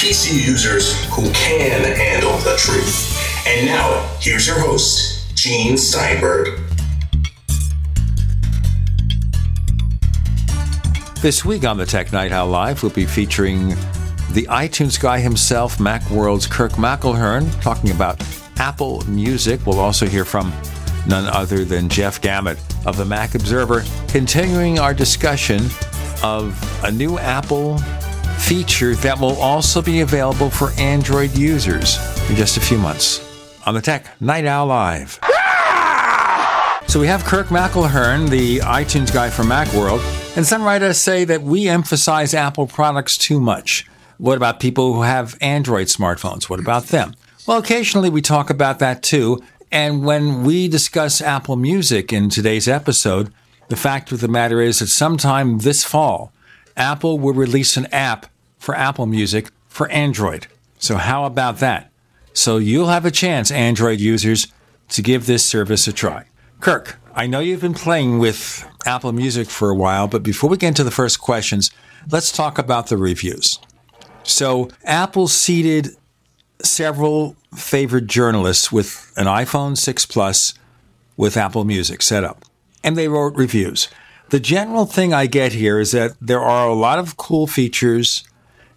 PC users who can handle the truth. And now, here's your host, Gene Steinberg. This week on the Tech Night Owl Live, we'll be featuring the iTunes guy himself, Macworld's Kirk McElhearn, talking about Apple Music. We'll also hear from none other than Jeff Gamet of the Mac Observer, continuing our discussion of a new Apple feature that will also be available for Android users in just a few months on the Tech Night Owl Live. So we have Kirk McElhearn, the iTunes guy from Macworld, and some writers say that we emphasize Apple products too much. What about people who have Android smartphones? What about them? Well, occasionally we talk about that too. And when we discuss Apple Music in today's episode, the fact of the matter is that sometime this fall, Apple will release an app for Apple Music for Android. So, how about that? So, you'll have a chance, Android users, to give this service a try. Kirk, I know you've been playing with Apple Music for a while, but before we get into the first questions, let's talk about the reviews. So, Apple seeded several favorite journalists with an iPhone 6 Plus with Apple Music set up, and they wrote reviews. The general thing I get here is that there are a lot of cool features,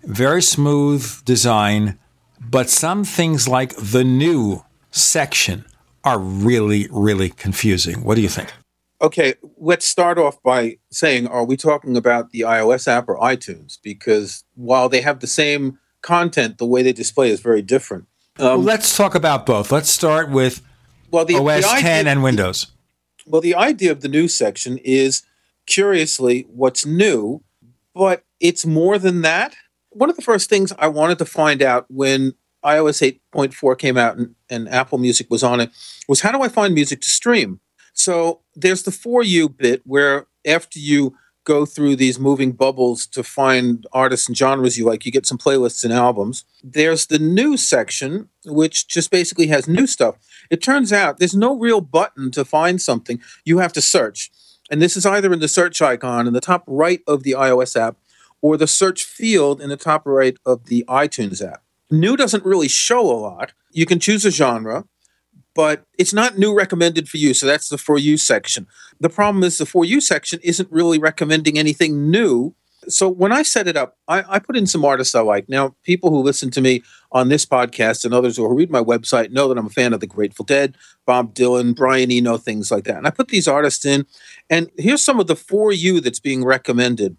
very smooth design, but some things like the new section are really, really confusing. What do you think? Okay, let's start off by saying are we talking about the iOS app or iTunes? Because while they have the same content, the way they display is very different. Um, well, let's talk about both. Let's start with well, the, OS the 10 and Windows. Well, the idea of the new section is curiously what's new, but it's more than that. One of the first things I wanted to find out when iOS 8.4 came out and, and Apple Music was on it was how do I find music to stream? So there's the for you bit where after you go through these moving bubbles to find artists and genres you like. You get some playlists and albums. There's the new section, which just basically has new stuff. It turns out there's no real button to find something. You have to search. And this is either in the search icon in the top right of the iOS app or the search field in the top right of the iTunes app. New doesn't really show a lot. You can choose a genre but it's not new recommended for you. So that's the for you section. The problem is the for you section isn't really recommending anything new. So when I set it up, I, I, put in some artists I like. Now, people who listen to me on this podcast and others who read my website know that I'm a fan of the Grateful Dead, Bob Dylan, Brian Eno, things like that. And I put these artists in, and here's some of the for you that's being recommended: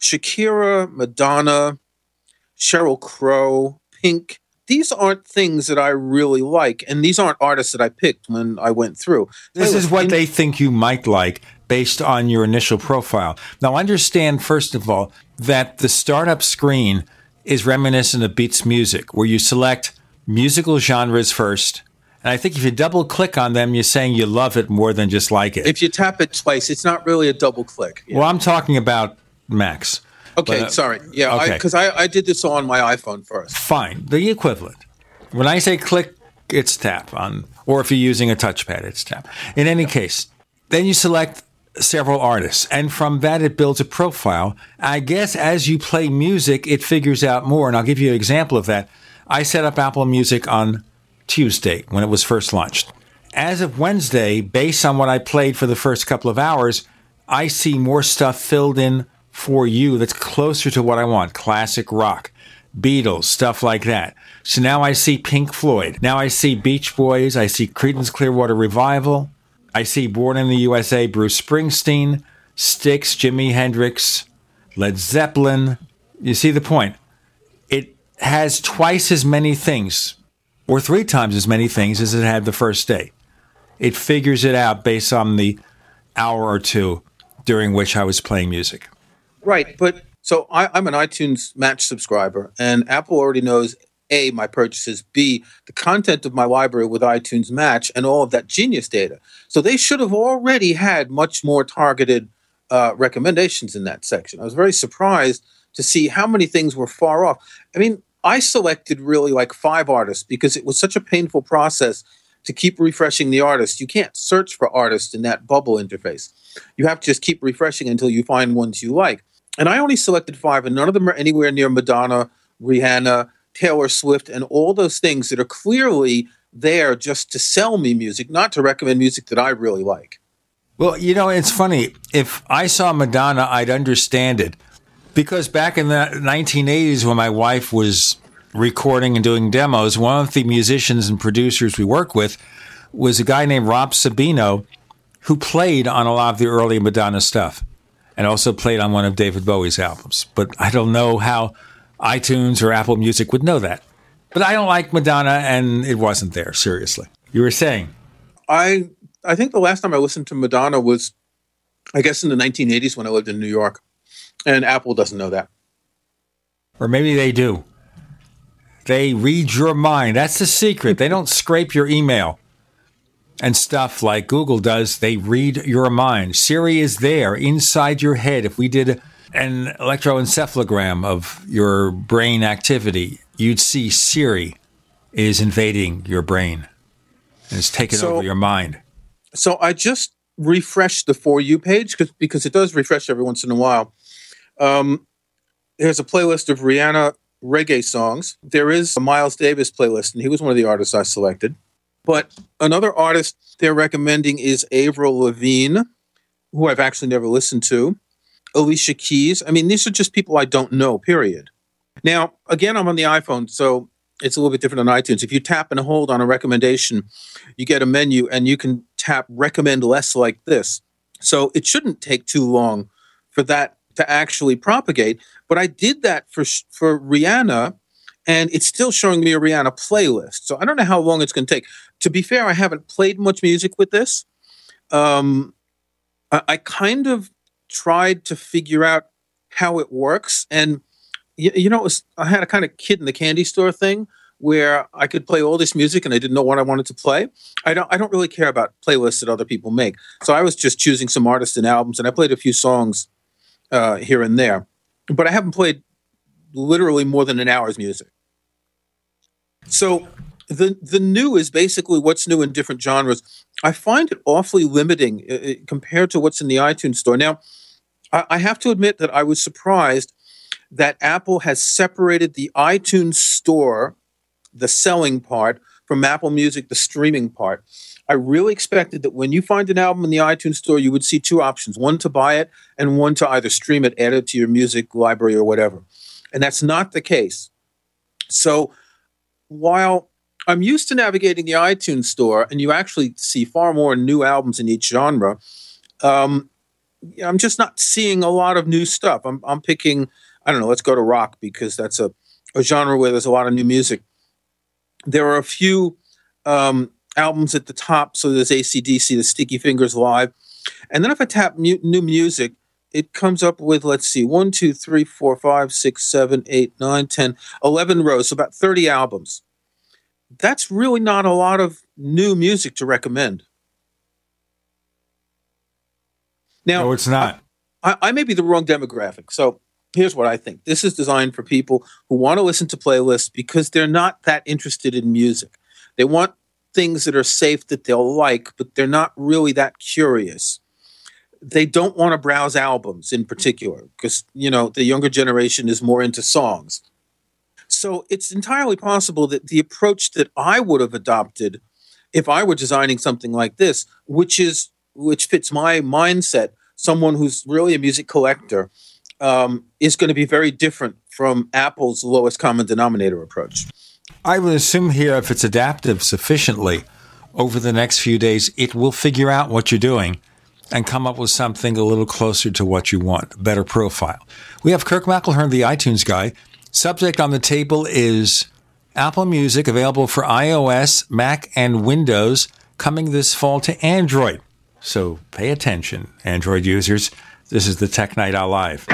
Shakira, Madonna, Sheryl Crow, Pink, these aren't things that I really like, and these aren't artists that I picked when I went through. This is what they think you might like based on your initial profile. Now, understand first of all that the startup screen is reminiscent of Beats Music, where you select musical genres first. And I think if you double click on them, you're saying you love it more than just like it. If you tap it twice, it's not really a double click. Well, I'm talking about Macs. Okay, but, uh, sorry. Yeah, because okay. I, I, I did this on my iPhone first. Fine, the equivalent. When I say click, it's tap on, or if you're using a touchpad, it's tap. In any case, then you select several artists, and from that it builds a profile. I guess as you play music, it figures out more, and I'll give you an example of that. I set up Apple Music on Tuesday when it was first launched. As of Wednesday, based on what I played for the first couple of hours, I see more stuff filled in for you that's closer to what I want classic rock, Beatles, stuff like that. So now I see Pink Floyd. Now I see Beach Boys. I see Creedence Clearwater Revival. I see Born in the USA, Bruce Springsteen, Styx, Jimi Hendrix, Led Zeppelin. You see the point? It has twice as many things, or three times as many things as it had the first day. It figures it out based on the hour or two during which I was playing music. Right, but so I, am an iTunes Match subscriber, and Apple already knows a my purchases, b the content of my library with iTunes Match, and all of that Genius data. So they should have already had much more targeted uh, recommendations in that section. I was very surprised to see how many things were far off. I mean, I selected really like five artists because it was such a painful process to keep refreshing the artist. You can't search for artists in that bubble interface. You have to just keep refreshing until you find ones you like. And I only selected five, and none of them are anywhere near Madonna, Rihanna, Taylor Swift, and all those things that are clearly there just to sell me music, not to recommend music that I really like. Well, you know, it's funny. If I saw Madonna, I'd understand it. Because back in the 1980s, when my wife was recording and doing demos, one of the musicians and producers we worked with was a guy named Rob Sabino, who played on a lot of the early Madonna stuff and also played on one of David Bowie's albums. But I don't know how iTunes or Apple Music would know that. But I don't like Madonna, and it wasn't there, seriously. You were saying? I I think the last time I listened to Madonna was, I guess, in the 1980s when I lived in New York. And Apple doesn't know that. Or maybe they do. They read your mind. That's the secret. they don't scrape your email and stuff like Google does. They read your mind. Siri is there inside your head. If we did an electroencephalogram of your brain activity, you'd see Siri is invading your brain and it's taking so, over your mind. So I just refreshed the For You page because because it does refresh every once in a while. Um, there's a playlist of Rihanna reggae songs. There is a Miles Davis playlist, and he was one of the artists I selected. But another artist they're recommending is Avril Lavigne, who I've actually never listened to. Alicia Keys. I mean, these are just people I don't know, period. Now, again, I'm on the iPhone, so it's a little bit different on iTunes. If you tap and hold on a recommendation, you get a menu and you can tap recommend less like this. So it shouldn't take too long for that to actually propagate. But I did that for for Rihanna, and it's still showing me a Rihanna playlist. So I don't know how long it's going to take. To be fair, I haven't played much music with this. Um, I, I kind of tried to figure out how it works, and you, you know, was, I had a kind of kid in the candy store thing where I could play all this music and I didn't know what I wanted to play. I don't I don't really care about playlists that other people make. So I was just choosing some artists and albums and I played a few songs uh, here and there, but I haven't played literally more than an hour's music. So the the new is basically what's new in different genres. I find it awfully limiting uh, compared to what's in the iTunes store. Now, I, I have to admit that I was surprised that Apple has separated the iTunes store, the selling part, from Apple Music, the streaming part. I really expected that when you find an album in the iTunes store, you would see two options one to buy it and one to either stream it, add it to your music library or whatever. And that's not the case. So while I'm used to navigating the iTunes store and you actually see far more new albums in each genre, um, I'm just not seeing a lot of new stuff. I'm, I'm picking, I don't know, let's go to rock because that's a, a genre where there's a lot of new music. There are a few um, albums at the top. So there's ACDC, the Sticky Fingers Live. And then if I tap mu- new music, it comes up with, let's see, one, two, three, four, five, six, seven, eight, nine, 10, 11 rows, so about 30 albums. That's really not a lot of new music to recommend. Now, no, it's not. I, I may be the wrong demographic. So here's what I think this is designed for people who want to listen to playlists because they're not that interested in music. They want things that are safe that they'll like, but they're not really that curious. They don't want to browse albums in particular because, you know, the younger generation is more into songs. So it's entirely possible that the approach that I would have adopted if I were designing something like this, which is which fits my mindset, someone who's really a music collector, um, is going to be very different from Apple's lowest common denominator approach. I would assume here, if it's adaptive sufficiently, over the next few days, it will figure out what you're doing and come up with something a little closer to what you want, better profile. We have Kirk McElhearn, the iTunes guy. Subject on the table is Apple Music, available for iOS, Mac, and Windows, coming this fall to Android. So pay attention, Android users. This is the Tech Night Owl Live.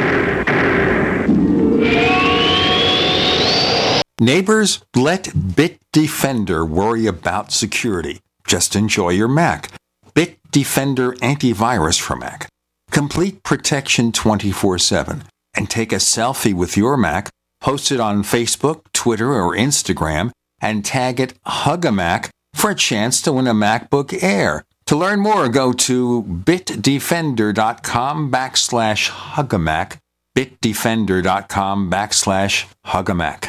Neighbors, let Bitdefender worry about security. Just enjoy your Mac. Bitdefender antivirus for Mac. Complete protection 24 7. And take a selfie with your Mac, post it on Facebook, Twitter, or Instagram, and tag it Hugamac for a chance to win a MacBook Air. To learn more, go to bitdefender.com backslash Hugamac bitdefender.com backslash hugamac.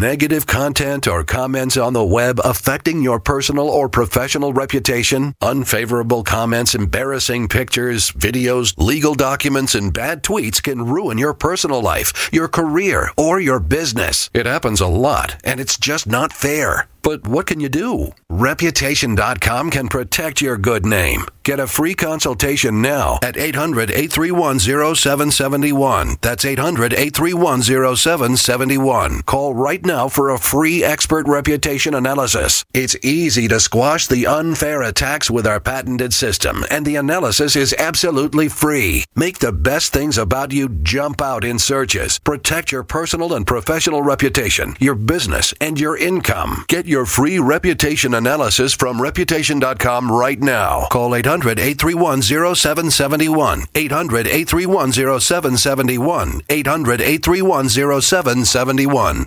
negative content or comments on the web affecting your personal or professional reputation? Unfavorable comments, embarrassing pictures, videos, legal documents, and bad tweets can ruin your personal life, your career, or your business. It happens a lot, and it's just not fair. But what can you do? Reputation.com can protect your good name. Get a free consultation now at 800 831 0771. That's 800 831 0771. Call right now for a free expert reputation analysis. It's easy to squash the unfair attacks with our patented system, and the analysis is absolutely free. Make the best things about you jump out in searches. Protect your personal and professional reputation, your business, and your income. Get your free reputation analysis from reputation.com right now. Call 800 831 0771. 800 831 0771. 800 831 0771.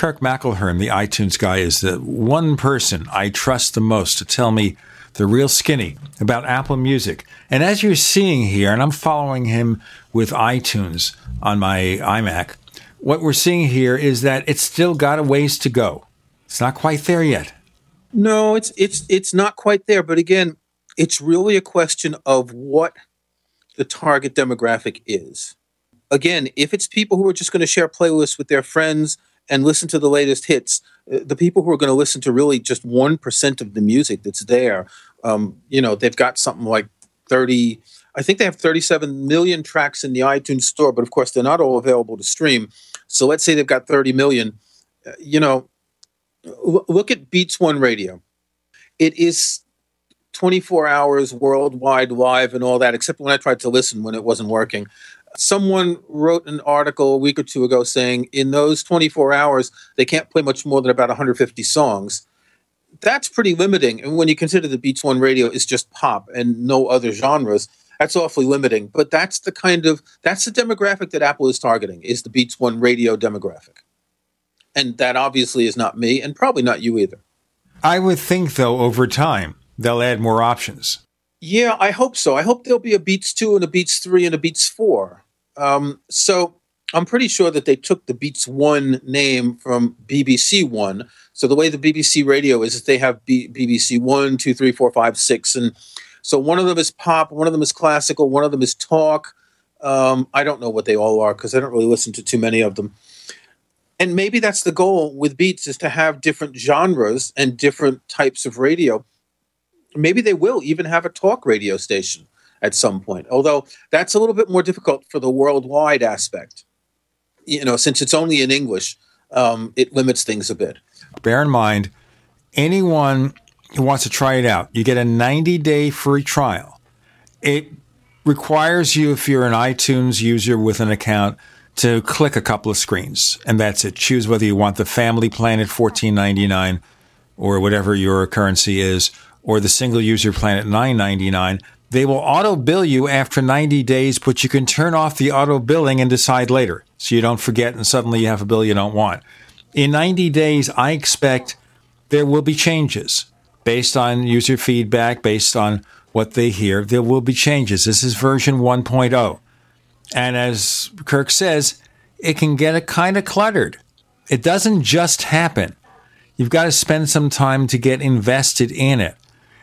Kirk McElhearn, the iTunes guy, is the one person I trust the most to tell me the real skinny about Apple Music. And as you're seeing here, and I'm following him with iTunes on my iMac, what we're seeing here is that it's still got a ways to go. It's not quite there yet. No, it's it's it's not quite there. But again, it's really a question of what the target demographic is. Again, if it's people who are just going to share playlists with their friends and listen to the latest hits. Uh, the people who are going to listen to really just 1% of the music that's there, um, you know, they've got something like 30, I think they have 37 million tracks in the iTunes store, but of course they're not all available to stream. So let's say they've got 30 million. Uh, you know, look at Beats One Radio. It is 24 hours worldwide live and all that, except when I tried to listen when it wasn't working. Someone wrote an article a week or two ago saying in those 24 hours, they can't play much more than about 150 songs. That's pretty limiting. And when you consider the Beats One radio is just pop and no other genres, that's awfully limiting. But that's the kind of that's the demographic that Apple is targeting is the Beats One radio demographic. And that obviously is not me and probably not you either. I would think though over time they'll add more options. Yeah, I hope so. I hope there'll be a Beats 2 and a Beats 3 and a Beats 4. Um, so I'm pretty sure that they took the Beats 1 name from BBC One. So the way the BBC radio is, is they have B- BBC 1, 2, 3, 4, 5, 6. And so one of them is pop, one of them is classical, one of them is talk. Um, I don't know what they all are because I don't really listen to too many of them. And maybe that's the goal with Beats is to have different genres and different types of radio maybe they will even have a talk radio station at some point. Although that's a little bit more difficult for the worldwide aspect. You know, since it's only in English, um, it limits things a bit. Bear in mind, anyone who wants to try it out, you get a 90 day free trial. It requires you, if you're an iTunes user with an account, to click a couple of screens, and that's it. Choose whether you want the family plan at $14.99 or whatever your currency is, or the single user plan at $9.99. They will auto bill you after 90 days, but you can turn off the auto billing and decide later so you don't forget and suddenly you have a bill you don't want. In 90 days, I expect there will be changes based on user feedback, based on what they hear. There will be changes. This is version 1.0. And as Kirk says, it can get kind of cluttered. It doesn't just happen. You've got to spend some time to get invested in it.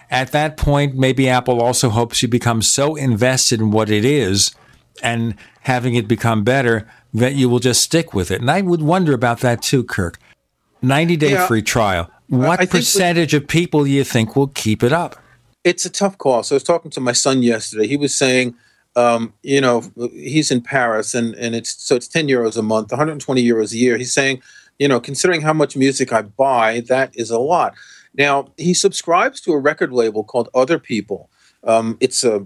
At that point, maybe Apple also hopes you become so invested in what it is and having it become better that you will just stick with it. And I would wonder about that too, Kirk. 90 day yeah, free trial. What percentage we, of people do you think will keep it up? It's a tough call. So I was talking to my son yesterday. He was saying, um, you know, he's in Paris and, and it's so it's 10 euros a month, 120 euros a year. He's saying, you know, considering how much music I buy, that is a lot. Now he subscribes to a record label called Other People. Um, it's a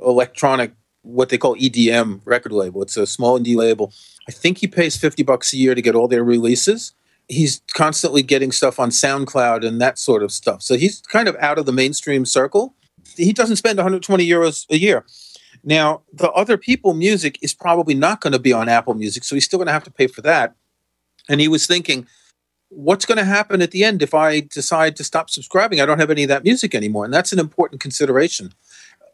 electronic, what they call EDM record label. It's a small indie label. I think he pays fifty bucks a year to get all their releases. He's constantly getting stuff on SoundCloud and that sort of stuff. So he's kind of out of the mainstream circle. He doesn't spend 120 euros a year. Now, the other people music is probably not going to be on Apple Music, so he's still going to have to pay for that. And he was thinking, what's going to happen at the end if I decide to stop subscribing? I don't have any of that music anymore. And that's an important consideration.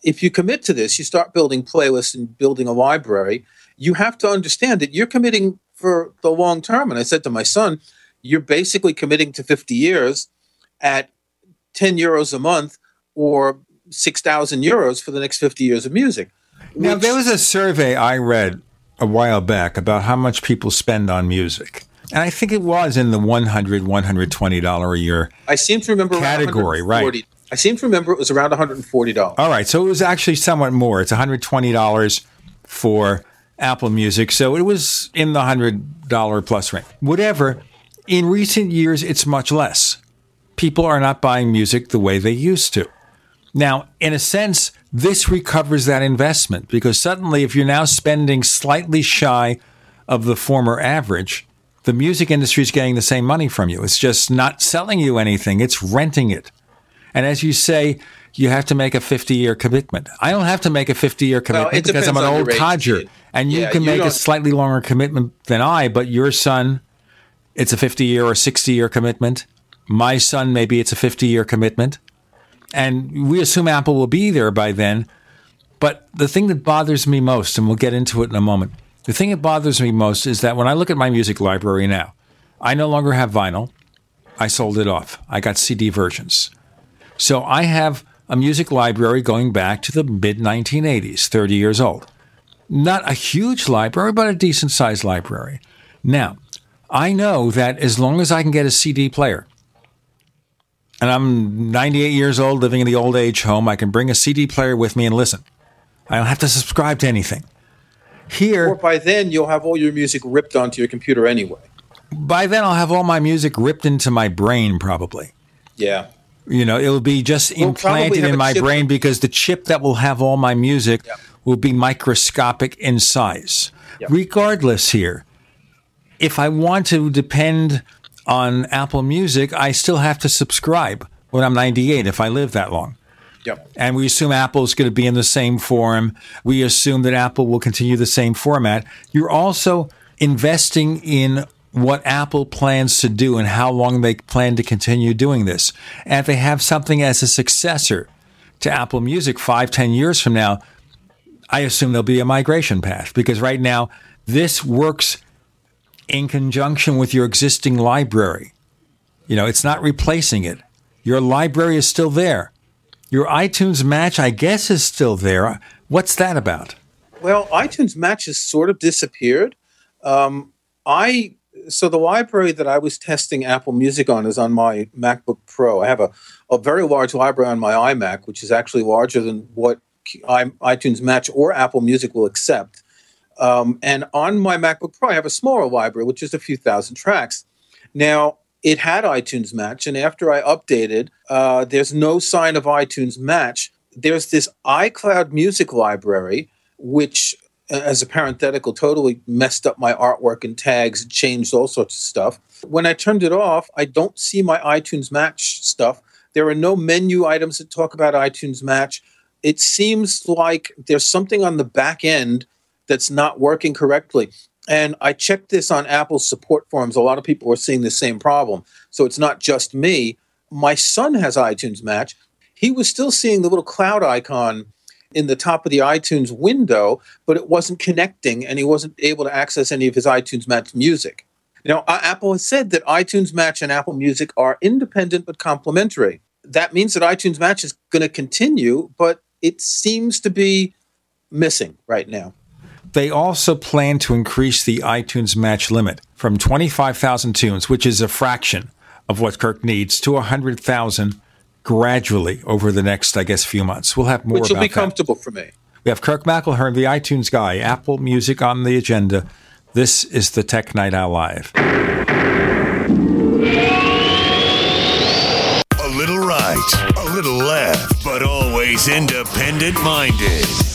If you commit to this, you start building playlists and building a library, you have to understand that you're committing for the long term. And I said to my son, you're basically committing to 50 years at 10 euros a month or 6,000 euros for the next 50 years of music. Now, there was a survey I read a while back about how much people spend on music. And I think it was in the 100 $120 a year I seem to remember category, right? I seem to remember it was around $140. All right. So it was actually somewhat more. It's $120 for Apple Music. So it was in the $100 plus range. Whatever. In recent years, it's much less. People are not buying music the way they used to. Now, in a sense, this recovers that investment because suddenly, if you're now spending slightly shy of the former average, the music industry is getting the same money from you. It's just not selling you anything, it's renting it. And as you say, you have to make a 50 year commitment. I don't have to make a 50 year commitment well, because I'm an old codger. And you yeah, can you make a slightly longer commitment than I, but your son, it's a 50 year or 60 year commitment. My son, maybe it's a 50 year commitment. And we assume Apple will be there by then. But the thing that bothers me most, and we'll get into it in a moment, the thing that bothers me most is that when I look at my music library now, I no longer have vinyl. I sold it off. I got CD versions. So I have a music library going back to the mid 1980s, 30 years old. Not a huge library, but a decent sized library. Now, I know that as long as I can get a CD player, and I'm 98 years old living in the old age home, I can bring a CD player with me and listen. I don't have to subscribe to anything. Here, or by then you'll have all your music ripped onto your computer anyway. By then, I'll have all my music ripped into my brain, probably. Yeah. You know, it'll be just We'll implanted in my brain because the chip that will have all my music will be microscopic in size. Regardless, here, if I want to depend on Apple Music, I still have to subscribe when I'm 98 if I live that long. Yep. And we assume Apple is going to be in the same form. We assume that Apple will continue the same format. You're also investing in what Apple plans to do and how long they plan to continue doing this. And if they have something as a successor to Apple Music five, ten years from now, I assume there'll be a migration path because right now this works in conjunction with your existing library. You know, it's not replacing it. Your library is still there. Your iTunes match, I guess, is still there. What's that about? Well, iTunes Match has sort of disappeared. Um, I so the library that I was testing Apple Music on is on my MacBook Pro. I have a, a very large library on my iMac, which is actually larger than what I, iTunes Match or Apple Music will accept. Um, and on my MacBook Pro, I have a smaller library, which is a few thousand tracks. Now, it had iTunes Match, and after I updated, uh, there's no sign of iTunes Match. There's this iCloud Music library, which, as a parenthetical, totally messed up my artwork and tags, changed all sorts of stuff. When I turned it off, I don't see my iTunes Match stuff. There are no menu items that talk about iTunes Match. It seems like there's something on the back end that's not working correctly. And I checked this on Apple's support forums. A lot of people are seeing the same problem. So it's not just me. My son has iTunes Match. He was still seeing the little cloud icon in the top of the iTunes window, but it wasn't connecting and he wasn't able to access any of his iTunes Match music. Now, uh, Apple has said that iTunes Match and Apple Music are independent but complementary. That means that iTunes Match is going to continue, but it seems to be missing right now. They also plan to increase the iTunes Match limit from 25,000 tunes, which is a fraction of what Kirk needs, to 100,000 gradually over the next, I guess, few months. We'll have more Which will about be that. comfortable for me. We have Kirk McElhearn, the iTunes guy, Apple Music on the agenda. This is the Tech Night Owl Live. A little right, a little left, but always independent minded.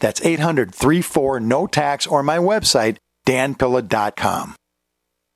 That's 800 34 no tax or my website, danpilla.com.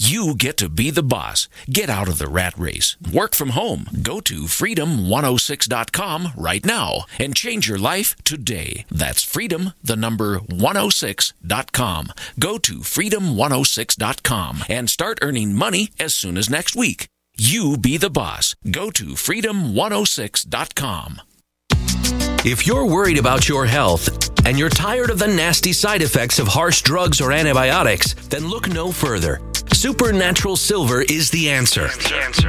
You get to be the boss. Get out of the rat race. Work from home. Go to freedom106.com right now and change your life today. That's freedom, the number 106.com. Go to freedom106.com and start earning money as soon as next week. You be the boss. Go to freedom106.com. If you're worried about your health and you're tired of the nasty side effects of harsh drugs or antibiotics, then look no further. Supernatural Silver is the answer.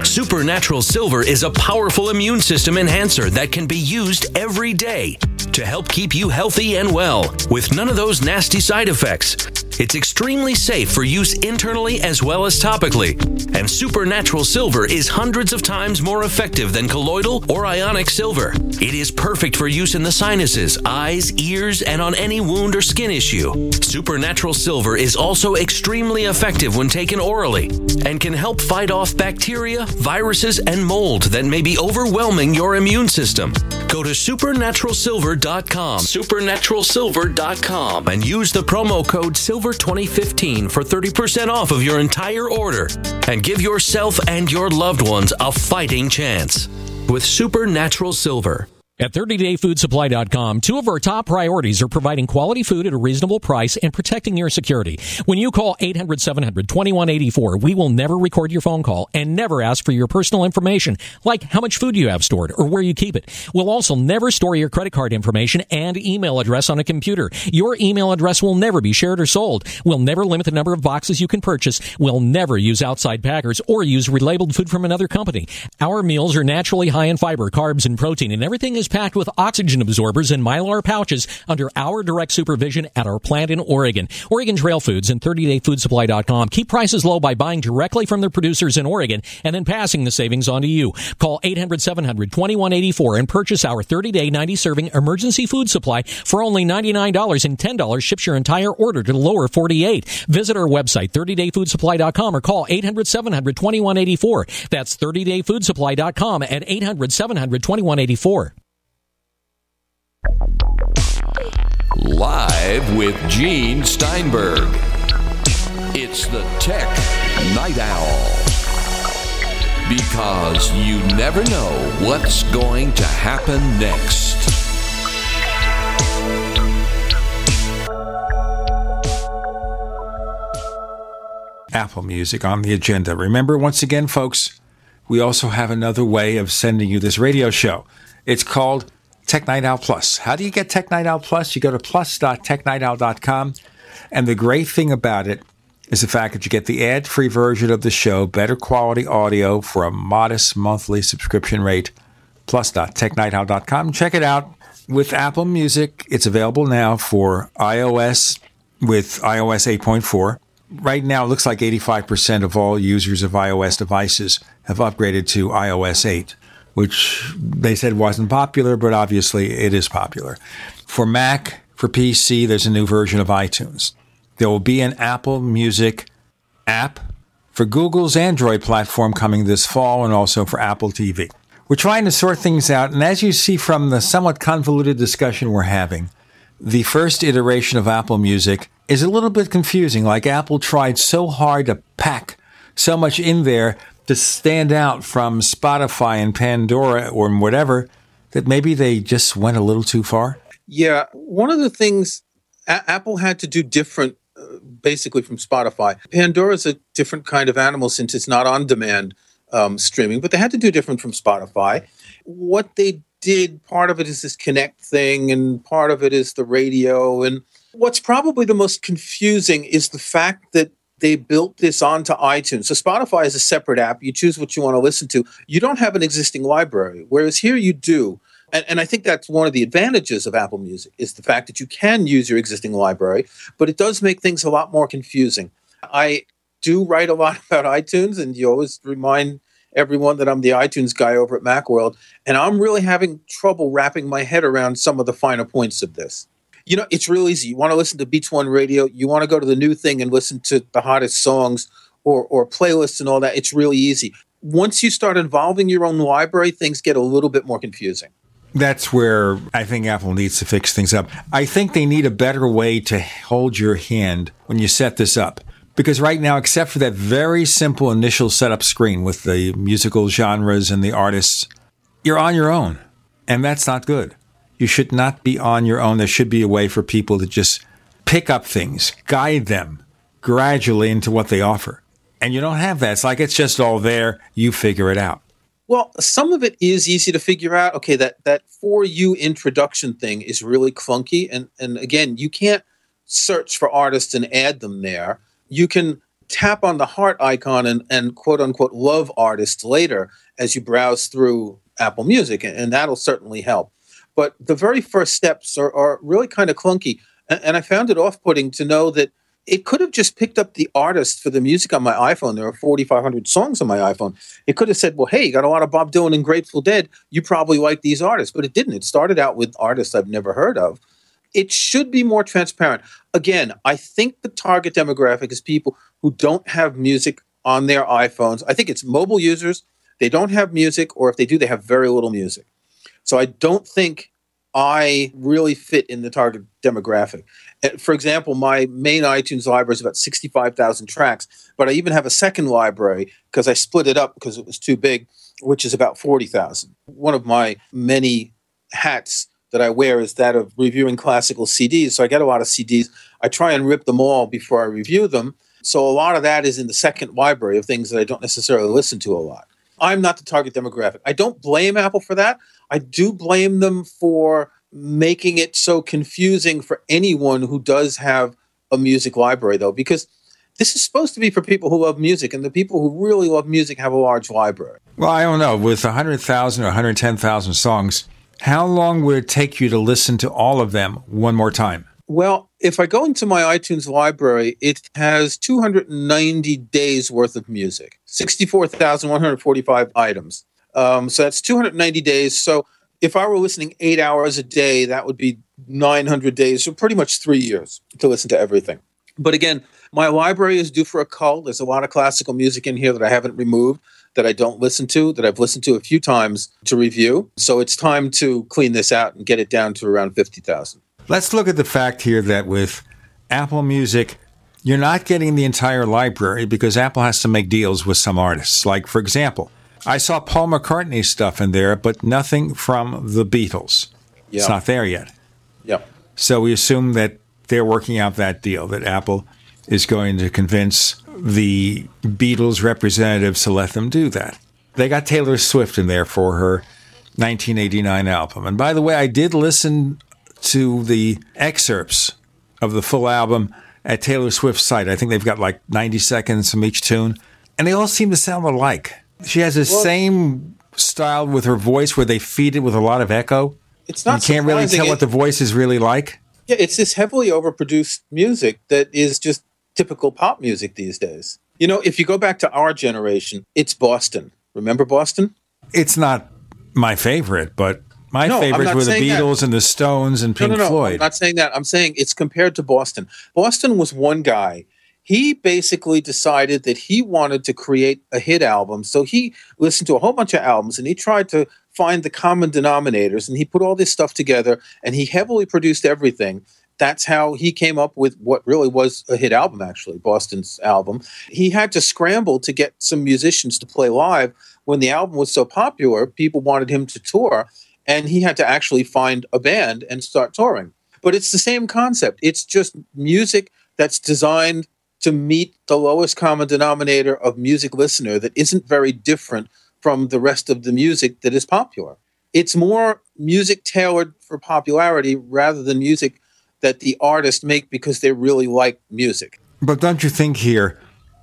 Supernatural Silver is a powerful immune system enhancer that can be used every day. To help keep you healthy and well with none of those nasty side effects. It's extremely safe for use internally as well as topically. And Supernatural Silver is hundreds of times more effective than colloidal or ionic silver. It is perfect for use in the sinuses, eyes, ears, and on any wound or skin issue. Supernatural Silver is also extremely effective when taken orally and can help fight off bacteria, viruses, and mold that may be overwhelming your immune system. Go to supernaturalsilver.com, supernaturalsilver.com, and use the promo code SILVER2015 for 30% off of your entire order. And give yourself and your loved ones a fighting chance with Supernatural Silver. At 30dayfoodsupply.com, two of our top priorities are providing quality food at a reasonable price and protecting your security. When you call 800-700-2184, we will never record your phone call and never ask for your personal information, like how much food you have stored or where you keep it. We'll also never store your credit card information and email address on a computer. Your email address will never be shared or sold. We'll never limit the number of boxes you can purchase. We'll never use outside packers or use relabeled food from another company. Our meals are naturally high in fiber, carbs, and protein, and everything is packed with oxygen absorbers and mylar pouches under our direct supervision at our plant in Oregon. Oregon Trail Foods and 30dayfoodsupply.com keep prices low by buying directly from their producers in Oregon and then passing the savings on to you. Call 800-700-2184 and purchase our 30-day 90-serving emergency food supply for only $99 and $10 ships your entire order to the lower 48. Visit our website 30dayfoodsupply.com or call 800-700-2184. That's 30dayfoodsupply.com at 800-700-2184. Live with Gene Steinberg. It's the Tech Night Owl. Because you never know what's going to happen next. Apple Music on the agenda. Remember, once again, folks, we also have another way of sending you this radio show. It's called Tech Night Owl Plus. How do you get Tech Night Owl Plus? You go to plus.technightowl.com. And the great thing about it is the fact that you get the ad free version of the show, better quality audio for a modest monthly subscription rate. Plus.technightowl.com. Check it out. With Apple Music, it's available now for iOS with iOS 8.4. Right now, it looks like 85% of all users of iOS devices have upgraded to iOS 8 which they said wasn't popular, but obviously it is popular. For Mac, for PC, there's a new version of iTunes. There will be an Apple Music app for Google's Android platform coming this fall and also for Apple TV. We're trying to sort things out, and as you see from the somewhat convoluted discussion we're having, the first iteration of Apple Music is a little bit confusing. Like Apple tried so hard to pack so much in there to stand out from Spotify and Pandora or whatever that maybe they just went a little too far? Yeah, one of the things a- Apple had to do different uh, basically from Spotify. Pandora is a different kind of animal since it's not on demand um, streaming, but they had to do different from Spotify. What they did, part of it is this Connect thing, and part of it is the radio. And what's probably the most confusing is the fact that they built this onto iTunes. So Spotify is a separate app. You choose what you want to listen to. You don't have an existing library, whereas here you do. And, and I think that's one of the advantages of Apple Music is the fact that you can use your existing library, but it does make things a lot more confusing. I do write a lot about iTunes, and you always remind everyone that I'm the iTunes guy over at Macworld, and I'm really having trouble wrapping my head around some of the finer points of this you know, it's real easy. You want to listen to Beats One Radio, you want to go to the new thing and listen to the hottest songs or, or playlists and all that. It's really easy. Once you start involving your own library, things get a little bit more confusing. That's where I think Apple needs to fix things up. I think they need a better way to hold your hand when you set this up. Because right now, except for that very simple initial setup screen with the musical genres and the artists, you're on your own. And that's not good. You should not be on your own. There should be a way for people to just pick up things, guide them gradually into what they offer. And you don't have that. It's like it's just all there. You figure it out. Well, some of it is easy to figure out. Okay, that that for you introduction thing is really clunky, and and again, you can't search for artists and add them there. You can tap on the heart icon and, and quote unquote love artists later as you browse through Apple Music, and, and that'll certainly help. But the very first steps are, are really kind of clunky. And, and I found it off putting to know that it could have just picked up the artist for the music on my iPhone. There are 4,500 songs on my iPhone. It could have said, well, hey, you got a lot of Bob Dylan and Grateful Dead. You probably like these artists. But it didn't. It started out with artists I've never heard of. It should be more transparent. Again, I think the target demographic is people who don't have music on their iPhones. I think it's mobile users. They don't have music, or if they do, they have very little music. So I don't think I really fit in the target demographic. For example, my main iTunes library is about 65,000 tracks, but I even have a second library because I split it up because it was too big, which is about 40,000. One of my many hats that I wear is that of reviewing classical CDs. So I get a lot of CDs. I try and rip them all before I review them. So a lot of that is in the second library of things that I don't necessarily listen to a lot. I'm not the target demographic. I don't blame Apple for that. I do blame them for making it so confusing for anyone who does have a music library, though, because this is supposed to be for people who love music, and the people who really love music have a large library. Well, I don't know. With 100,000 or 110,000 songs, how long would it take you to listen to all of them one more time? Well, if I go into my iTunes library, it has 290 days worth of music, 64,145 items. Um, so that's 290 days. So if I were listening eight hours a day, that would be 900 days, so pretty much three years to listen to everything. But again, my library is due for a cull. There's a lot of classical music in here that I haven't removed, that I don't listen to, that I've listened to a few times to review. So it's time to clean this out and get it down to around 50,000. Let's look at the fact here that with Apple Music, you're not getting the entire library because Apple has to make deals with some artists. Like, for example, I saw Paul McCartney stuff in there, but nothing from the Beatles. Yeah. It's not there yet. Yep. So we assume that they're working out that deal, that Apple is going to convince the Beatles representatives to let them do that. They got Taylor Swift in there for her 1989 album. And by the way, I did listen to the excerpts of the full album at Taylor Swift's site. I think they've got like 90 seconds from each tune, and they all seem to sound alike. She has the well, same style with her voice where they feed it with a lot of echo. It's not. You can't really tell it, what the voice is really like. Yeah, it's this heavily overproduced music that is just typical pop music these days. You know, if you go back to our generation, it's Boston. Remember Boston? It's not my favorite, but my no, favorites were the Beatles that. and the Stones and Pink no, no, no. Floyd. I'm not saying that. I'm saying it's compared to Boston. Boston was one guy he basically decided that he wanted to create a hit album. So he listened to a whole bunch of albums and he tried to find the common denominators and he put all this stuff together and he heavily produced everything. That's how he came up with what really was a hit album, actually, Boston's album. He had to scramble to get some musicians to play live. When the album was so popular, people wanted him to tour, and he had to actually find a band and start touring. But it's the same concept. It's just music that's designed to meet the lowest common denominator of music listener that isn't very different from the rest of the music that is popular. It's more music tailored for popularity rather than music that the artists make because they really like music. But don't you think here,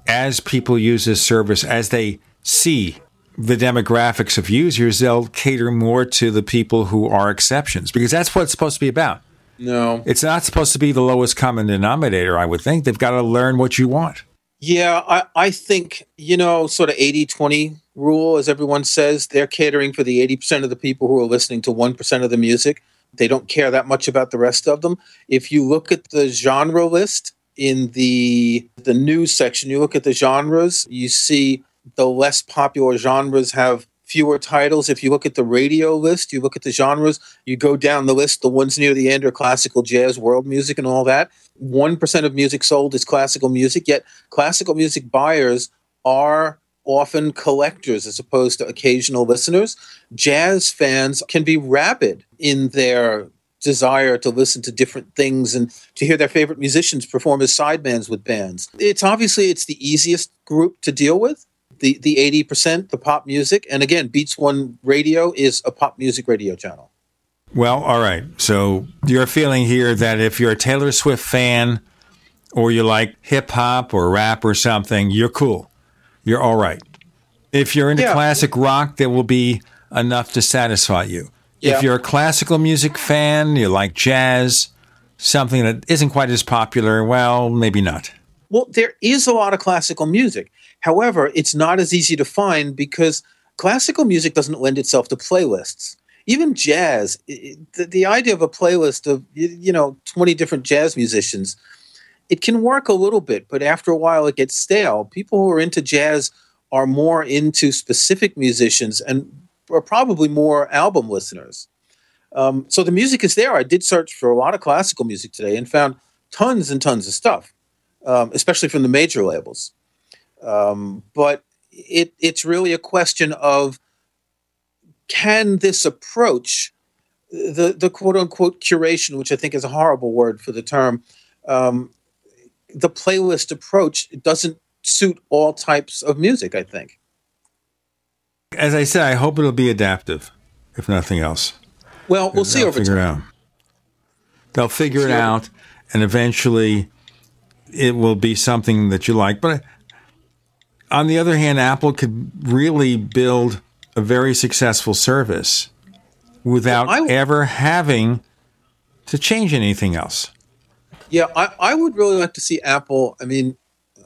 as people use this service, as they see the demographics of users, they'll cater more to the people who are exceptions because that's what it's supposed to be about. No. It's not supposed to be the lowest common denominator, I would think. They've got to learn what you want. Yeah, I, I think, you know, sort of 80 20 rule, as everyone says, they're catering for the 80% of the people who are listening to 1% of the music. They don't care that much about the rest of them. If you look at the genre list in the the news section, you look at the genres, you see the less popular genres have fewer titles. If you look at the radio list, you look at the genres, you go down the list, the ones near the end are classical, jazz, world music, and all that. 1% of music sold is classical music, yet classical music buyers are often collectors as opposed to occasional listeners. Jazz fans can be rabid in their desire to listen to different things and to hear their favorite musicians perform as sidebands with bands. It's obviously it's the easiest group to deal with the the 80% the pop music and again beats one radio is a pop music radio channel well all right so you're feeling here that if you're a taylor swift fan or you like hip hop or rap or something you're cool you're all right if you're into yeah. classic rock there will be enough to satisfy you Yeah. If you're a classical music fan, you like jazz, something that isn't quite as popular, well, maybe not. Well, there is a lot of classical music. However, it's not as easy to find because classical music doesn't lend itself to playlists. Even jazz, the, the idea of a playlist of you know 20 different jazz musicians, it can work a little bit, but after a while it gets stale. People who are into jazz are more into specific musicians and are probably more album listeners. Um, so the music is there. I did search for a lot of classical music today and found tons and tons of stuff, um, especially from the major labels. Um, but it, it's really a question of can this approach the the quote unquote curation, which I think is a horrible word for the term, um, the playlist approach doesn't suit all types of music. I think. As I said, I hope it'll be adaptive, if nothing else. Well, we'll see over figure time. it out. They'll figure it out, and eventually, it will be something that you like. But on the other hand, Apple could really build a very successful service without ever having to change anything else. Yeah, I, I would really like to see Apple. I mean,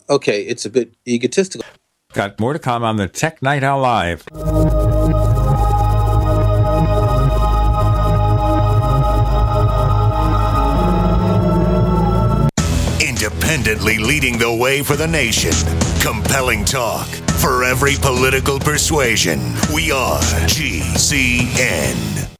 okay, it's a bit egotistical. Got more to come on the Tech Night Owl Live. Independently leading the way for the nation. Compelling talk for every political persuasion. We are GCN.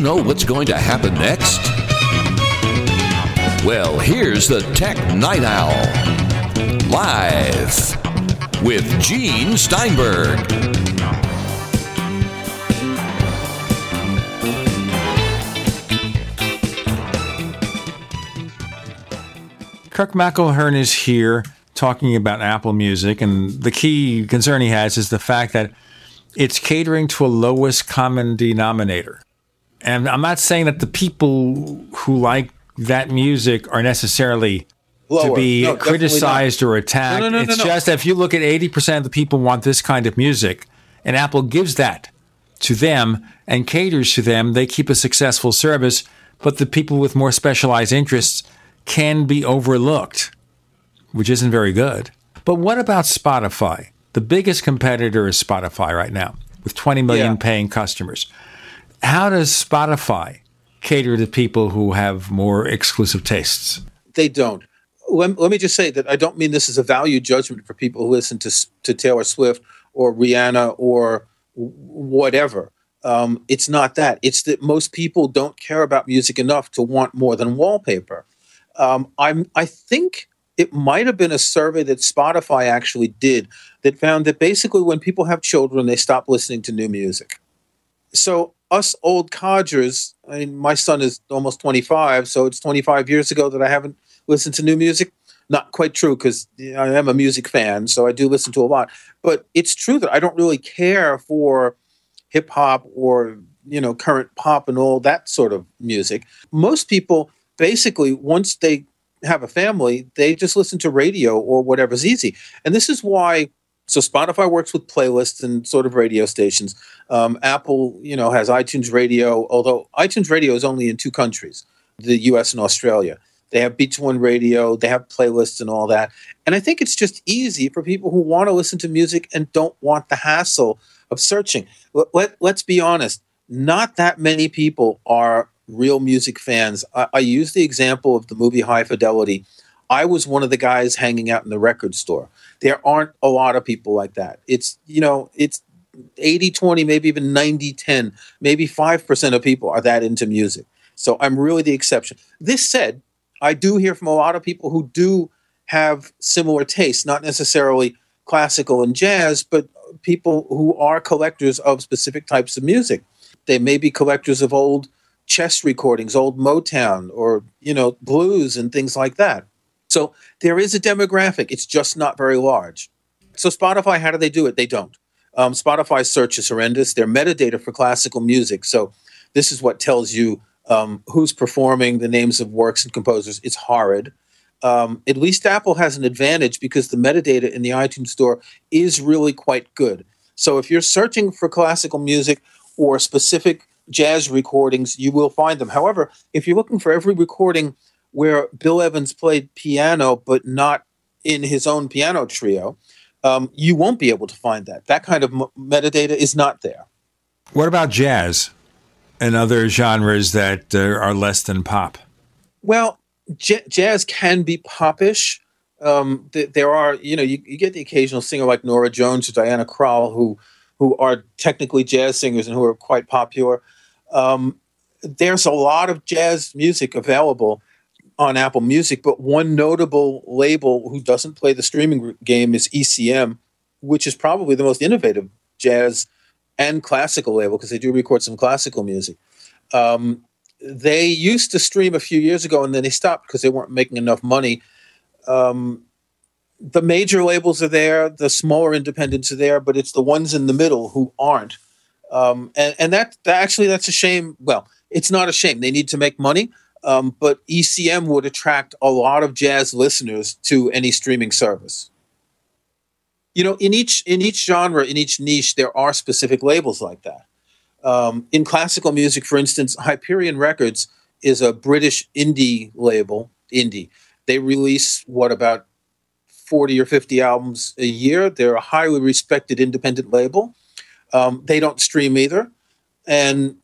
Know what's going to happen next? Well, here's the Tech Night Owl. Live with Gene Steinberg. Kirk McElhearn is here talking about Apple Music, and the key concern he has is the fact that it's catering to a lowest common denominator. And I'm not saying that the people who like that music are necessarily Lower. to be No, criticized or attacked. No, no, no, it's no, no. just that if you look at 80% of the people want this kind of music, and Apple gives that to them and caters to them, they keep a successful service, but the people with more specialized interests can be overlooked, which isn't very good. But what about Spotify? The biggest competitor is Spotify right now, with 20 million Yeah. paying customers. How does Spotify cater to people who have more exclusive tastes? They don't. Let, let me just say that I don't mean this as a value judgment for people who listen to to Taylor Swift or Rihanna or whatever. Um, it's not that. It's that most people don't care about music enough to want more than wallpaper. Um, I'm. I think it might have been a survey that Spotify actually did that found that basically when people have children, they stop listening to new music. So us old codgers, I mean, my son is almost 25, so it's 25 years ago that I haven't listened to new music. Not quite true because I am a music fan, so I do listen to a lot. But it's true that I don't really care for hip hop or you know current pop and all that sort of music. Most people basically once they have a family, they just listen to radio or whatever's easy. And this is why so Spotify works with playlists and sort of radio stations. Um, Apple, you know, has iTunes Radio, although iTunes Radio is only in two countries, the U.S. and Australia. They have Beats One Radio, they have playlists and all that. And I think it's just easy for people who want to listen to music and don't want the hassle of searching. Let, let, let's be honest, not that many people are real music fans. I, I use the example of the movie High Fidelity. I was one of the guys hanging out in the record store. There aren't a lot of people like that. It's, you know, it's 80 20, maybe even 90 10, maybe 5% of people are that into music. So I'm really the exception. This said, I do hear from a lot of people who do have similar tastes, not necessarily classical and jazz, but people who are collectors of specific types of music. They may be collectors of old chess recordings, old Motown, or you know, blues and things like that. So there is a demographic. It's just not very large. So Spotify, how do they do it? They don't. Um, Spotify's search is horrendous. Their metadata for classical music. So this is what tells you um, who's performing, the names of works and composers. It's horrid. Um, at least Apple has an advantage because the metadata in the iTunes store is really quite good. So if you're searching for classical music or specific jazz recordings, you will find them. However, if you're looking for every recording where Bill Evans played piano but not in his own piano trio, um, you won't be able to find that. That kind of m- metadata is not there. What about jazz and other genres that uh, are less than pop? Well, j- jazz can be popish. Um, th- there are, you know, you, you get the occasional singer like Norah Jones or Diana Krall who who are technically jazz singers and who are quite popular. Um, there's a lot of jazz music available on Apple Music, but one notable label who doesn't play the streaming game is ECM. which is probably the most innovative jazz and classical label because they do record some classical music. Um, they used to stream a few years ago and then they stopped because they weren't making enough money. Um, the major labels are there, the smaller independents are there, but it's the ones in the middle who aren't. Um, and and that, that, actually that's a shame. Well, it's not a shame. They need to make money, um, but ECM would attract a lot of jazz listeners to any streaming service. You know, in each in each genre, in each niche, there are specific labels like that. Um, in classical music, for instance, Hyperion Records is a British indie label. Indie. They release what about 40 or 50 albums a year. They're a highly respected independent label. Um, they don't stream either. And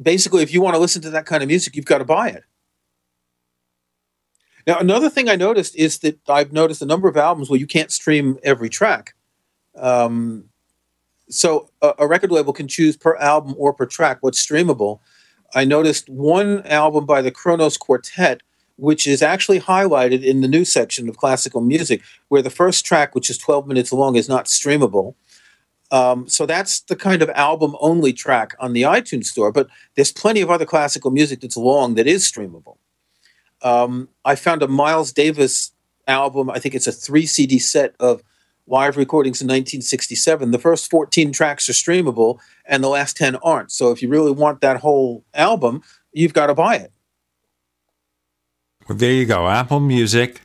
basically, if you want to listen to that kind of music, you've got to buy it. Now, another thing I noticed is that I've noticed a number of albums where you can't stream every track. Um, so a, a, record label can choose per album or per track what's streamable. I noticed one album by the Kronos Quartet, which is actually highlighted in the new section of classical music, where the first track, which is 12 minutes long, is not streamable. Um, so that's the kind of album only track on the iTunes store, but there's plenty of other classical music that's long that is streamable. Um, I found a Miles Davis album, I think it's a three CD set of live recordings in 1967. The first 14 tracks are streamable and the last 10 aren't. So if you really want that whole album, you've got to buy it. Well, there you go. Apple Music.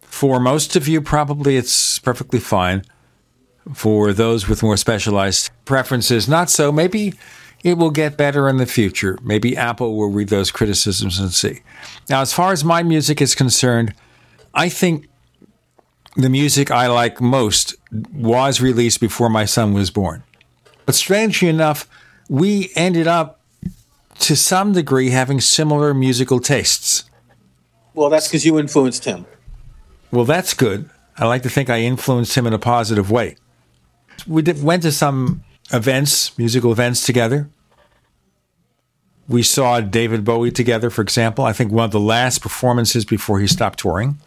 For most of you, probably it's perfectly fine for those with more specialized preferences, not so. Maybe it will get better in the future. Maybe Apple will read those criticisms and see. Now, as far as my music is concerned, I think the music I like most was released before my son was born. But strangely enough, we ended up to some degree having similar musical tastes. Well, that's because you influenced him. Well, that's good. I like to think I influenced him in a positive way we did, went to some events, musical events together. We saw David Bowie together, for example. I think one of the last performances before he stopped touring.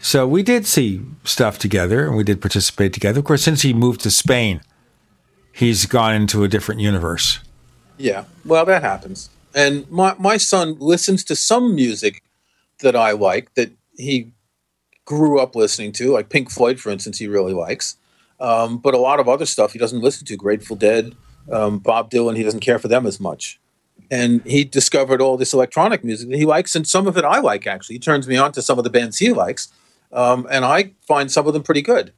So we did see stuff together and we did participate together. Of course, since he moved to Spain, he's gone into a different universe. Yeah, well, that happens. And my, my son listens to some music that I like that he grew up listening to, like Pink Floyd, for instance, he really likes. Um, but a lot of other stuff he doesn't listen to. Grateful Dead, um, Bob Dylan, he doesn't care for them as much. And he discovered all this electronic music that he likes, and some of it I like actually. He turns me on to some of the bands he likes, um, and I find some of them pretty good.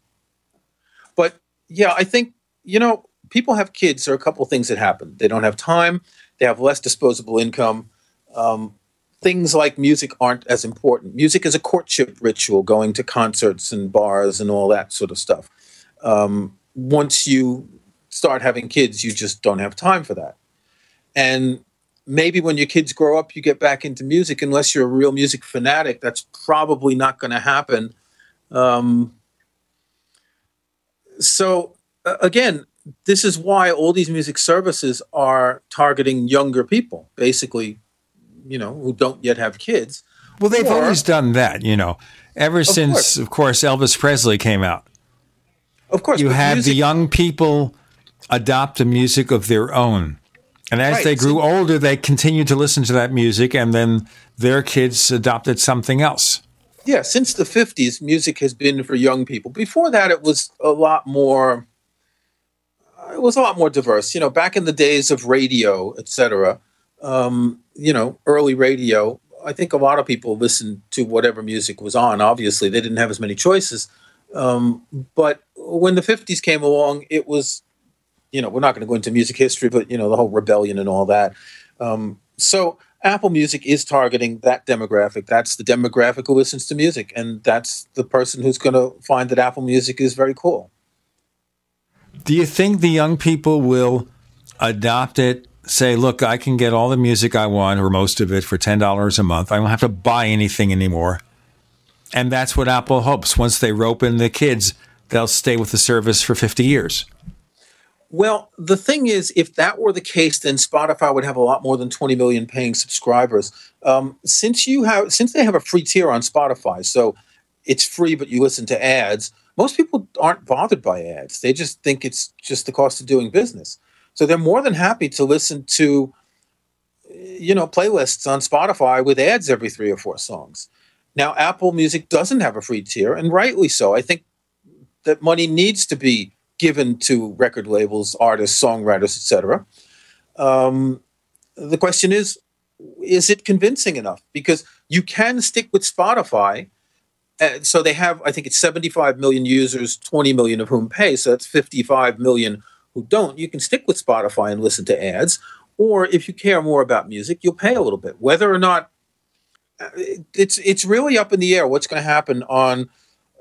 But yeah, I think, you know, people have kids. There are a couple things that happen. They don't have time, they have less disposable income. Um, things like music aren't as important. Music is a courtship ritual, going to concerts and bars and all that sort of stuff. Um, once you start having kids, you just don't have time for that. And maybe when your kids grow up, you get back into music. Unless you're a real music fanatic, that's probably not going to happen. Um, so, uh, again, this is why all these music services are targeting younger people, basically you know, who don't yet have kids. Well, they've or, always done that, you know, ever of since, course. of course, Elvis Presley came out. Of course, you had music- the young people adopt a music of their own. And as right. they grew older, they continued to listen to that music, and then their kids adopted something else. Yeah, since the 50s, music has been for young people. Before that, it was a lot more. It was a lot more diverse. You know, back in the days of radio, etc., um, you know, early radio, I think a lot of people listened to whatever music was on. Obviously, they didn't have as many choices. Um, but when the 50s came along, it was, you know, we're not going to go into music history, but, you know, the whole rebellion and all that. Um, so Apple Music is targeting that demographic. That's the demographic who listens to music. And that's the person who's going to find that Apple Music is very cool. Do you think the young people will adopt it say, look, I can get all the music I want or most of it for $10 a month. I don't have to buy anything anymore. And that's what Apple hopes. Once they rope in the kids, they'll stay with the service for 50 years. Well, the thing is, if that were the case, then Spotify would have a lot more than 20 million paying subscribers. Um, since you have, since they have a free tier on Spotify, so it's free, but you listen to ads. Most people aren't bothered by ads. They just think it's just the cost of doing business. So they're more than happy to listen to, you know, playlists on Spotify with ads every three or four songs. Now, Apple Music doesn't have a free tier, and rightly so. I think that money needs to be given to record labels, artists, songwriters, etc. Um, the question is, is it convincing enough? Because you can stick with Spotify. Uh, so they have, I think it's 75 million users, 20 million of whom pay. So that's 55 million who don't. You can stick with Spotify and listen to ads. Or if you care more about music, you'll pay a little bit. Whether or not uh, it's it's really up in the air what's going to happen on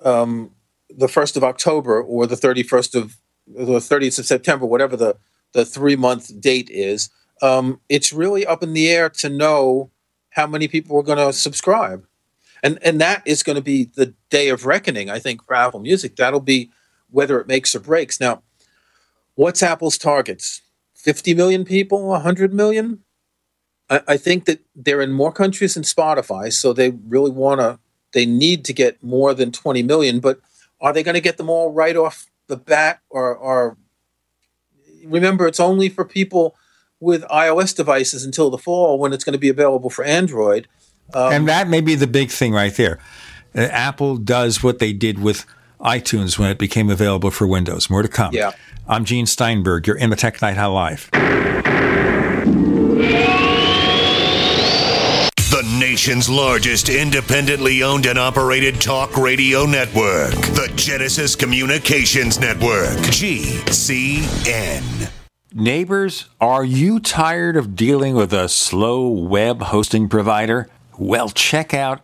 um, the first of October or the 31st of the 30th of September, whatever the the three month date is. Um, it's really up in the air to know how many people are going to subscribe, and and that is going to be the day of reckoning. I think for Apple Music, that'll be whether it makes or breaks. Now, what's Apple's targets? 50 million people, 100 million? I, I think that they're in more countries than Spotify, so they really want to, they need to get more than 20 million, but are they going to get them all right off the bat? Or, or remember, it's only for people with iOS devices until the fall when it's going to be available for Android. Um, and that may be the big thing right there. Uh, Apple does what they did with iTunes when it became available for Windows. More to come. Yeah. I'm Gene Steinberg. You're in the Tech Night Owl Live. The nation's largest independently owned and operated talk radio network, the Genesis Communications Network, GCN. Neighbors, are you tired of dealing with a slow web hosting provider? Well, check out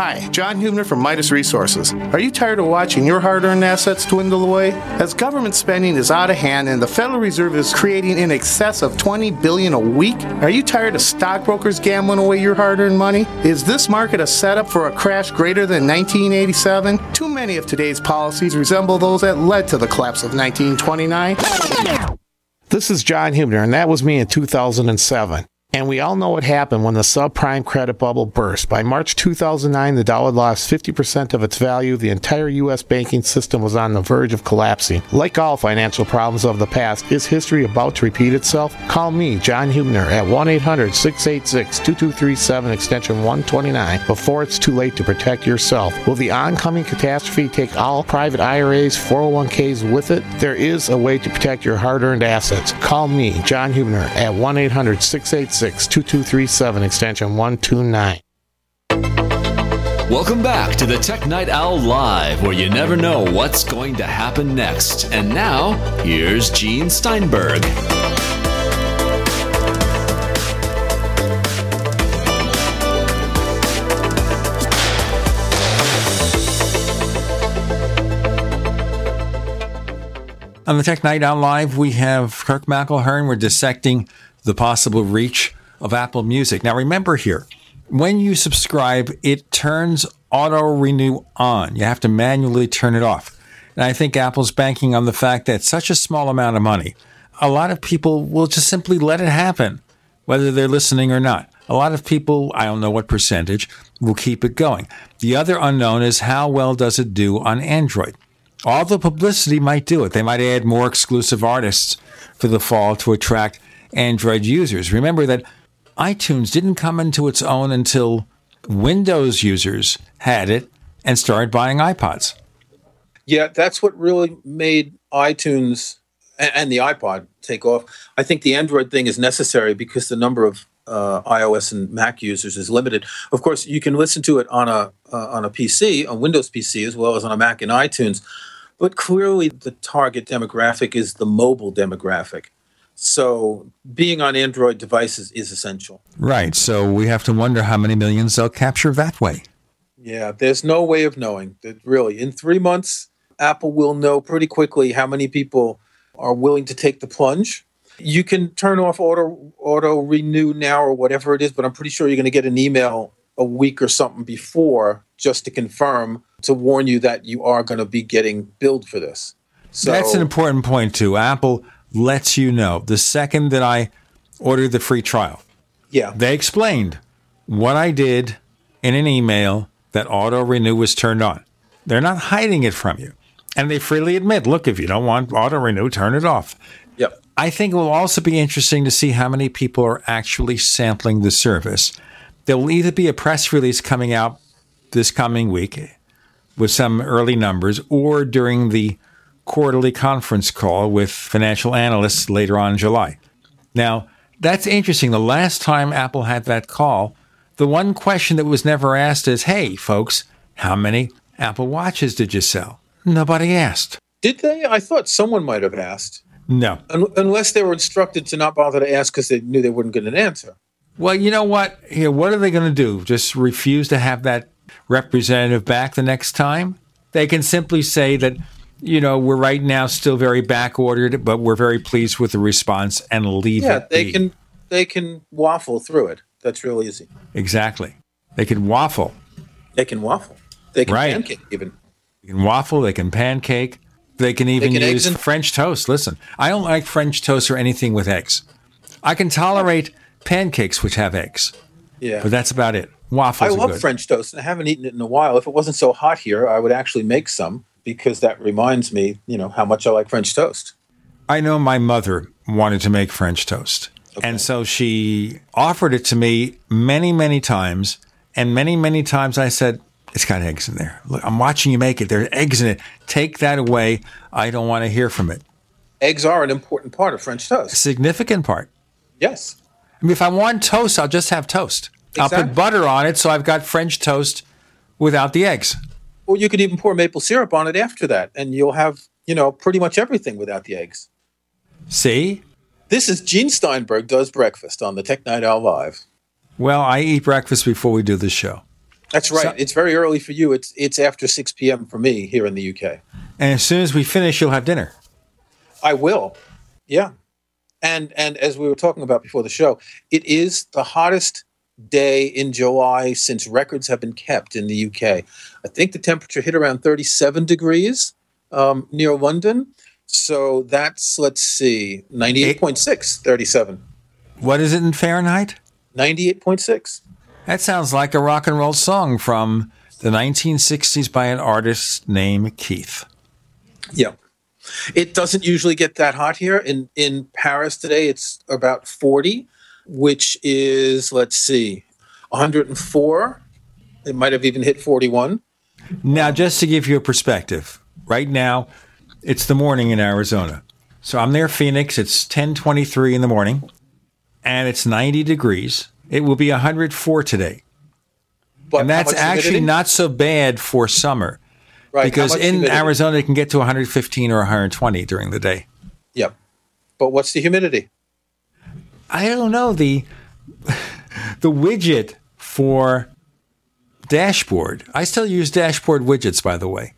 Hi, John Hubner from Midas Resources. Are you tired of watching your hard earned assets dwindle away? As government spending is out of hand and the Federal Reserve is creating in excess of 20 billion a week, are you tired of stockbrokers gambling away your hard earned money? Is this market a setup for a crash greater than 1987? Too many of today's policies resemble those that led to the collapse of 1929. This is John Hubner, and that was me in 2007. And we all know what happened when the subprime credit bubble burst. By March 2009, the dollar lost 50% of its value. The entire U.S. banking system was on the verge of collapsing. Like all financial problems of the past, is history about to repeat itself? Call me, John Hubner, at 1 800 686 2237, extension 129, before it's too late to protect yourself. Will the oncoming catastrophe take all private IRAs, 401ks with it? There is a way to protect your hard earned assets. Call me, John Hubner, at 1 800 686 2237, extension 129. Welcome back to the Tech Night Owl Live, where you never know what's going to happen next. And now, here's Gene Steinberg. On the Tech Night Owl Live, we have Kirk McElhearn. We're dissecting the possible reach of Apple Music. Now, remember here, when you subscribe, it turns auto renew on. You have to manually turn it off. And I think Apple's banking on the fact that such a small amount of money, a lot of people will just simply let it happen, whether they're listening or not. A lot of people, I don't know what percentage, will keep it going. The other unknown is how well does it do on Android? All the publicity might do it. They might add more exclusive artists for the fall to attract Android users. Remember that iTunes didn't come into its own until Windows users had it and started buying iPods. Yeah, that's what really made iTunes and, the iPod take off. I think the Android thing is necessary because the number of uh, iOS and Mac users is limited. Of course, you can listen to it on a uh, on a PC, on Windows PC, as well as on a Mac and iTunes. But clearly, the target demographic is the mobile demographic. So, being on Android devices is essential. Right. So we have to wonder how many millions they'll capture that way. Yeah, there's no way of knowing that really. In three months, Apple will know pretty quickly how many people are willing to take the plunge. You can turn off auto auto renew now or whatever it is, but I'm pretty sure you're going to get an email a week or something before just to confirm to warn you that you are going to be getting billed for this. So That's an important point too. Apple lets you know the second that I ordered the free trial. Yeah. They explained what I did in an email that auto renew was turned on. They're not hiding it from you. And they freely admit, look, if you don't want auto renew, turn it off. Yep. I think it will also be interesting to see how many people are actually sampling the service. There will either be a press release coming out this coming week with some early numbers or during the quarterly conference call with financial analysts later on in July. Now, that's interesting. The last time Apple had that call, the one question that was never asked is hey, folks, how many Apple Watches did you sell? Nobody asked. Did they? I thought someone might have asked. No. Un- unless they were instructed to not bother to ask because they knew they wouldn't get an answer. Well, you know what? Here, what are they going to do? Just refuse to have that representative back the next time? They can simply say that, you know, we're right now still very back ordered, but we're very pleased with the response and leave yeah, it they be. can they can waffle through it. That's real easy. Exactly. They can waffle. They can waffle. They can Right. pancake even. They can waffle. They can pancake. They can even can use and- French toast. Listen, I don't like French toast or anything with eggs. I can tolerate pancakes which have eggs, Yeah. but that's about it. Waffles I love good. French toast, and I haven't eaten it in a while. If it wasn't so hot here, I would actually make some because that reminds me, you know, how much I like French toast. I know my mother wanted to make French toast. And so she offered it to me many, many times. And many, many times I said, It's got eggs in there. Look, I'm watching you make it. There are eggs in it. Take that away. I don't want to hear from it. Eggs are an important part of French A toast. significant part. Yes. I mean, if I want toast, I'll just have toast. I'll put butter on it so I've got French toast without the eggs. Or you could even pour maple syrup on it after that, and you'll have, you know, pretty much everything without the eggs. See? This is Gene Steinberg does breakfast on the Tech Night Owl Live. Well, I eat breakfast before we do the show. That's right. So- it's very early for you. It's it's after six p.m. for me here in the UK. And as soon as we finish, you'll have dinner. I will. Yeah. And and as we were talking about before the show, it is the hottest day in July since records have been kept in the UK. I think the temperature hit around 37 degrees um, near London. So that's let's see, 98.6, 37. What is it in Fahrenheit? 98.6. That sounds like a rock and roll song from the 1960s by an artist named Keith. Yeah. It doesn't usually get that hot here. In in Paris today, it's about 40, which is, let's see, 104. It might have even hit 41. Now, just to give you a perspective, right now it's the morning in Arizona. So I'm there, Phoenix. It's 10:23 in the morning, and it's 90 degrees. It will be 104 today, But and that's actually humidity? not so bad for summer. Right, because in humidity? Arizona it can get to 115 or 120 during the day. Yep. But what's the humidity? I don't know the the widget for dashboard. I still use dashboard widgets, by the way,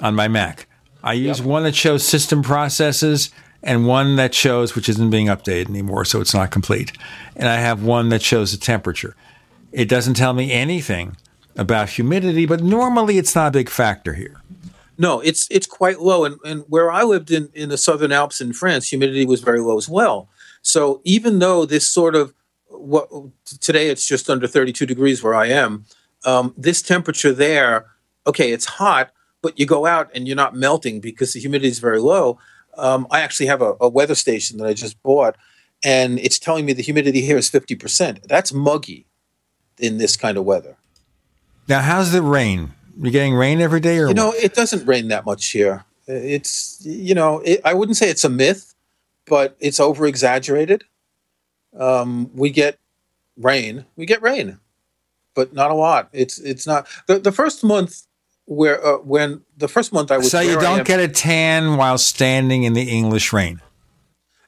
on my Mac. I use one that shows system processes and one that shows which isn't being updated anymore, so it's not complete. And I have one that shows the temperature. It doesn't tell me anything about humidity, but normally it's not a big factor here. No, it's it's quite low. And, and where I lived in, in the Southern Alps in France, humidity was very low as well. So even though this sort of what today it's just under 32 degrees where I am, um, this temperature there, okay, it's hot, but you go out and you're not melting because the humidity is very low. Um, I actually have a, a weather station that I just bought, and it's telling me the humidity here is 50%. That's muggy in this kind of weather. Now, how's the rain? You're getting rain every day, or you know what? it doesn't rain that much here it's you know it, i wouldn't say it's a myth but it's over exaggerated. Um, we get rain. We get rain, but not a lot. It's it's not the the first month where uh, when the first month I was So you don't am- get a tan while standing in the English rain.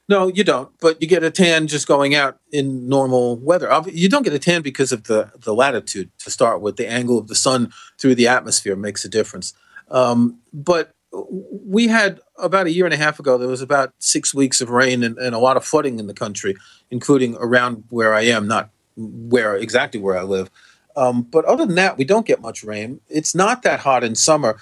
No, you don't. But you get a tan just going out in normal weather. You don't get a tan because of the the latitude to start with. The angle of the sun through the atmosphere makes a difference. Um, but we had about a year and a half ago. There was about six weeks of rain and, and a lot of flooding in the country, including around where I am, not where exactly where I live. Um, but other than that, we don't get much rain. It's not that hot in summer.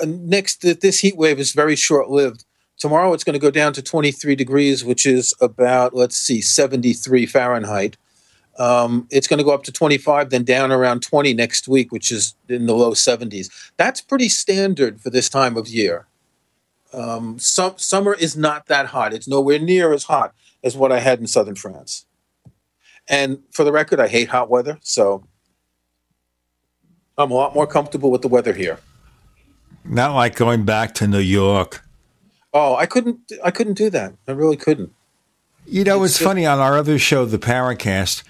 Uh, next, this heat wave is very short lived. Tomorrow it's going to go down to 23 degrees, which is about, let's see, 73 Fahrenheit. Um, it's going to go up to 25, then down around 20 next week, which is in the low 70s. That's pretty standard for this time of year. Um, sum- summer is not that hot. It's nowhere near as hot as what I had in southern France. And for the record, I hate hot weather, so I'm a lot more comfortable with the weather here. Not like going back to New York. Oh, I couldn't. I couldn't do that. I really couldn't. You know, it's, funny on our other show, the Paracast,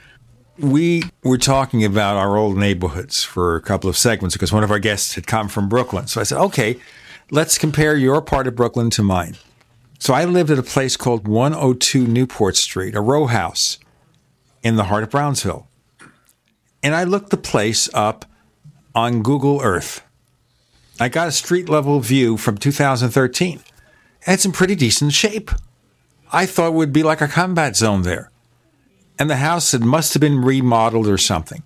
we were talking about our old neighborhoods for a couple of segments because one of our guests had come from Brooklyn. So I said, okay, let's compare your part of Brooklyn to mine. So I lived at a place called 102 Newport Street, a row house in the heart of Brownsville. And I looked the place up on Google Earth. I got a street level view from 2013. It's in pretty decent shape. I thought it would be like a combat zone there. And the house it must have been remodeled or something.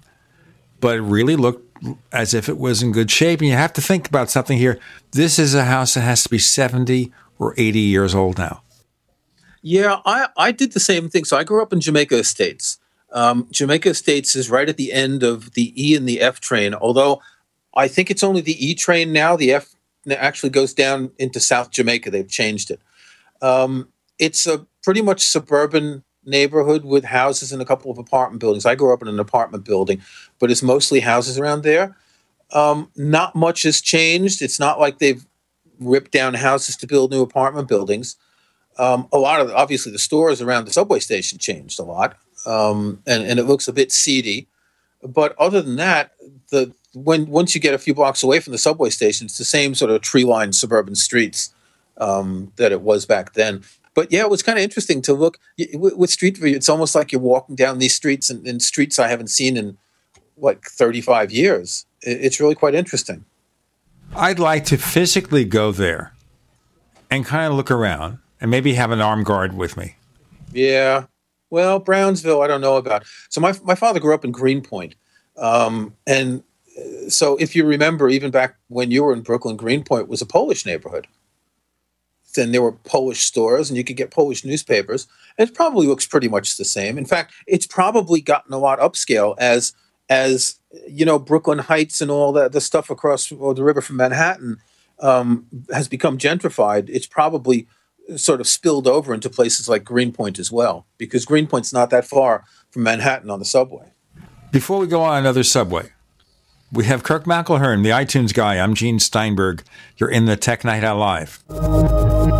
But it really looked as if it was in good shape. And you have to think about something here. This is a house that has to be 70 or 80 years old now. Yeah, I, I did the same thing. So I grew up in Jamaica Estates. Um, Jamaica Estates is right at the end of the E and the F train, although I think it's only the E train now. The F actually goes down into South Jamaica. They've changed it. Um, it's a pretty much suburban neighborhood with houses and a couple of apartment buildings. I grew up in an apartment building, but it's mostly houses around there. Um, not much has changed. It's not like they've ripped down houses to build new apartment buildings. Um, a lot of obviously the stores around the subway station changed a lot, um, and and it looks a bit seedy. But other than that, the when once you get a few blocks away from the subway station, it's the same sort of tree-lined suburban streets um, that it was back then. But yeah, it was kind of interesting to look with, Street View. It's almost like you're walking down these streets and, and streets I haven't seen in like 35 years. It's really quite interesting. I'd like to physically go there and kind of look around and maybe have an armed guard with me. Yeah. Well, Brownsville, I don't know about. So my my father grew up in Greenpoint, um, and uh, so if you remember, even back when you were in Brooklyn, Greenpoint was a Polish neighborhood. Then there were Polish stores, and you could get Polish newspapers. It probably looks pretty much the same. In fact, it's probably gotten a lot upscale as as you know Brooklyn Heights and all that the stuff across well, the river from Manhattan um, has become gentrified. It's probably sort of spilled over into places like Greenpoint as well, because Greenpoint's not that far from Manhattan on the subway. Before we go on another subway, we have Kirk McElhearn, the iTunes guy. I'm Gene Steinberg. You're in the Tech Night Owl Live.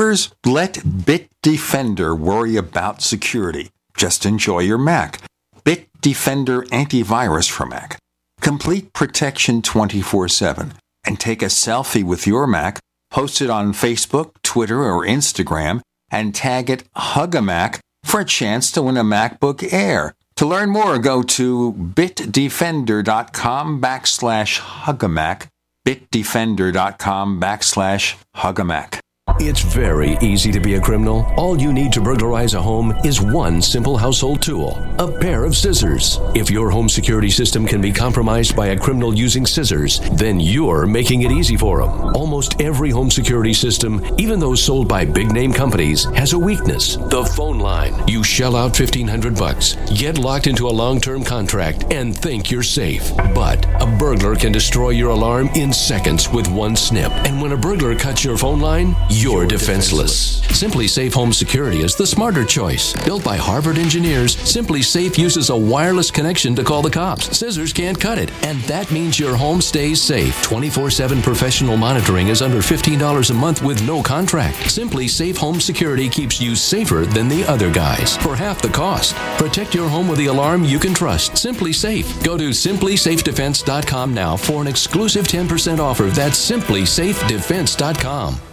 Neighbors, let Bitdefender worry about security. Just enjoy your Mac. Bitdefender antivirus for Mac. Complete protection 24 7. And take a selfie with your Mac, post it on Facebook, Twitter, or Instagram, and tag it Hugamac for a chance to win a MacBook Air. To learn more, go to bitdefender.com backslash Hugamac, bitdefender.com backslash Hugamac. It's very easy to be a criminal. All you need to burglarize a home is one simple household tool a pair of scissors. If your home security system can be compromised by a criminal using scissors, then you're making it easy for them. Almost every home security system, even those sold by big name companies, has a weakness the phone line. You shell out 1500 bucks, get locked into a long term contract, and think you're safe. But a burglar can destroy your alarm in seconds with one snip. And when a burglar cuts your phone line, you're defenseless. SimpliSafe Home Security is the smarter choice. Built by Harvard engineers, SimpliSafe uses a wireless connection to call the cops. Scissors can't cut it, and that means your home stays safe. 24 7 professional monitoring is under $15 a month with no contract. SimpliSafe Home Security keeps you safer than the other guys for half the cost. Protect your home with the alarm you can trust. SimpliSafe. Go to simplisafedefense.com now for an exclusive 10% offer. That's simplisafedefense.com.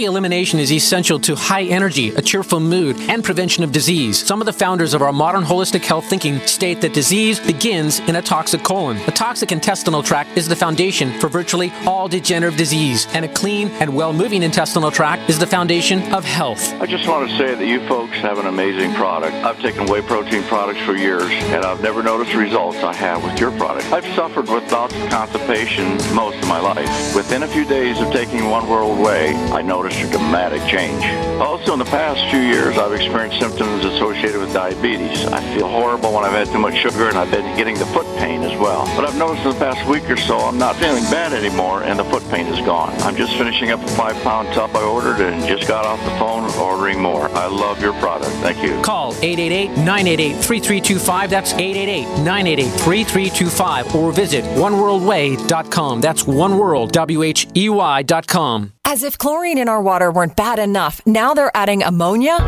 Healthy elimination is essential to high energy, a cheerful mood, and prevention of disease. Some of the founders of our modern holistic health thinking state that disease begins in a toxic colon. A toxic intestinal tract is the foundation for virtually all degenerative disease, and a clean and well moving intestinal tract is the foundation of health. I just want to say that you folks have an amazing product. I've taken whey protein products for years, and I've never noticed results I have with your product. I've suffered with bouts of constipation most of my life. Within a few days of taking One World Whey, I noticed a dramatic change. Also, in the past few years, I've experienced symptoms associated with diabetes. I feel horrible when I've had too much sugar, and I've been getting the foot pain as well. But I've noticed in the past week or so, I'm not feeling bad anymore, and the foot pain is gone. I'm just finishing up a five-pound tub I ordered and just got off the phone ordering more. I love your product. Thank you. Call 888-988-3325. That's 888-988-3325. Or visit oneworldwhey.com. That's oneworld, W-H-E-Y dot com. As if chlorine in our water weren't bad enough, now they're adding ammonia?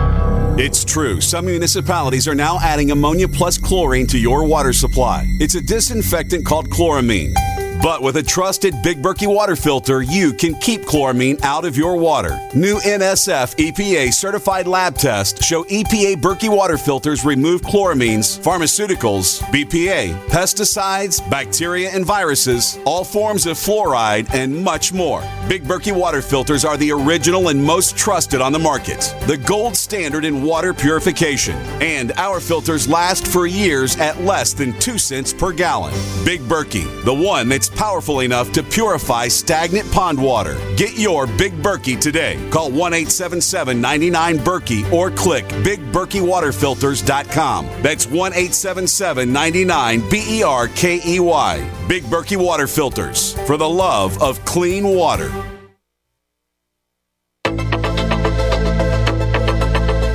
It's true. Some municipalities are now adding ammonia plus chlorine to your water supply. It's a disinfectant called chloramine. But with a trusted Big Berkey water filter, you can keep chloramine out of your water. New NSF EPA certified lab tests show EPA Berkey water filters remove chloramines, pharmaceuticals, BPA, pesticides, bacteria and viruses, all forms of fluoride, and much more. Big Berkey water filters are the original and most trusted on the market, the gold standard in water purification. And our filters last for years at less than 2 cents per gallon. Big Berkey, the one that's powerful enough to purify stagnant pond water. Get your Big Berkey today. Call 1 877 99 Berkey or click BigBerkeyWaterFilters.com. That's 1 877 99 B E R K E Y. Big Berkey Water Filters for the love of clean water.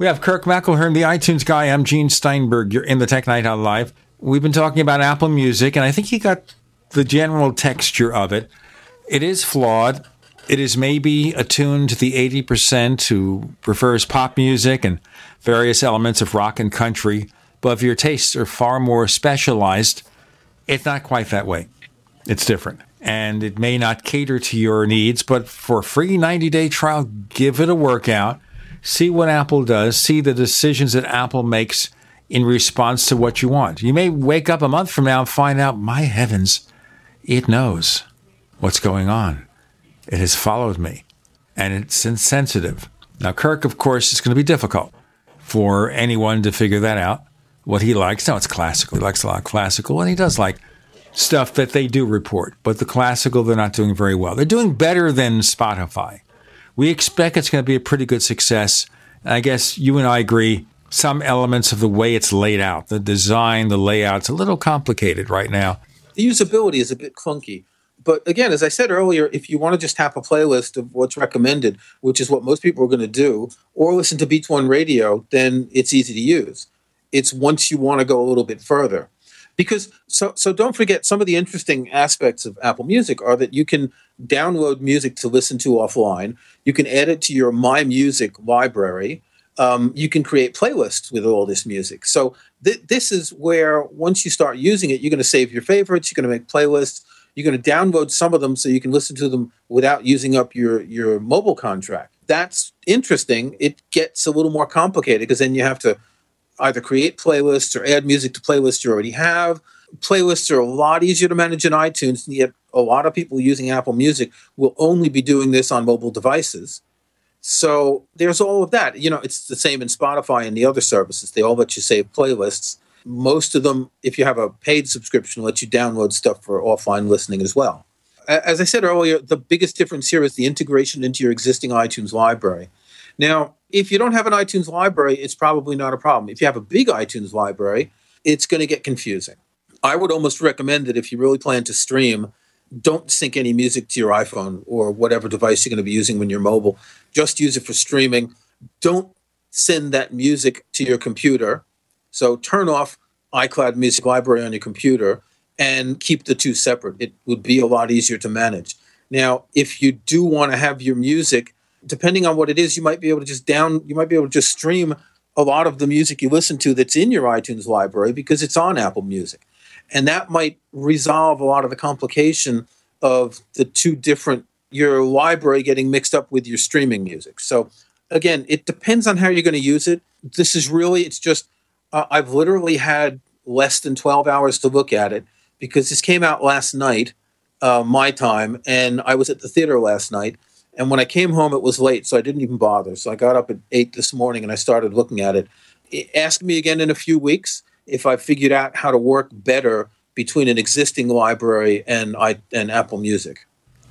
We have Kirk McElhearn, the iTunes guy. I'm Gene Steinberg. You're in the Tech Night Owl Live. We've been talking about Apple Music, and I think you got the general texture of it. It is flawed. It is maybe attuned to the 80% who prefers pop music and various elements of rock and country. But if your tastes are far more specialized, it's not quite that way. It's different. And it may not cater to your needs, but for a free 90 day trial, give it a workout see what Apple does, see the decisions that Apple makes in response to what you want. You may wake up a month from now and find out, my heavens, it knows what's going on. It has followed me and it's insensitive. Now, Kirk, of course, it's going to be difficult for anyone to figure that out. What he likes. Now, it's classical. He likes a lot of classical, and he does like stuff that they do report. But the classical, they're not doing very well. They're doing better than Spotify we expect it's going to be a pretty good success. I guess you and I agree. Some elements of the way it's laid out, the design, the layout, layout's a little complicated right now. The usability is a bit clunky. But again, as I said earlier, if you want to just have a playlist of what's recommended, which is what most people are going to do, or listen to Beats One Radio, then it's easy to use. It's once you want to go a little bit further because so so don't forget some of the interesting aspects of Apple Music are that you can download music to listen to offline. You can add it to your My Music library. Um, you can create playlists with all this music. So th- this is where once you start using it, you're going to save your favorites. You're going to make playlists. You're going to download some of them so you can listen to them without using up your your mobile contract. That's interesting. It gets a little more complicated because then you have to either create playlists or add music to playlists you already have. Playlists are a lot easier to manage in iTunes, and yet a lot of people using Apple Music will only be doing this on mobile devices. So there's all of that. You know, it's the same in Spotify and the other services. They all let you save playlists. Most of them, if you have a paid subscription, let you download stuff for offline listening as well. As I said earlier, the biggest difference here is the integration into your existing iTunes library. Now, if you don't have an iTunes library, it's probably not a problem. If you have a big iTunes library, it's going to get confusing. I would almost recommend that if you really plan to stream, don't sync any music to your iPhone or whatever device you're going to be using when you're mobile. Just use it for streaming. Don't send that music to your computer. So turn off iCloud Music Library on your computer and keep the two separate. It would be a lot easier to manage. Now, if you do want to have your music, depending on what it is, you might be able to just down, you might be able to just stream a lot of the music you listen to that's in your iTunes library because it's on Apple Music. And that might resolve a lot of the complication of the two different, your library getting mixed up with your streaming music. So, again, it depends on how you're going to use it. This is really, it's just, uh, I've literally had less than 12 hours to look at it because this came out last night, uh, my time, and I was at the theater last night. And when I came home, it was late, so I didn't even bother. So I got up at eight this morning and I started looking at it. Ask me again in a few weeks if I figured out how to work better between an existing library and I, and Apple Music.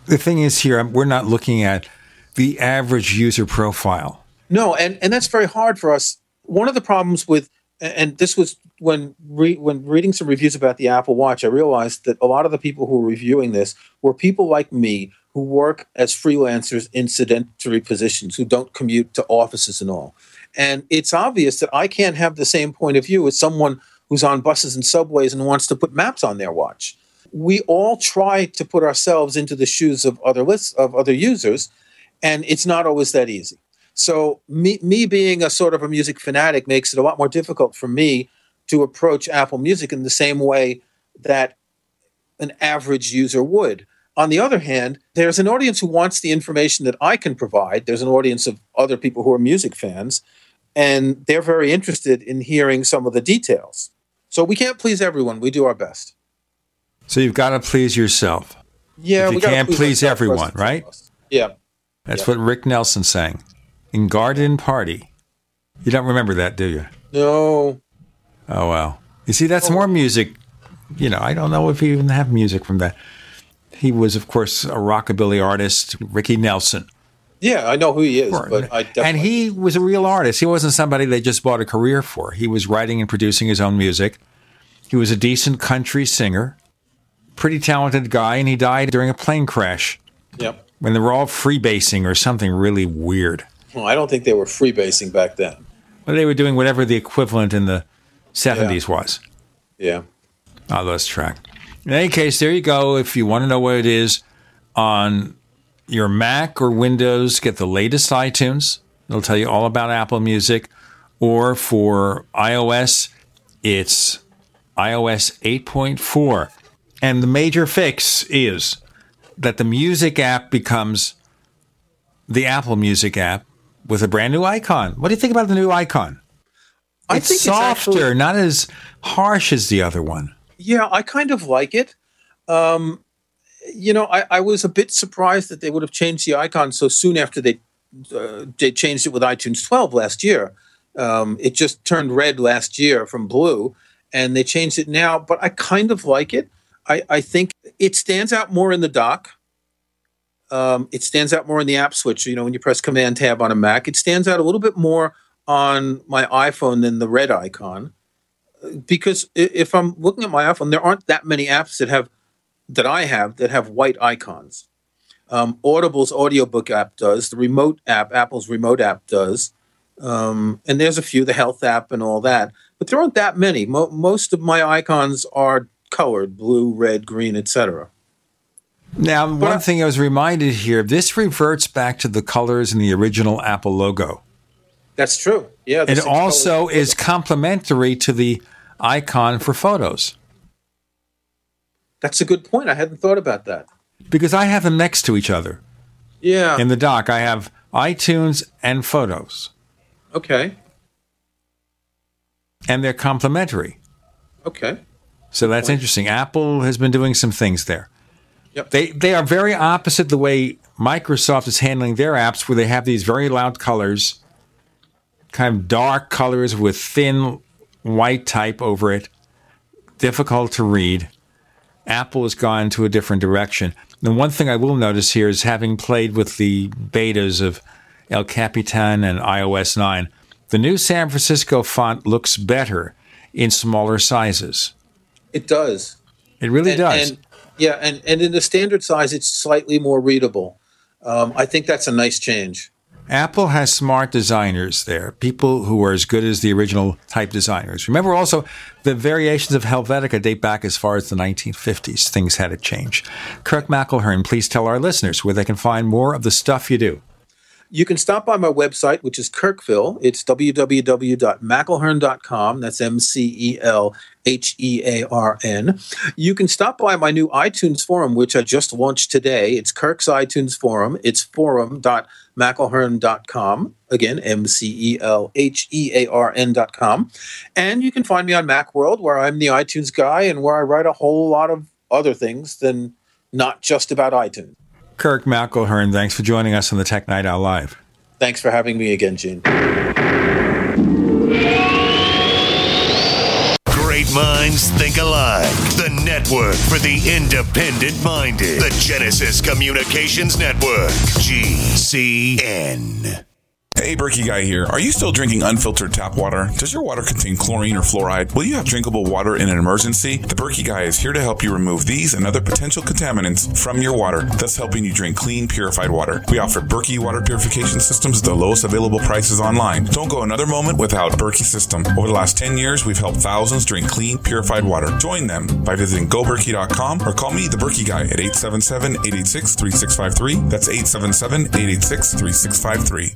The thing is here, we're not looking at the average user profile. No, and, and that's very hard for us. One of the problems with, and this was when re, when reading some reviews about the Apple Watch, I realized that a lot of the people who were reviewing this were people like me who work as freelancers in sedentary positions, who don't commute to offices and all. And it's obvious that I can't have the same point of view as someone who's on buses and subways and wants to put maps on their watch. We all try to put ourselves into the shoes of other lists of other users, and it's not always that easy. So me, me being a sort of a music fanatic makes it a lot more difficult for me to approach Apple Music in the same way that an average user would. On the other hand, there's an audience who wants the information that I can provide. There's an audience of other people who are music fans, and they're very interested in hearing some of the details. So we can't please everyone. We do our best. So you've got to please yourself. Yeah, if you we can't please please everyone, right? Yeah. That's Yeah. what Rick Nelson sang in Garden Party. You don't remember that, do you? No. Oh well. You see, that's more music. You know, I don't know if you even have music from that. He was, of course, a rockabilly artist, Ricky Nelson. Yeah, I know who he is, but I definitely And he was a real artist. He wasn't somebody they just bought a career for. He was writing and producing his own music. He was a decent country singer, pretty talented guy, and he died during a plane crash Yep. when they were all freebasing or something really weird. Well, I don't think they were freebasing back then. Well, they were doing whatever the equivalent in the 70s was. Yeah. I lost track. In any case, there you go. If you want to know what it is on your Mac or Windows, get the latest iTunes. It'll tell you all about Apple Music. Or for iOS, it's iOS 8.4. And the major fix is that the music app becomes the Apple Music app with a brand new icon. What do you think about the new icon? I it's think it's softer, actually- not as harsh as the other one. Yeah, I kind of like it. Um, you know, I, I was a bit surprised that they would have changed the icon so soon after they uh, they changed it with iTunes 12 last year. Um, it just turned red last year from blue, and they changed it now. But I kind of like it. I, I think it stands out more in the dock. Um, it stands out more in the app switch. You know, when you press Command Tab on a Mac, it stands out a little bit more on my iPhone than the red icon because if I'm looking at my iPhone, there aren't that many apps that have that I have that have white icons. Um, Audible's audiobook app does. The remote app, Apple's remote app does. Um, and there's a few, the health app and all that. but there aren't that many. Mo- most of my icons are colored blue, red, green, etc. Now, one thing I was reminded here this reverts back to the colors in the original Apple logo. That's true. Yeah. It also is complementary to the icon for photos That's a good point. I hadn't thought about that. because I have them next to each other. Yeah. In the dock, I have iTunes and photos, okay. and they're complementary. Okay. So that's interesting. Apple has been doing some things there. Yep. They they are very opposite the way Microsoft is handling their apps, where they have these very loud colors, kind of dark colors with thin white type over it, difficult to read. Apple has gone to a different direction. The one thing I will notice here is having played with the betas of El Capitan and iOS 9, the new San Francisco font looks better in smaller sizes. It does. It really And- does. And, yeah, and, and in the standard size, it's slightly more readable. Um, I think that's a nice change. Apple has smart designers there, people who are as good as the original type designers. Remember also, the variations of Helvetica date back as far as the 1950s. Things had to change. Kirk McElhearn, please tell our listeners where they can find more of the stuff you do. You can stop by my website, which is Kirkville. It's www.mcelhearn.com. That's M C E L H E A R N. You can stop by my new iTunes forum, which I just launched today. It's Kirk's iTunes forum. It's forum.mcelhearn.com. Again, M C E L H E A R N.com. And you can find me on Macworld, where I'm the iTunes guy and where I write a whole lot of other things than not just about iTunes. Kirk McElhearn, thanks for joining us on the Tech Night Owl Live. Thanks for having me again, Gene. Great minds think alike. The network for the independent minded. The Genesis Communications Network. GCN. Hey, Berkey Guy here. Are you still drinking unfiltered tap water? Does your water contain chlorine or fluoride? Will you have drinkable water in an emergency? The Berkey Guy is here to help you remove these and other potential contaminants from your water, thus helping you drink clean, purified water. We offer Berkey water purification systems at the lowest available prices online. Don't go another moment without Berkey system. Over the last 10 years, we've helped thousands drink clean, purified water. Join them by visiting goberkey.com or call me, the Berkey Guy, at 877-886-3653. That's 877-886-3653.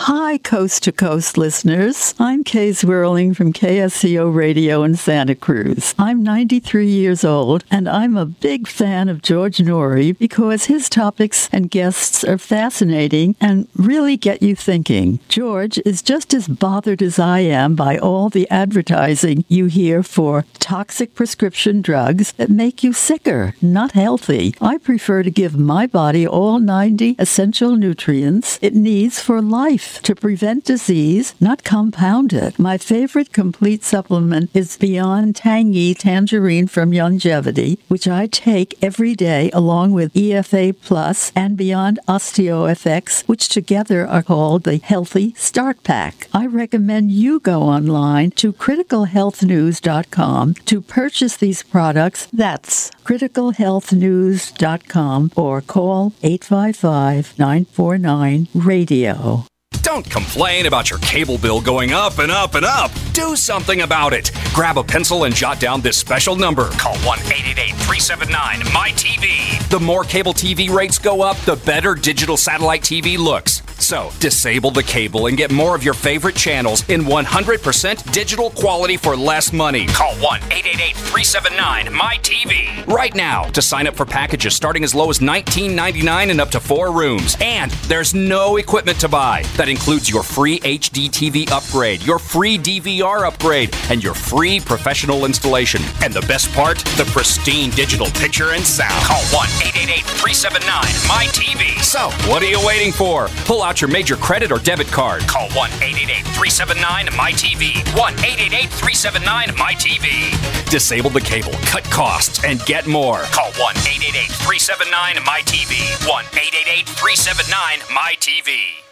Hi, Coast to Coast listeners. I'm Kay Zwerling from KSCO Radio in Santa Cruz. I'm 93 years old, and I'm a big fan of George Noory because his topics and guests are fascinating and really get you thinking. George is just as bothered as I am by all the advertising you hear for toxic prescription drugs that make you sicker, not healthy. I prefer to give my body all 90 essential nutrients it needs for life to prevent disease, not compound it. My favorite complete supplement is Beyond Tangy Tangerine from Youngevity, which I take every day along with EFA Plus and Beyond OsteoFX, which together are called the Healthy Start Pack. I recommend you go online to criticalhealthnews.com to purchase these products. That's criticalhealthnews.com or call 855 949 radio. Don't complain about your cable bill going up and up and up. Do something about it. Grab a pencil and jot down this special number. Call 1 888 379 MyTV. The more cable TV rates go up, the better digital satellite TV looks. So, disable the cable and get more of your favorite channels in 100% digital quality for less money. Call 1 888 379 MyTV right now to sign up for packages starting as low as $19.99 and up to four rooms. And there's no equipment to buy. That includes your free HD TV upgrade, your free DVR upgrade, and your free professional installation. And the best part, the pristine digital picture and sound. Call 1 888 379 MyTV. So, what are you waiting for? Pull out your major credit or debit card. Call 1 888 379 MyTV. 1 888 379 MyTV. Disable the cable, cut costs, and get more. Call 1 888 379 MyTV. 1 888 379 MyTV.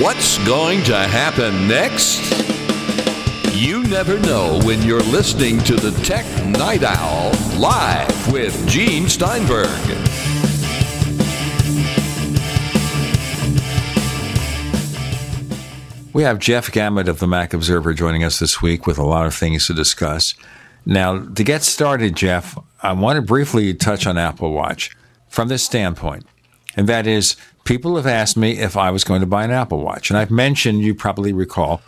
What's going to happen next? You never know when you're listening to the Tech Night Owl live with Gene Steinberg. We have Jeff Gamet of the Mac Observer joining us this week with a lot of things to discuss. Now, to get started, Jeff, I want to briefly touch on Apple Watch from this standpoint, and that is people have asked me if I was going to buy an Apple Watch. And I've mentioned, you probably recall,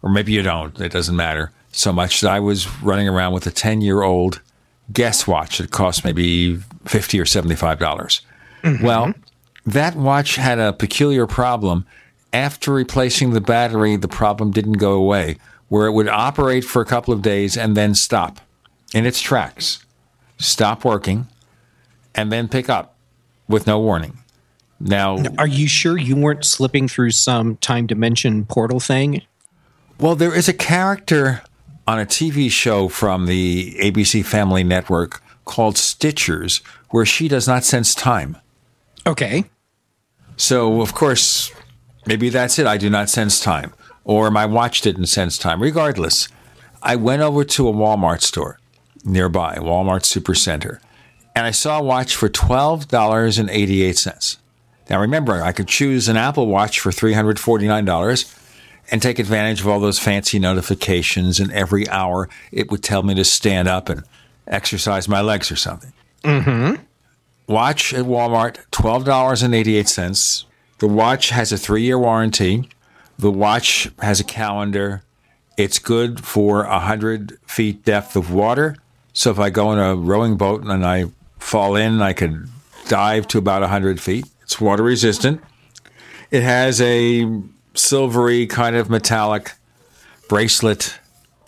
or maybe you don't, it doesn't matter so much, that I was running around with a 10 year old Guess watch that cost maybe 50 or $75. dollars mm-hmm. Well, that watch had a peculiar problem. After replacing the battery, the problem didn't go away, where it would operate for a couple of days and then stop in its tracks, stop working, and then pick up with no warning. Now, are you sure you weren't slipping through some time dimension portal thing? Well, there is a character on a TV show from the ABC Family Network called Stitchers where she does not sense time. Okay. So, of course, maybe that's it. I do not sense time. Or my watch didn't sense time. Regardless, I went over to a Walmart store nearby, Walmart Supercenter, and I saw a watch for $12.88. Now, remember, I could choose an Apple Watch for $349 and take advantage of all those fancy notifications, and every hour it would tell me to stand up and exercise my legs or something. Mm-hmm. Watch at Walmart, $12.88. The watch has a three year warranty. The watch has a calendar. It's good for 100 feet depth of water. So if I go in a rowing boat and I fall in, I could dive to about 100 feet. It's water resistant. It has a silvery kind of metallic bracelet.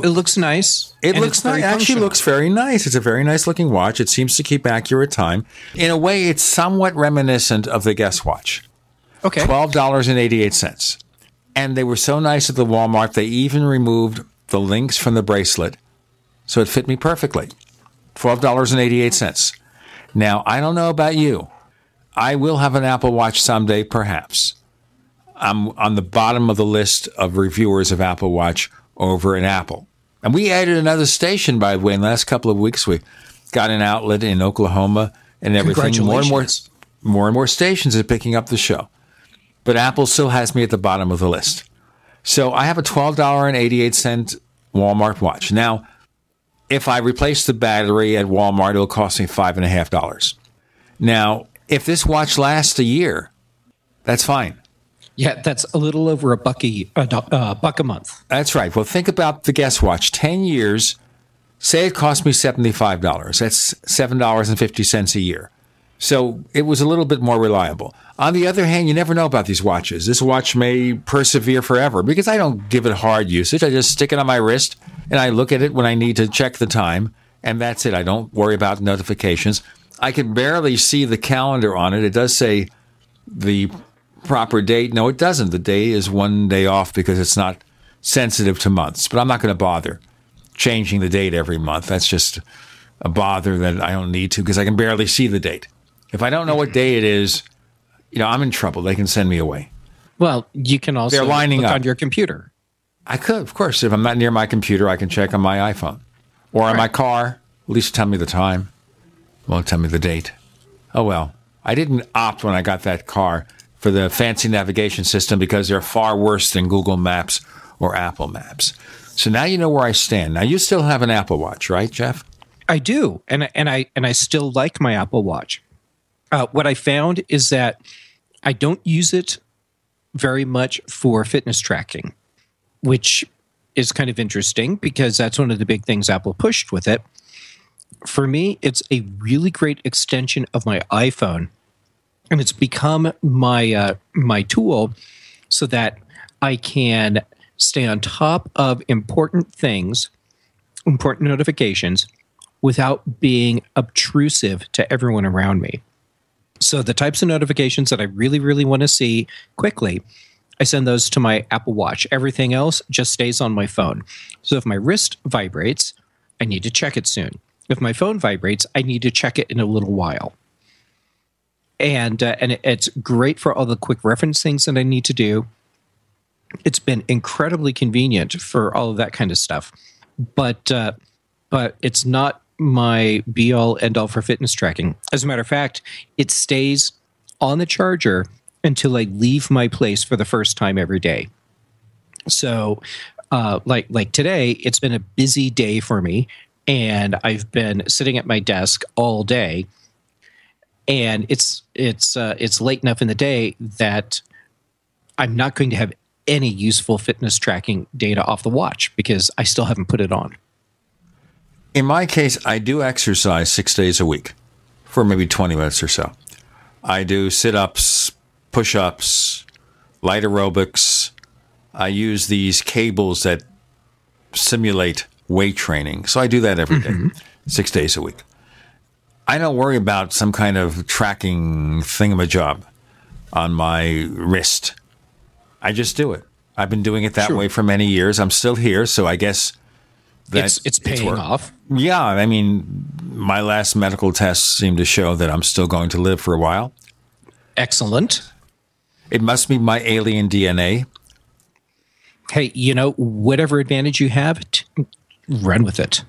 It looks nice. It looks nice. Actually, looks very nice. It's a very nice looking watch. It seems to keep accurate time. In a way, it's somewhat reminiscent of the Guess Watch. Okay. Twelve dollars and eighty eight cents. And they were so nice at the Walmart. They even removed the links from the bracelet, so it fit me perfectly. Twelve dollars and eighty eight cents. Now I don't know about you. I will have an Apple Watch someday, perhaps. I'm on the bottom of the list of reviewers of Apple Watch over in Apple. And we added another station, by the way, in the last couple of weeks. We got an outlet in Oklahoma and everything. More and more, more and more stations are picking up the show. But Apple still has me at the bottom of the list. So I have a $12.88 Walmart watch. Now, if I replace the battery at Walmart, it'll cost me $5.5. Now, if this watch lasts a year, that's fine. Yeah, that's a little over a bucky a uh, buck a month. That's right. Well, think about the Guess Watch. 10 years, say it cost me $75. That's $7.50 a year. So it was a little bit more reliable. On the other hand, you never know about these watches. This watch may persevere forever because I don't give it hard usage. I just stick it on my wrist and I look at it when I need to check the time, and that's it. I don't worry about notifications. I can barely see the calendar on it. It does say the proper date. No, it doesn't. The day is one day off because it's not sensitive to months. But I'm not going to bother changing the date every month. That's just a bother that I don't need to because I can barely see the date. If I don't know what day it is, you know, I'm in trouble. They can send me away. Well, you can also They're lining look up. on your computer. I could, of course. If I'm not near my computer, I can check on my iPhone or on my car. At least tell me the time. Won't tell me the date. Oh well. I didn't opt when I got that car for the fancy navigation system because they're far worse than Google Maps or Apple Maps. So now you know where I stand. Now you still have an Apple Watch, right, Jeff? I do, and and I and I still like my Apple Watch. Uh, what I found is that I don't use it very much for fitness tracking, which is kind of interesting because that's one of the big things Apple pushed with it. For me, it's a really great extension of my iPhone, and it's become my uh, my tool so that I can stay on top of important things, important notifications, without being obtrusive to everyone around me. So the types of notifications that I really, really want to see quickly, I send those to my Apple Watch. Everything else just stays on my phone. So if my wrist vibrates, I need to check it soon. If my phone vibrates, I need to check it in a little while. And uh, and it's great for all the quick reference things that I need to do. It's been incredibly convenient for all of that kind of stuff, but uh, but it's not my be all end all for fitness tracking. As a matter of fact, it stays on the charger until I leave my place for the first time every day. So, uh, like like today, it's been a busy day for me, and I've been sitting at my desk all day, and it's it's uh, it's late enough in the day that I'm not going to have any useful fitness tracking data off the watch because I still haven't put it on. In my case, I do exercise six days a week for maybe 20 minutes or so. I do sit ups, push ups, light aerobics. I use these cables that simulate weight training. So I do that every day, mm-hmm. six days a week. I don't worry about some kind of tracking thingamajob on my wrist. I just do it. I've been doing it that way for many years. I'm still here, so I guess It's- it's paying worked. off. Yeah, I mean, my last medical tests seem to show that I'm still going to live for a while. Excellent. It must be my alien DNA. Hey, you know, whatever advantage you have, t- run with it.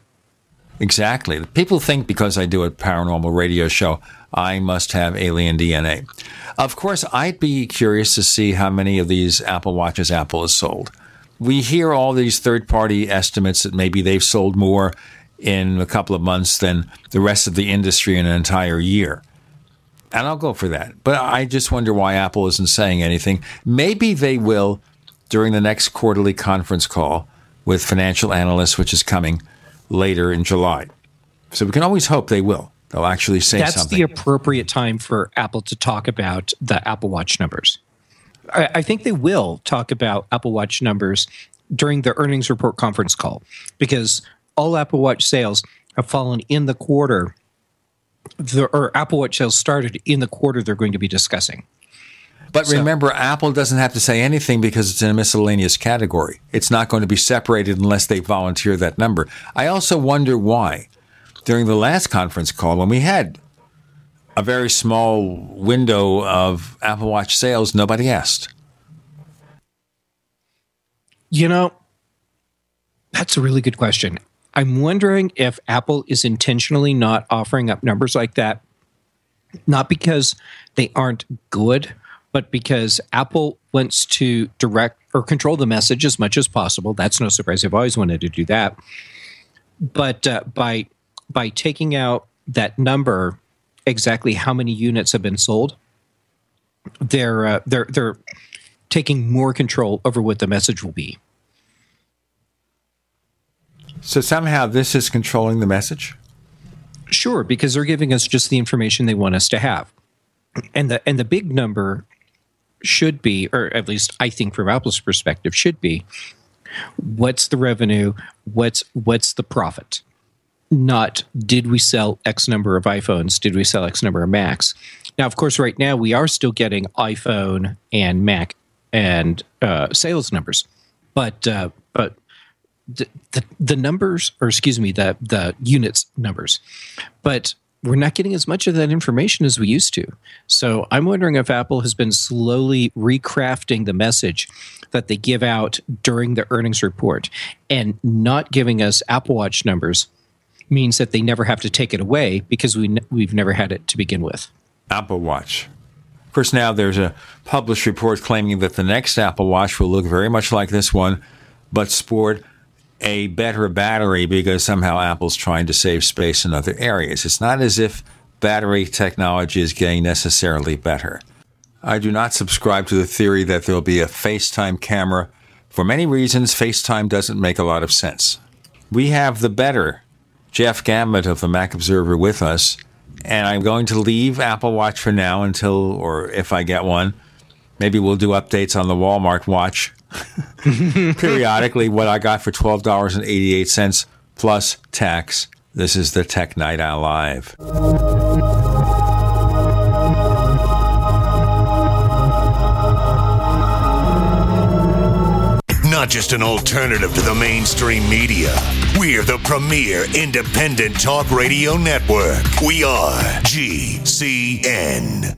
Exactly. People think because I do a paranormal radio show, I must have alien DNA. Of course, I'd be curious to see how many of these Apple Watches Apple has sold. We hear all these third party estimates that maybe they've sold more in a couple of months than the rest of the industry in an entire year. And I'll go for that. But I just wonder why Apple isn't saying anything. Maybe they will during the next quarterly conference call with financial analysts, which is coming later in July. So we can always hope they will. They'll actually say That's something. the appropriate time for Apple to talk about the Apple Watch numbers. I, I think they will talk about Apple Watch numbers during the earnings report conference call because all Apple Watch sales have fallen in the quarter, the, or Apple Watch sales started in the quarter they're going to be discussing. But remember, Apple doesn't have to say anything because it's in a miscellaneous category. It's not going to be separated unless they volunteer that number. I also wonder why, during the last conference call, when we had a very small window of Apple Watch sales, nobody asked. You know, that's a really good question. I'm wondering if Apple is intentionally not offering up numbers like that, not because they aren't good, but because Apple wants to direct or control the message as much as possible. That's no surprise. They've always wanted to do that. But uh, by by taking out that number, exactly how many units have been sold, they're uh, they're they're taking more control over what the message will be. So somehow this is controlling the message? Sure, because they're giving us just the information they want us to have. And the and the big number should be, or at least I think from Apple's perspective, should be what's the revenue, what's what's the profit? Not did we sell X number of iPhones, did we sell X number of Macs? Now, of course, right now we are still getting iPhone and Mac and uh, sales numbers, but uh, but the, the the numbers, or excuse me, the the units numbers, but we're not getting as much of that information as we used to. So I'm wondering if Apple has been slowly recrafting the message that they give out during the earnings report and not giving us Apple Watch numbers means that they never have to take it away because we we've never had it to begin with. Apple Watch. Of course, now there's a published report claiming that the next Apple Watch will look very much like this one, but sport a better battery because somehow Apple's trying to save space in other areas. It's not as if battery technology is getting necessarily better. I do not subscribe to the theory that there'll be a FaceTime camera. For many reasons, FaceTime doesn't make a lot of sense. We have the better Jeff Gamet of the Mac Observer with us, and I'm going to leave Apple Watch for now until, or if I get one, maybe we'll do updates on the Walmart watch periodically. What I got for twelve dollars and eighty eight cents plus tax. This is the Tech Night Owl Live. Not just an alternative to the mainstream media. We're the premier independent talk radio network. We are GCN.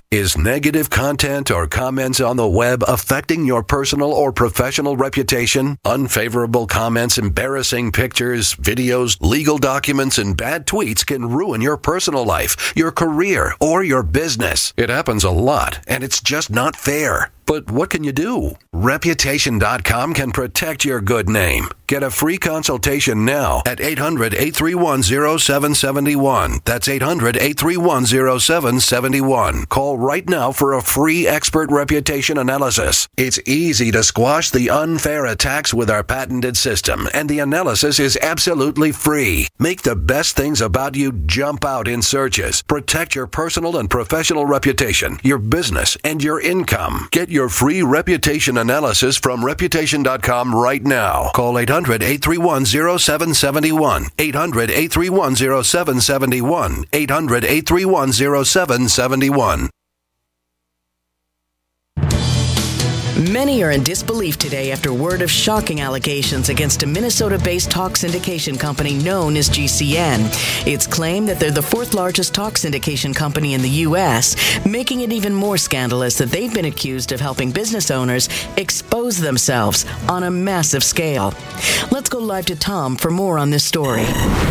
Is negative content or comments on the web affecting your personal or professional reputation? Unfavorable comments, embarrassing pictures, videos, legal documents, and bad tweets can ruin your personal life, your career, or your business. It happens a lot, and it's just not fair. But what can you do? Reputation.com can protect your good name. Get a free consultation now at 800 831 0771. That's 800 831 0771. Call right now for a free expert reputation analysis. It's easy to squash the unfair attacks with our patented system, and the analysis is absolutely free. Make the best things about you jump out in searches. Protect your personal and professional reputation, your business, and your income. Get your free reputation analysis from reputation.com right now. Call 800 831 0771. 800 831 0771. 800 831 0771. Many are in disbelief today after word of shocking allegations against a Minnesota based talk syndication company known as GCN. It's claimed that they're the fourth largest talk syndication company in the U.S., making it even more scandalous that they've been accused of helping business owners expose themselves on a massive scale. Let's go live to Tom for more on this story.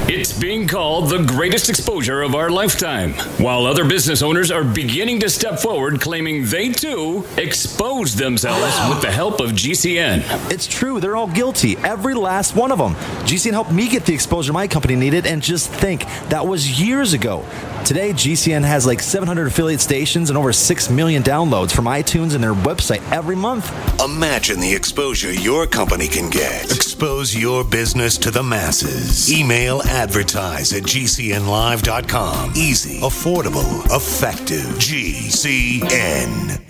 It's being called the greatest exposure of our lifetime, while other business owners are beginning to step forward claiming they too exposed themselves with the help of GCN. It's true. They're all guilty. Every last one of them. GCN helped me get the exposure my company needed, and just think, that was years ago. Today, GCN has like 700 affiliate stations and over 6 million downloads from iTunes and their website every month. Imagine the exposure your company can get. Expose your business to the masses. Email advertise at gcnlive.com. Easy, affordable, effective. GCN.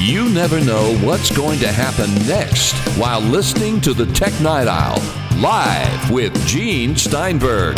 You never know what's going to happen next while listening to the Tech Night Owl live with Gene Steinberg.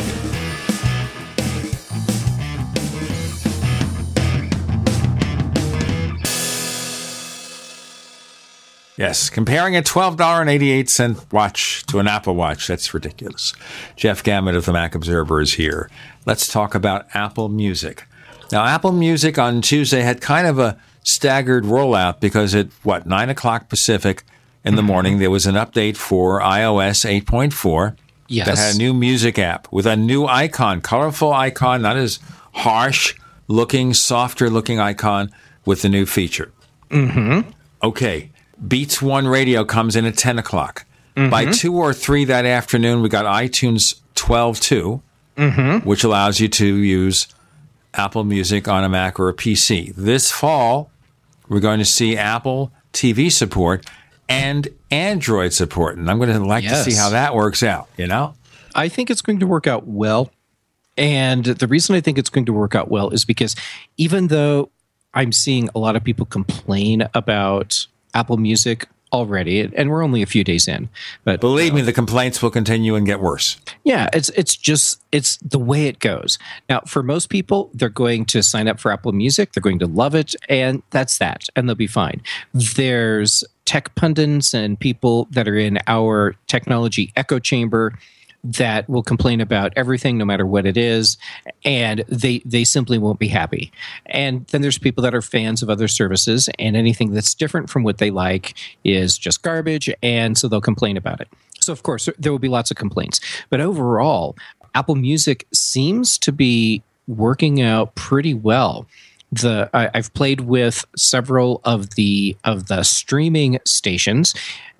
Yes, comparing a $12.88 watch to an Apple Watch, that's ridiculous. Jeff Gamet of the Mac Observer is here. Let's talk about Apple Music. Now, Apple Music on Tuesday had kind of a staggered rollout because at what, 9 o'clock Pacific in the morning, there was an update for iOS 8.4 Yes. that had a new music app with a new icon, colorful icon, not as harsh looking, softer looking icon with the new feature. Mm-hmm. Okay, Beats One Radio comes in at 10 o'clock. By Mhm. 2 or 3 that afternoon, we got iTunes 12.2, Mm-hmm. which allows you to use Apple Music on a Mac or a PC. This fall, we're going to see Apple TV support and Android support. And I'm going to like to see how that works out, you know? I think it's going to work out well. And the reason I think it's going to work out well is because even though I'm seeing a lot of people complain about Apple Music already, and we're only a few days in, but Believe me, uh, the complaints will continue and get worse. yeah, it's it's just it's the way it goes. Now, for most people, they're going to sign up for Apple Music, they're going to love it, and that's that, and they'll be fine. There's tech pundits and people that are in our technology echo chamber that will complain about everything no matter what it is and they they simply won't be happy. And then there's people that are fans of other services and anything that's different from what they like is just garbage and so they'll complain about it. So of course there will be lots of complaints. But overall apple music seems to be working out pretty well. The I, I've played with several of the of the streaming stations,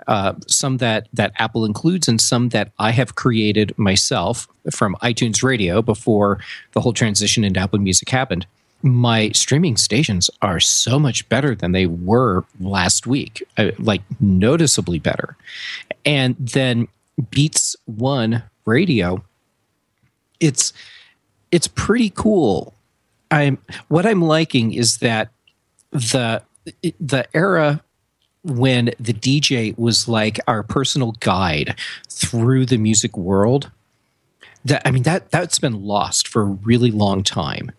uh, some that that Apple includes, and some that I have created myself from iTunes Radio before the whole transition into Apple Music happened. My streaming stations are so much better than they were last week, uh, like noticeably better. And then Beats One Radio, it's it's pretty cool I'm what I'm liking is that the the era when the DJ was like our personal guide through the music world that I mean that that's been lost for a really long time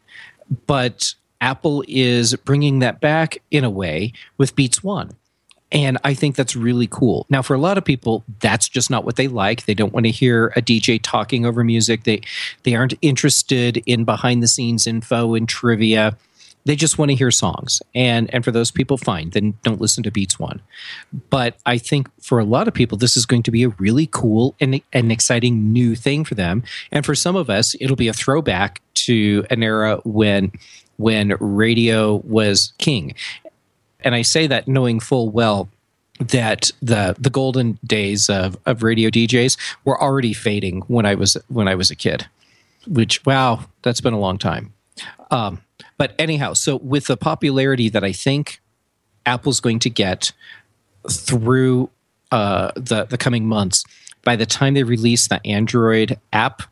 but Apple is bringing that back in a way with Beats 1 and I think that's really cool. Now, for a lot of people, that's just not what they like. They don't want to hear a DJ talking over music. They they aren't interested in behind the scenes info and trivia. They just want to hear songs. And and for those people, fine. Then don't listen to Beats One. But I think for a lot of people, this is going to be a really cool and an exciting new thing for them. And for some of us, it'll be a throwback to an era when when radio was king and I say that knowing full well that the the golden days of, of radio DJs were already fading when I was when I was a kid. Which wow, that's been a long time. Um, but anyhow, so with the popularity that I think Apple's going to get through uh, the the coming months, by the time they release the Android app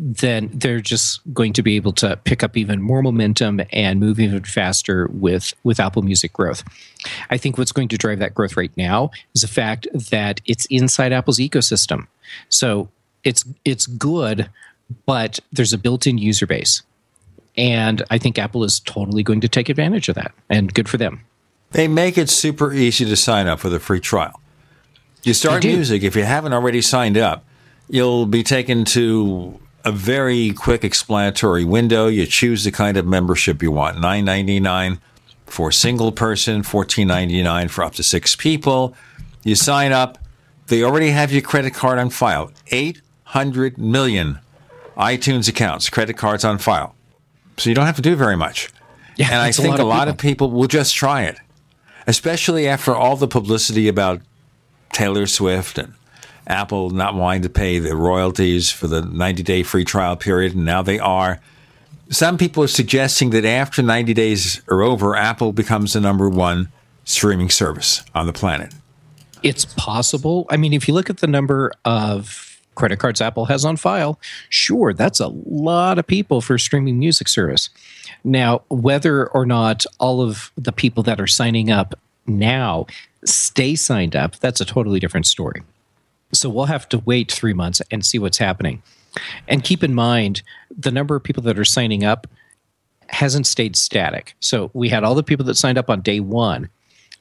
then they're just going to be able to pick up even more momentum and move even faster with with Apple Music growth. I think what's going to drive that growth right now is the fact that it's inside Apple's ecosystem. So it's it's good, but there's a built-in user base. And I think Apple is totally going to take advantage of that. And good for them. They make it super easy to sign up for the free trial. You start music, if you haven't already signed up, you'll be taken to a very quick explanatory window. You choose the kind of membership you want. Nine ninety nine for a single person, fourteen ninety nine for up to six people. You sign up. They already have your credit card on file. Eight hundred million iTunes accounts, credit cards on file. So you don't have to do very much. Yeah, and I that's a think lot a of lot of people will just try it, especially after all the publicity about Taylor Swift and Apple not wanting to pay the royalties for the 90 day free trial period, and now they are. Some people are suggesting that after 90 days are over, Apple becomes the number one streaming service on the planet. It's possible. I mean, if you look at the number of credit cards Apple has on file, sure, that's a lot of people for a streaming music service. Now, whether or not all of the people that are signing up now stay signed up, that's a totally different story. So we'll have to wait three months and see what's happening. And keep in mind, the number of people that are signing up hasn't stayed static. So we had all the people that signed up on day one,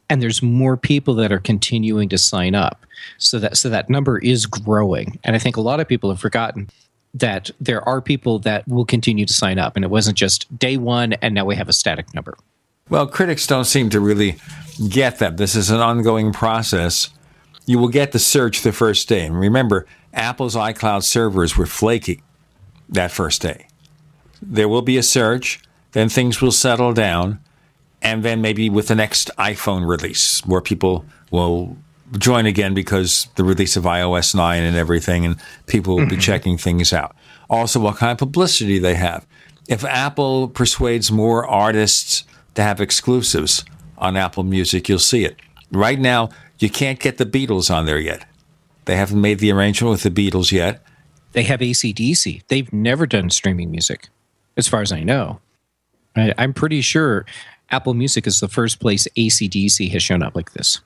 and there's more people that are continuing to sign up. So that so that number is growing. And I think a lot of people have forgotten that there are people that will continue to sign up, and it wasn't just day one, and now we have a static number. Well, critics don't seem to really get that. This is an ongoing process. You will get the search the first day. And remember, Apple's iCloud servers were flaky that first day. There will be a search, then things will settle down, and then maybe with the next iPhone release, where people will join again because the release of iOS 9 and everything, and people will be mm-hmm. checking things out. Also, what kind of publicity they have. If Apple persuades more artists to have exclusives on Apple Music, you'll see it. Right now, you can't get the Beatles on there yet. They haven't made the arrangement with the Beatles yet. They have ACDC. They've never done streaming music, as far as I know. I, I'm pretty sure Apple Music is the first place ACDC has shown up like this.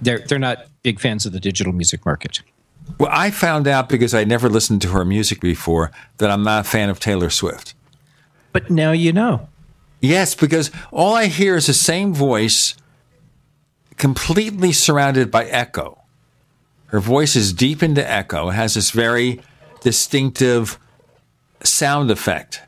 They're they're not big fans of the digital music market. Well, I found out because I never listened to her music before that I'm not a fan of Taylor Swift. But now you know. Yes, because all I hear is the same voice completely surrounded by echo. Her voice is deep into echo. It has this very distinctive sound effect,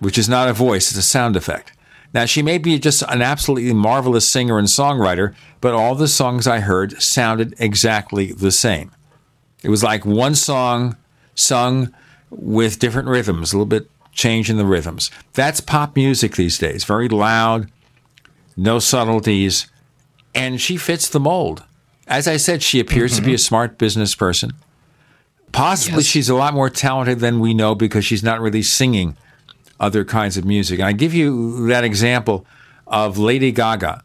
which is not a voice, it's a sound effect. Now, she may be just an absolutely marvelous singer and songwriter, but all the songs I heard sounded exactly the same. It was like one song sung with different rhythms, a little bit change in the rhythms. That's pop music these days, very loud, no subtleties, and she fits the mold. As I said, she appears to be a mm-hmm. smart business person. Possibly Yes. she's a lot more talented than we know because she's not really singing other kinds of music. And I give you that example of Lady Gaga.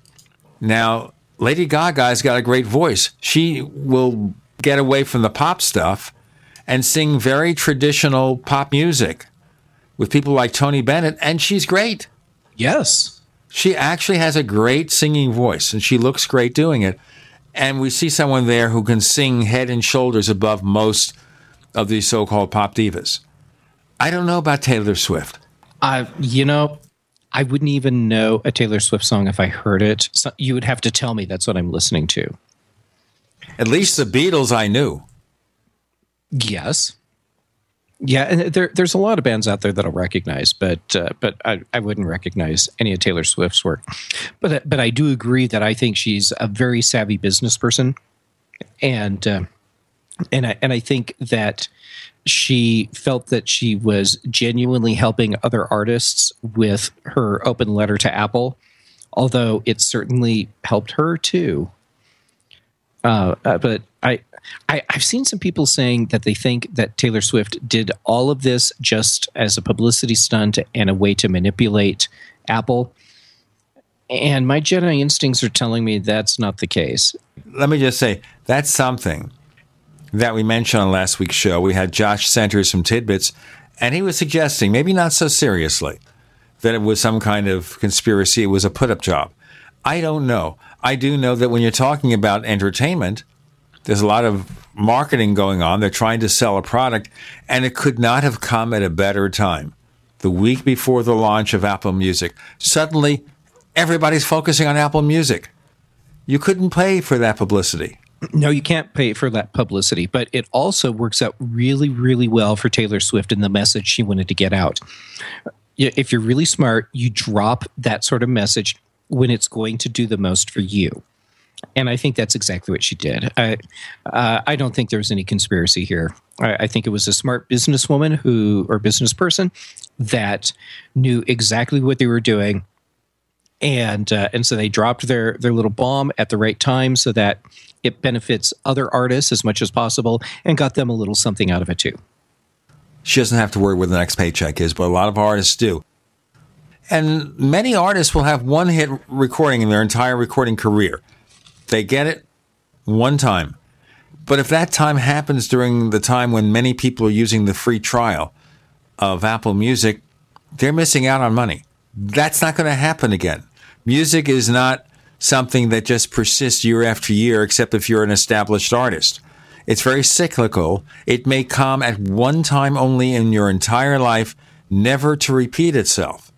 Now, Lady Gaga has got a great voice. She will get away from the pop stuff and sing very traditional pop music with people like Tony Bennett, and she's great. Yes. She actually has a great singing voice, and she looks great doing it. And we see someone there who can sing head and shoulders above most of these so called pop divas. I don't know about Taylor Swift. I, you know, I wouldn't even know a Taylor Swift song if I heard it. So you would have to tell me that's what I'm listening to. At least the Beatles I knew. Yes. Yeah, and there, there's a lot of bands out there that I'll recognize, but uh, but I, I wouldn't recognize any of Taylor Swift's work. But but I do agree that I think she's a very savvy business person, and uh, and I and I think that she felt that she was genuinely helping other artists with her open letter to Apple, although it certainly helped her too. Uh, uh, but I, I, I've seen some people saying that they think that Taylor Swift did all of this just as a publicity stunt and a way to manipulate Apple. And my Jedi instincts are telling me that's not the case. Let me just say that's something that we mentioned on last week's show. We had Josh Centers from Tidbits, and he was suggesting, maybe not so seriously, that it was some kind of conspiracy. It was a put up job. I don't know. I do know that when you're talking about entertainment, there's a lot of marketing going on. They're trying to sell a product, and it could not have come at a better time. The week before the launch of Apple Music, suddenly everybody's focusing on Apple Music. You couldn't pay for that publicity. No, you can't pay for that publicity, but it also works out really, really well for Taylor Swift and the message she wanted to get out. If you're really smart, you drop that sort of message when it's going to do the most for you. And I think that's exactly what she did. I, uh, I don't think there was any conspiracy here. I, I think it was a smart businesswoman who, or business person, that knew exactly what they were doing, and uh, and so they dropped their their little bomb at the right time so that it benefits other artists as much as possible, and got them a little something out of it too. She doesn't have to worry where the next paycheck is, but a lot of artists do. And many artists will have one hit recording in their entire recording career. They get it one time. But if that time happens during the time when many people are using the free trial of Apple Music, they're missing out on money. That's not going to happen again. Music is not something that just persists year after year, except if you're an established artist. It's very cyclical. It may come at one time only in your entire life, never to repeat itself.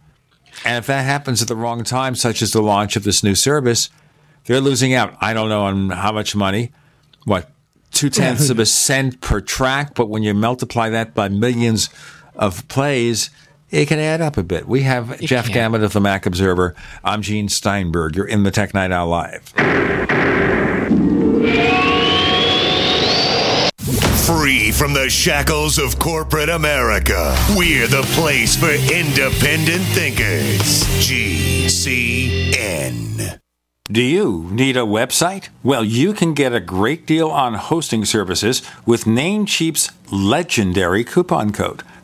And if that happens at the wrong time, such as the launch of this new service, they're losing out. I don't know on how much money, what, two tenths of a cent per track, but when you multiply that by millions of plays, it can add up a bit. We have Jeff can. Gamet of the Mac Observer. I'm Gene Steinberg. You're in the Tech Night Owl Live. Free from the shackles of corporate America, we're the place for independent thinkers. GCN. Do you need a website? Well, you can get a great deal on hosting services with Namecheap's legendary coupon code.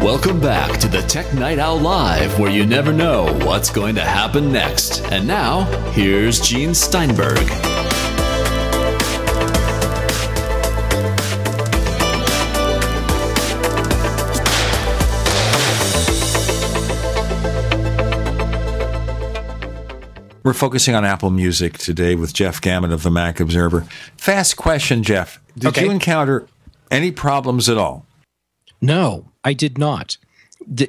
Welcome back to the Tech Night Owl Live, where you never know what's going to happen next. And now, here's Gene Steinberg. We're focusing on Apple Music today with Jeff Gamet of the Mac Observer. Fast question, Jeff. Did Okay. you encounter any problems at all? No, I did not.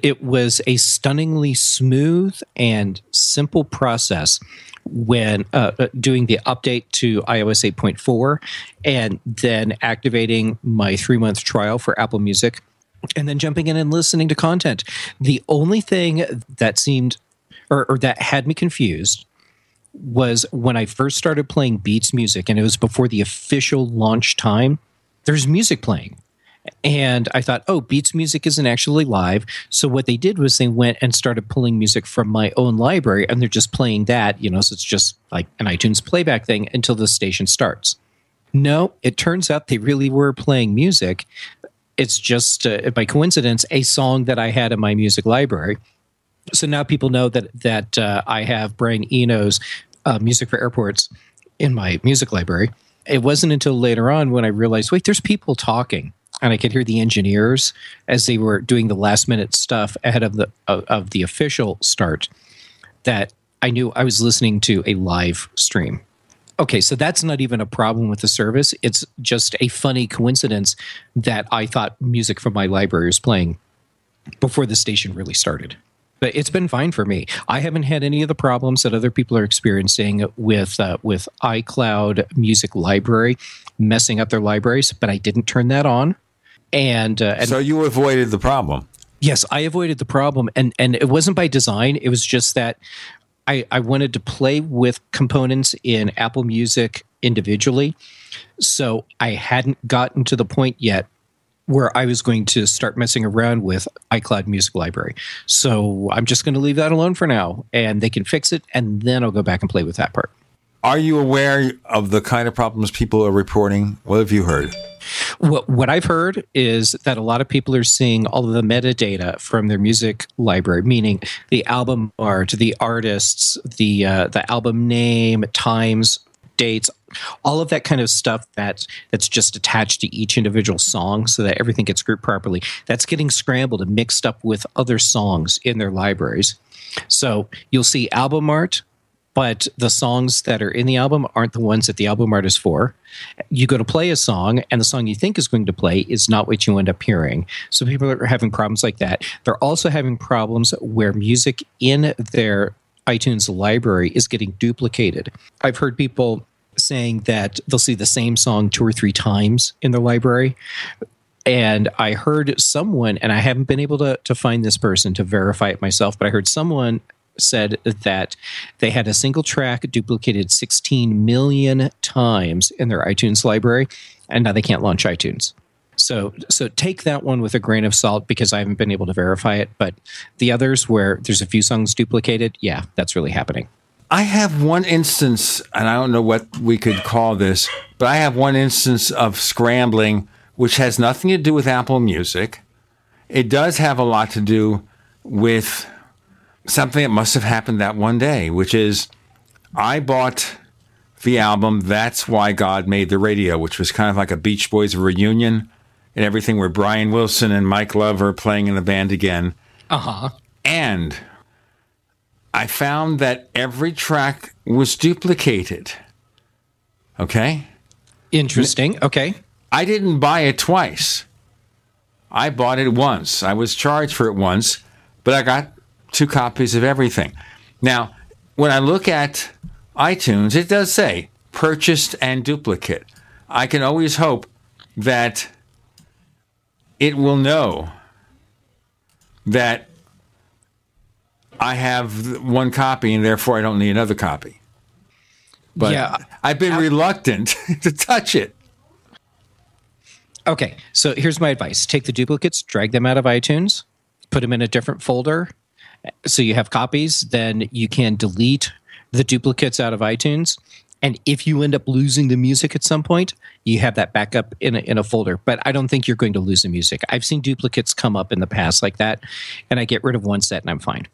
It was a stunningly smooth and simple process when uh, uh, doing the update to iOS 8.4 and then activating my three month trial for Apple Music and then jumping in and listening to content. The only thing that seemed or, or that had me confused was when I first started playing Beats music, and it was before the official launch time. There's music playing. And I thought, oh, Beats music isn't actually live. So what they did was they went and started pulling music from my own library, and they're just playing that, you know, so it's just like an iTunes playback thing until the station starts. No, it turns out they really were playing music. It's just uh, by coincidence a song that I had in my music library. So now people know that that uh, I have Brian Eno's uh, music for airports in my music library. It wasn't until later on when I realized, wait, there's people talking and I could hear the engineers as they were doing the last minute stuff ahead of the of, of the official start that I knew I was listening to a live stream. Okay, so that's not even a problem with the service. It's just a funny coincidence that I thought music from my library was playing before the station really started. But it's been fine for me. I haven't had any of the problems that other people are experiencing with uh, with iCloud Music Library messing up their libraries. But I didn't turn that on, and, uh, and so you avoided the problem. Yes, I avoided the problem, and and it wasn't by design. It was just that I, I wanted to play with components in Apple Music individually, so I hadn't gotten to the point yet where I was going to start messing around with iCloud Music Library. So I'm just going to leave that alone for now, and they can fix it, and then I'll go back and play with that part. Are you aware of the kind of problems people are reporting? What have you heard? What, what I've heard is that a lot of people are seeing all of the metadata from their music library, meaning the album art, the artists, the uh, the album name, times, dates, all of that kind of stuff that that's just attached to each individual song so that everything gets grouped properly. That's getting scrambled and mixed up with other songs in their libraries. So you'll see album art, but the songs that are in the album aren't the ones that the album art is for. You go to play a song, and the song you think is going to play is not what you end up hearing. So people are having problems like that. They're also having problems where music in their iTunes library is getting duplicated. I've heard people saying that they'll see the same song two or three times in their library. And I heard someone, and I haven't been able to, to find this person to verify it myself, but I heard someone said that they had a single track duplicated 16 million times in their iTunes library, and now they can't launch iTunes. So, so take that one with a grain of salt because I haven't been able to verify it. But the others, where there's a few songs duplicated, yeah, that's really happening. I have one instance, and I don't know what we could call this, but I have one instance of scrambling which has nothing to do with Apple Music. It does have a lot to do with something that must have happened that one day, which is I bought the album That's Why God Made the Radio, which was kind of like a Beach Boys reunion and everything where Brian Wilson and Mike Love are playing in the band again. Uh huh. And I found that every track was duplicated. Okay? Interesting. Okay. I didn't buy it twice. I bought it once. I was charged for it once, but I got two copies of everything. Now, when I look at iTunes, it does say purchased and duplicate. I can always hope that it will know that I have one copy and therefore I don't need another copy. But Yeah. I've been reluctant to touch it. Okay, so here's my advice take the duplicates, drag them out of iTunes, put them in a different folder so you have copies. Then you can delete the duplicates out of iTunes. And if you end up losing the music at some point, you have that backup in a, in a folder. But I don't think you're going to lose the music. I've seen duplicates come up in the past like that, and I get rid of one set and I'm fine.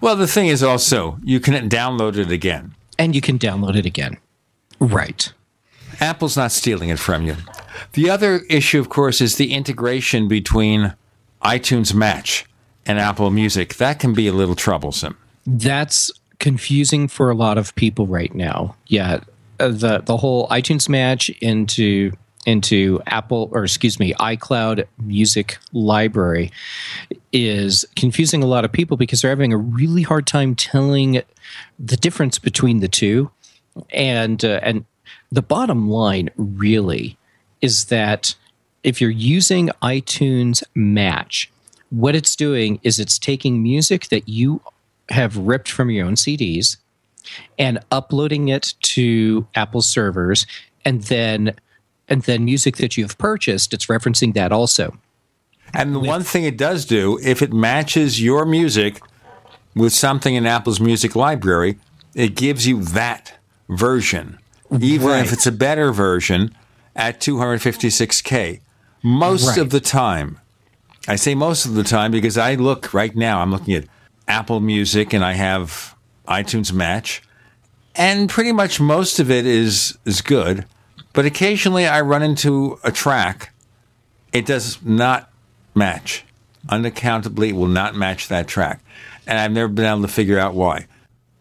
Well, the thing is also, you can download it again. And you can download it again. Right. Apple's not stealing it from you. The other issue, of course, is the integration between iTunes Match and Apple Music. That can be a little troublesome. That's confusing for a lot of people right now. Yeah, uh, the the whole iTunes match into into Apple or excuse me iCloud Music Library is confusing a lot of people because they're having a really hard time telling the difference between the two, and uh, and the bottom line really is that if you're using iTunes Match, what it's doing is it's taking music that you have ripped from your own CDs and uploading it to Apple servers and then and then music that you've purchased it's referencing that also. And the one thing it does do, if it matches your music with something in Apple's music library, it gives you that version, even Right. if it's a better version at 256K. Most Right. of the time, I say most of the time because I look right now, I'm looking at Apple Music and I have iTunes Match, and pretty much most of it is, is good. But occasionally I run into a track It does not match. Unaccountably, it will not match that track. And I've never been able to figure out why.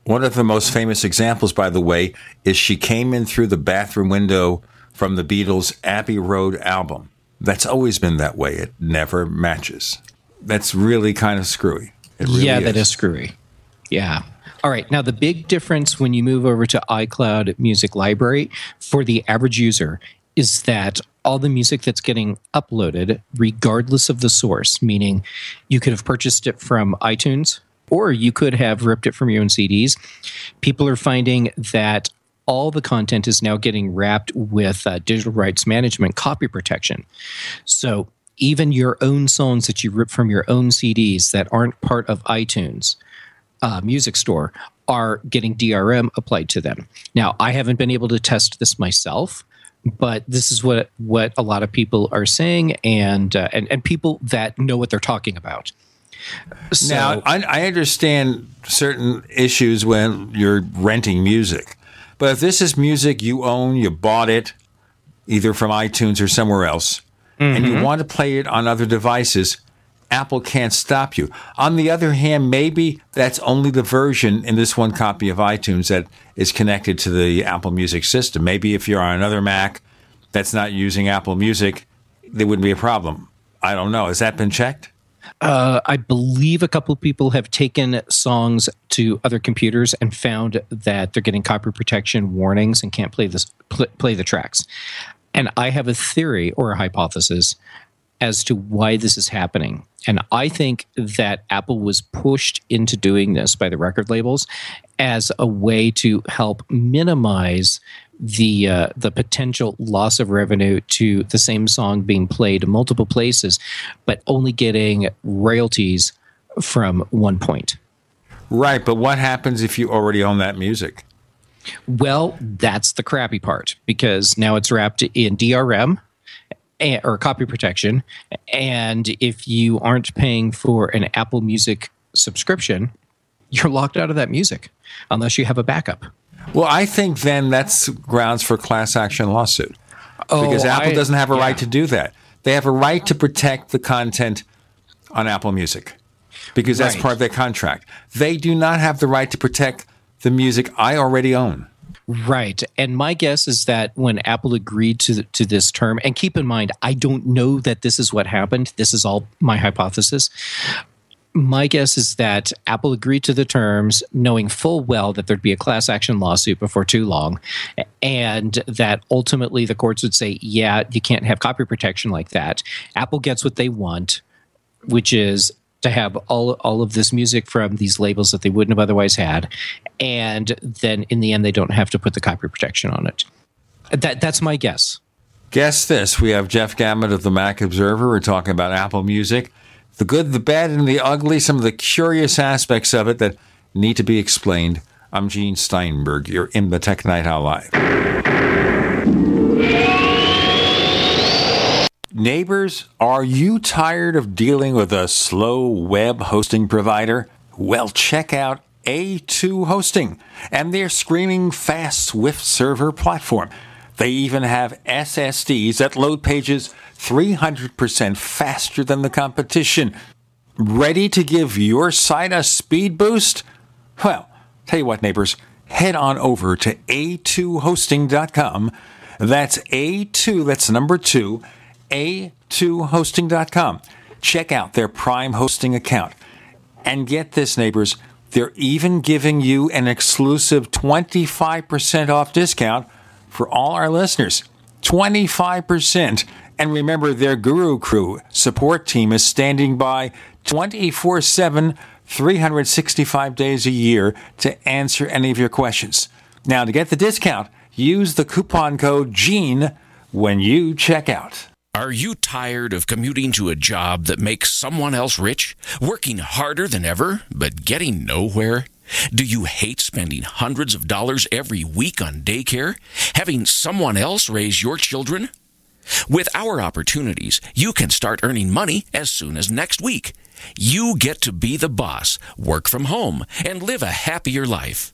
One of the most famous examples, by the way, is she came in through the bathroom window from the Beatles' Abbey Road album. That's always been that way. It never matches. That's really kind of screwy. It really yeah, that is screwy. Yeah. All right. Now, the big difference when you move over to iCloud Music Library for the average user is that all the music that's getting uploaded, regardless of the source, meaning you could have purchased it from iTunes or you could have ripped it from your own CDs, people are finding that all the content is now getting wrapped with uh, digital rights management copy protection. So even your own songs that you rip from your own CDs that aren't part of iTunes uh, music store are getting DRM applied to them. Now, I haven't been able to test this myself, but this is what what a lot of people are saying, and uh, and and people that know what they're talking about. So, now, I, I understand certain issues when you're renting music, but if this is music you own, you bought it either from iTunes or somewhere else, mm-hmm. and you mm-hmm. want to play it on other devices, Apple can't stop you. On the other hand, maybe that's only the version in this one copy of iTunes that is connected to the Apple Music system. Maybe if you're on another Mac that's not using Apple Music, there wouldn't be a problem. I don't know. Has that been checked? Uh, I believe a couple people have taken songs to other computers and found that they're getting copy protection warnings and can't play this pl- play the tracks. And I have a theory or a hypothesis as to why this is happening. And I think that Apple was pushed into doing this by the record labels as a way to help minimize the uh, the potential loss of revenue to the same song being played multiple places, but only getting royalties from one point. Right, but what happens if you already own that music? Well, that's the crappy part because now it's wrapped in DRM or copy protection. And if you aren't paying for an Apple Music subscription, you're locked out of that music unless you have a backup. Well, I think then that's grounds for class action lawsuit oh, because Apple I, doesn't have a yeah. right to do that. They have a right to protect the content on Apple Music because that's right. part of their contract. They do not have the right to protect the music I already own. Right. And my guess is that when Apple agreed to to this term, and keep in mind, I don't know that this is what happened. This is all my hypothesis. My guess is that Apple agreed to the terms, knowing full well that there'd be a class action lawsuit before too long, and that ultimately the courts would say, yeah, you can't have copy protection like that. Apple gets what they want, which is to have all all of this music from these labels that they wouldn't have otherwise had, and then in the end they don't have to put the copy protection on it. That that's my guess. Guess this: we have Jeff Gamet of the Mac Observer. We're talking about Apple Music, the good, the bad, and the ugly. Some of the curious aspects of it that need to be explained. I'm Gene Steinberg. You're in the Tech Night Owl Live. Neighbors, are you tired of dealing with a slow web hosting provider? Well, check out A2 Hosting and their screaming fast Swift server platform. They even have SSDs that load pages 300% faster than the competition. Ready to give your site a speed boost? Well, tell you what, neighbors, head on over to a2hosting.com. That's A2, that's number two a2hosting.com. Check out their Prime hosting account. And get this, neighbors, they're even giving you an exclusive 25% off discount for all our listeners. 25%. And remember, their Guru Crew support team is standing by 24 7, 365 days a year to answer any of your questions. Now, to get the discount, use the coupon code GENE when you check out. Are you tired of commuting to a job that makes someone else rich? Working harder than ever, but getting nowhere? Do you hate spending hundreds of dollars every week on daycare? Having someone else raise your children? With our opportunities, you can start earning money as soon as next week. You get to be the boss, work from home, and live a happier life.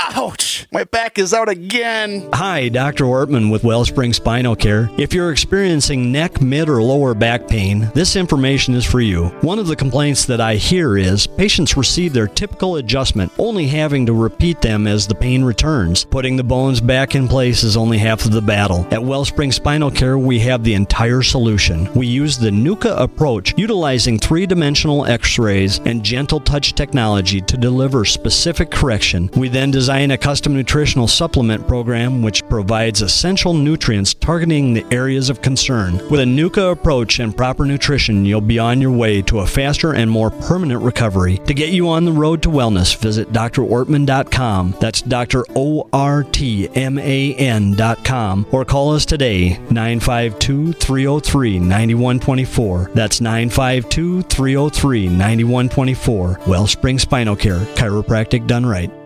Ouch! My back is out again. Hi, Dr. Ortman with Wellspring Spinal Care. If you're experiencing neck, mid, or lower back pain, this information is for you. One of the complaints that I hear is patients receive their typical adjustment, only having to repeat them as the pain returns. Putting the bones back in place is only half of the battle. At Wellspring Spinal Care, we have the entire solution. We use the NUCA approach, utilizing three dimensional x rays and gentle touch technology to deliver specific correction. We then design a custom nutritional supplement program which provides essential nutrients targeting the areas of concern. With a NUCCA approach and proper nutrition, you'll be on your way to a faster and more permanent recovery. To get you on the road to wellness, visit drortman.com. That's Dr. O R T M A N.com or call us today 952 303 9124. That's 952 303 9124. Wellspring Spinal Care, chiropractic done right.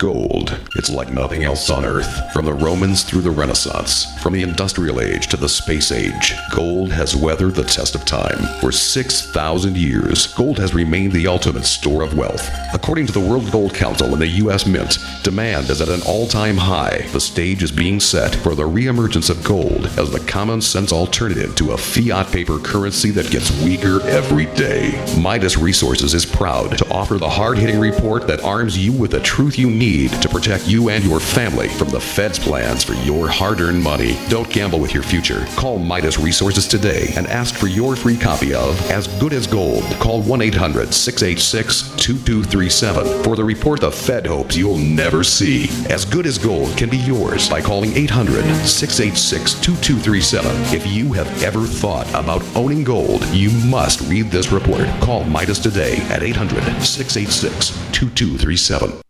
Gold. It's like nothing else on Earth. From the Romans through the Renaissance, from the Industrial Age to the Space Age, gold has weathered the test of time. For 6,000 years, gold has remained the ultimate store of wealth. According to the World Gold Council and the U.S. Mint, demand is at an all time high. The stage is being set for the reemergence of gold as the common sense alternative to a fiat paper currency that gets weaker every day. Midas Resources is proud to offer the hard hitting report that arms you with the truth you need to protect you and your family from the Fed's plans for your hard earned money. Don't gamble with your future. Call Midas Resources today and ask for your free copy of As Good as Gold. Call 1 800 686 2237 for the report the Fed hopes you'll never see. As Good as Gold can be yours by calling 800 686 2237. If you have ever thought about owning gold, you must read this report. Call Midas today at 800 686 2237.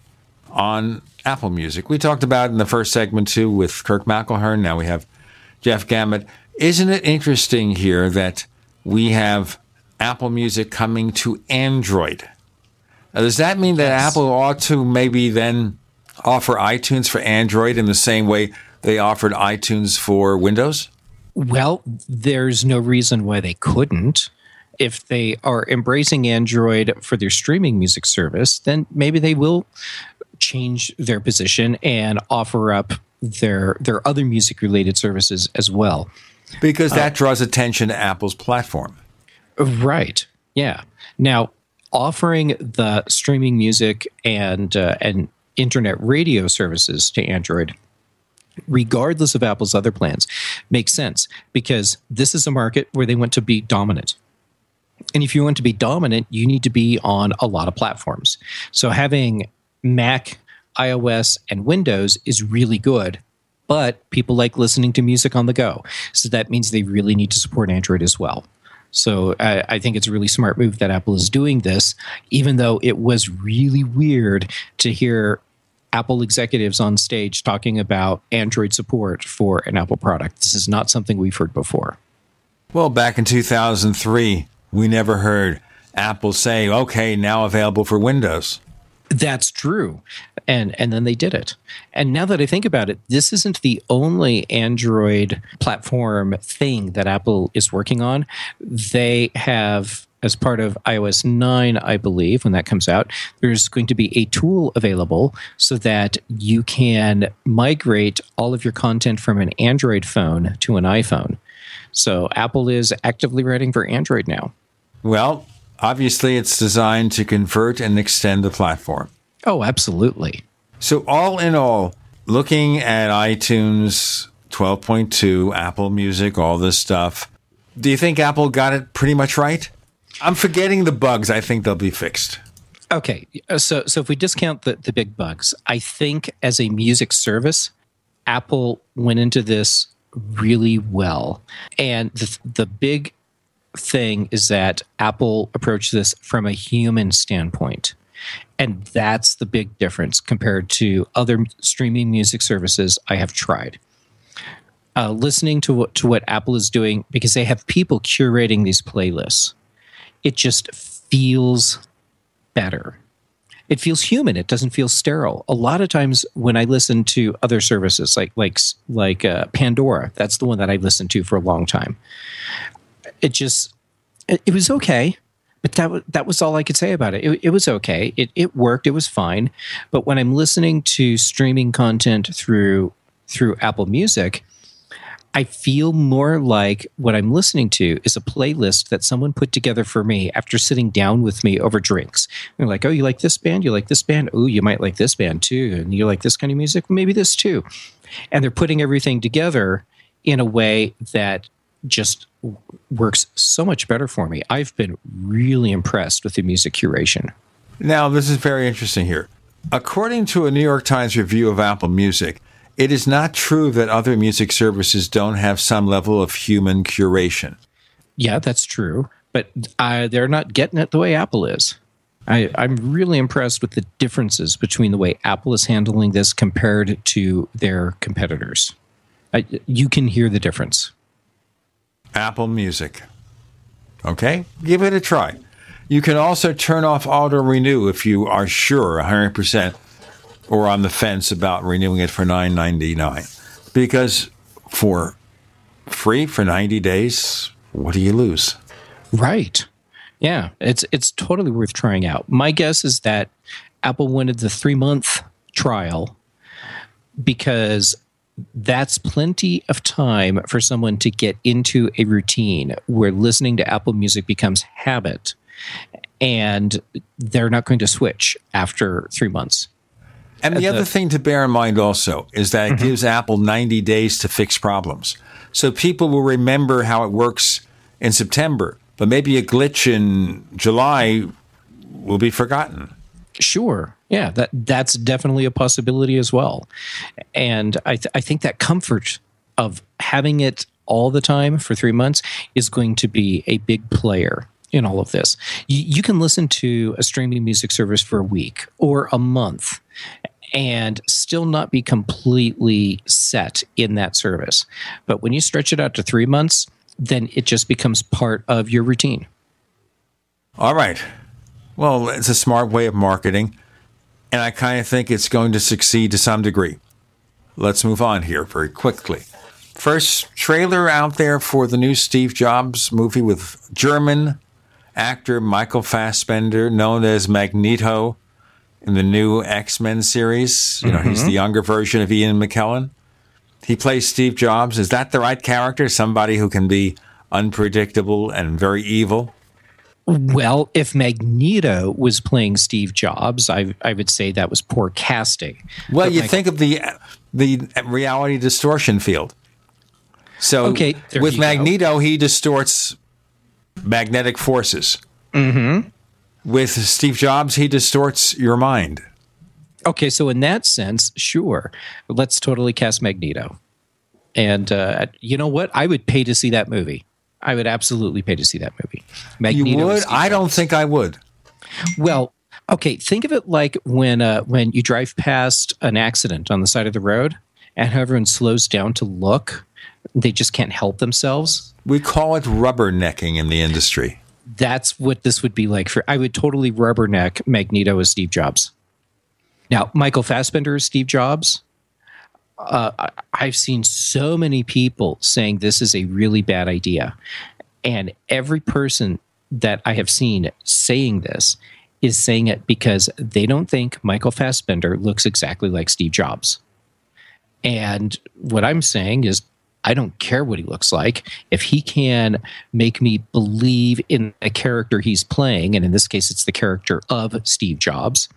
on Apple Music. We talked about in the first segment too with Kirk McElhearn. Now we have Jeff Gamet. Isn't it interesting here that we have Apple Music coming to Android? Now, does that mean that yes. Apple ought to maybe then offer iTunes for Android in the same way they offered iTunes for Windows? Well, there's no reason why they couldn't if they are embracing Android for their streaming music service, then maybe they will change their position and offer up their their other music related services as well. Because that uh, draws attention to Apple's platform. Right. Yeah. Now, offering the streaming music and uh, and internet radio services to Android regardless of Apple's other plans makes sense because this is a market where they want to be dominant. And if you want to be dominant, you need to be on a lot of platforms. So having Mac, iOS, and Windows is really good. But people like listening to music on the go. So that means they really need to support Android as well. So I, I, think it's a really smart move that Apple is doing this, even though it was really weird to hear Apple executives on stage talking about Android support for an Apple product. This is not something we've heard before. Well, back in 2003, we never heard Apple say, okay, now available for Windows. That's true. And and then they did it. And now that I think about it, this isn't the only Android platform thing that Apple is working on. They have as part of iOS 9, I believe, when that comes out, there's going to be a tool available so that you can migrate all of your content from an Android phone to an iPhone. So Apple is actively writing for Android now. Well, obviously, it's designed to convert and extend the platform. Oh, absolutely. So, all in all, looking at iTunes 12.2, Apple Music, all this stuff, do you think Apple got it pretty much right? I'm forgetting the bugs. I think they'll be fixed. Okay, uh, so so if we discount the, the big bugs, I think as a music service, Apple went into this really well. And the, the big thing is that Apple approached this from a human standpoint. And that's the big difference compared to other streaming music services I have tried. Uh, listening to what, to what Apple is doing, because they have people curating these playlists, it just feels better. It feels human. It doesn't feel sterile. A lot of times when I listen to other services like like like uh, Pandora, that's the one that I've listened to for a long time. It just it, it was okay but that was that was all I could say about it. It, it was okay. It it worked. It was fine. But when I'm listening to streaming content through through Apple Music, I feel more like what I'm listening to is a playlist that someone put together for me after sitting down with me over drinks. They're like, "Oh, you like this band? You like this band? Oh, you might like this band too, and you like this kind of music? Maybe this too." And they're putting everything together in a way that just works so much better for me. I've been really impressed with the music curation. Now, this is very interesting here. According to a New York Times review of Apple Music, it is not true that other music services don't have some level of human curation. Yeah, that's true. But uh, they're not getting it the way Apple is. I, I'm really impressed with the differences between the way Apple is handling this compared to their competitors. I, you can hear the difference. Apple Music. Okay, give it a try. You can also turn off auto renew if you are sure 100% or on the fence about renewing it for $9.99. Because for free for 90 days, what do you lose? Right. Yeah, it's it's totally worth trying out. My guess is that Apple wanted the 3-month trial because that's plenty of time for someone to get into a routine where listening to Apple Music becomes habit and they're not going to switch after three months. And the, the other thing to bear in mind also is that it mm-hmm. gives Apple 90 days to fix problems. So people will remember how it works in September, but maybe a glitch in July will be forgotten. Sure. Yeah, that that's definitely a possibility as well. And I th- I think that comfort of having it all the time for 3 months is going to be a big player in all of this. You, you can listen to a streaming music service for a week or a month and still not be completely set in that service. But when you stretch it out to 3 months, then it just becomes part of your routine. All right. Well, it's a smart way of marketing, and I kind of think it's going to succeed to some degree. Let's move on here very quickly. First trailer out there for the new Steve Jobs movie with German actor Michael Fassbender, known as Magneto in the new X Men series. You know, mm-hmm. he's the younger version of Ian McKellen. He plays Steve Jobs. Is that the right character? Somebody who can be unpredictable and very evil? Well, if Magneto was playing Steve Jobs, I, I would say that was poor casting. Well, but you think of the the reality distortion field. So okay, with Magneto, go. he distorts magnetic forces. Mm-hmm. With Steve Jobs, he distorts your mind. Okay, so in that sense, sure, let's totally cast Magneto. And uh, you know what? I would pay to see that movie. I would absolutely pay to see that movie. Magneto you would? I don't think I would. Well, okay. Think of it like when uh, when you drive past an accident on the side of the road, and everyone slows down to look. They just can't help themselves. We call it rubbernecking in the industry. That's what this would be like for. I would totally rubberneck Magneto as Steve Jobs. Now, Michael Fassbender is Steve Jobs uh, I've seen so many people saying this is a really bad idea. And every person that I have seen saying this is saying it because they don't think Michael Fassbender looks exactly like Steve Jobs. And what I'm saying is, I don't care what he looks like. If he can make me believe in a character he's playing, and in this case, it's the character of Steve Jobs,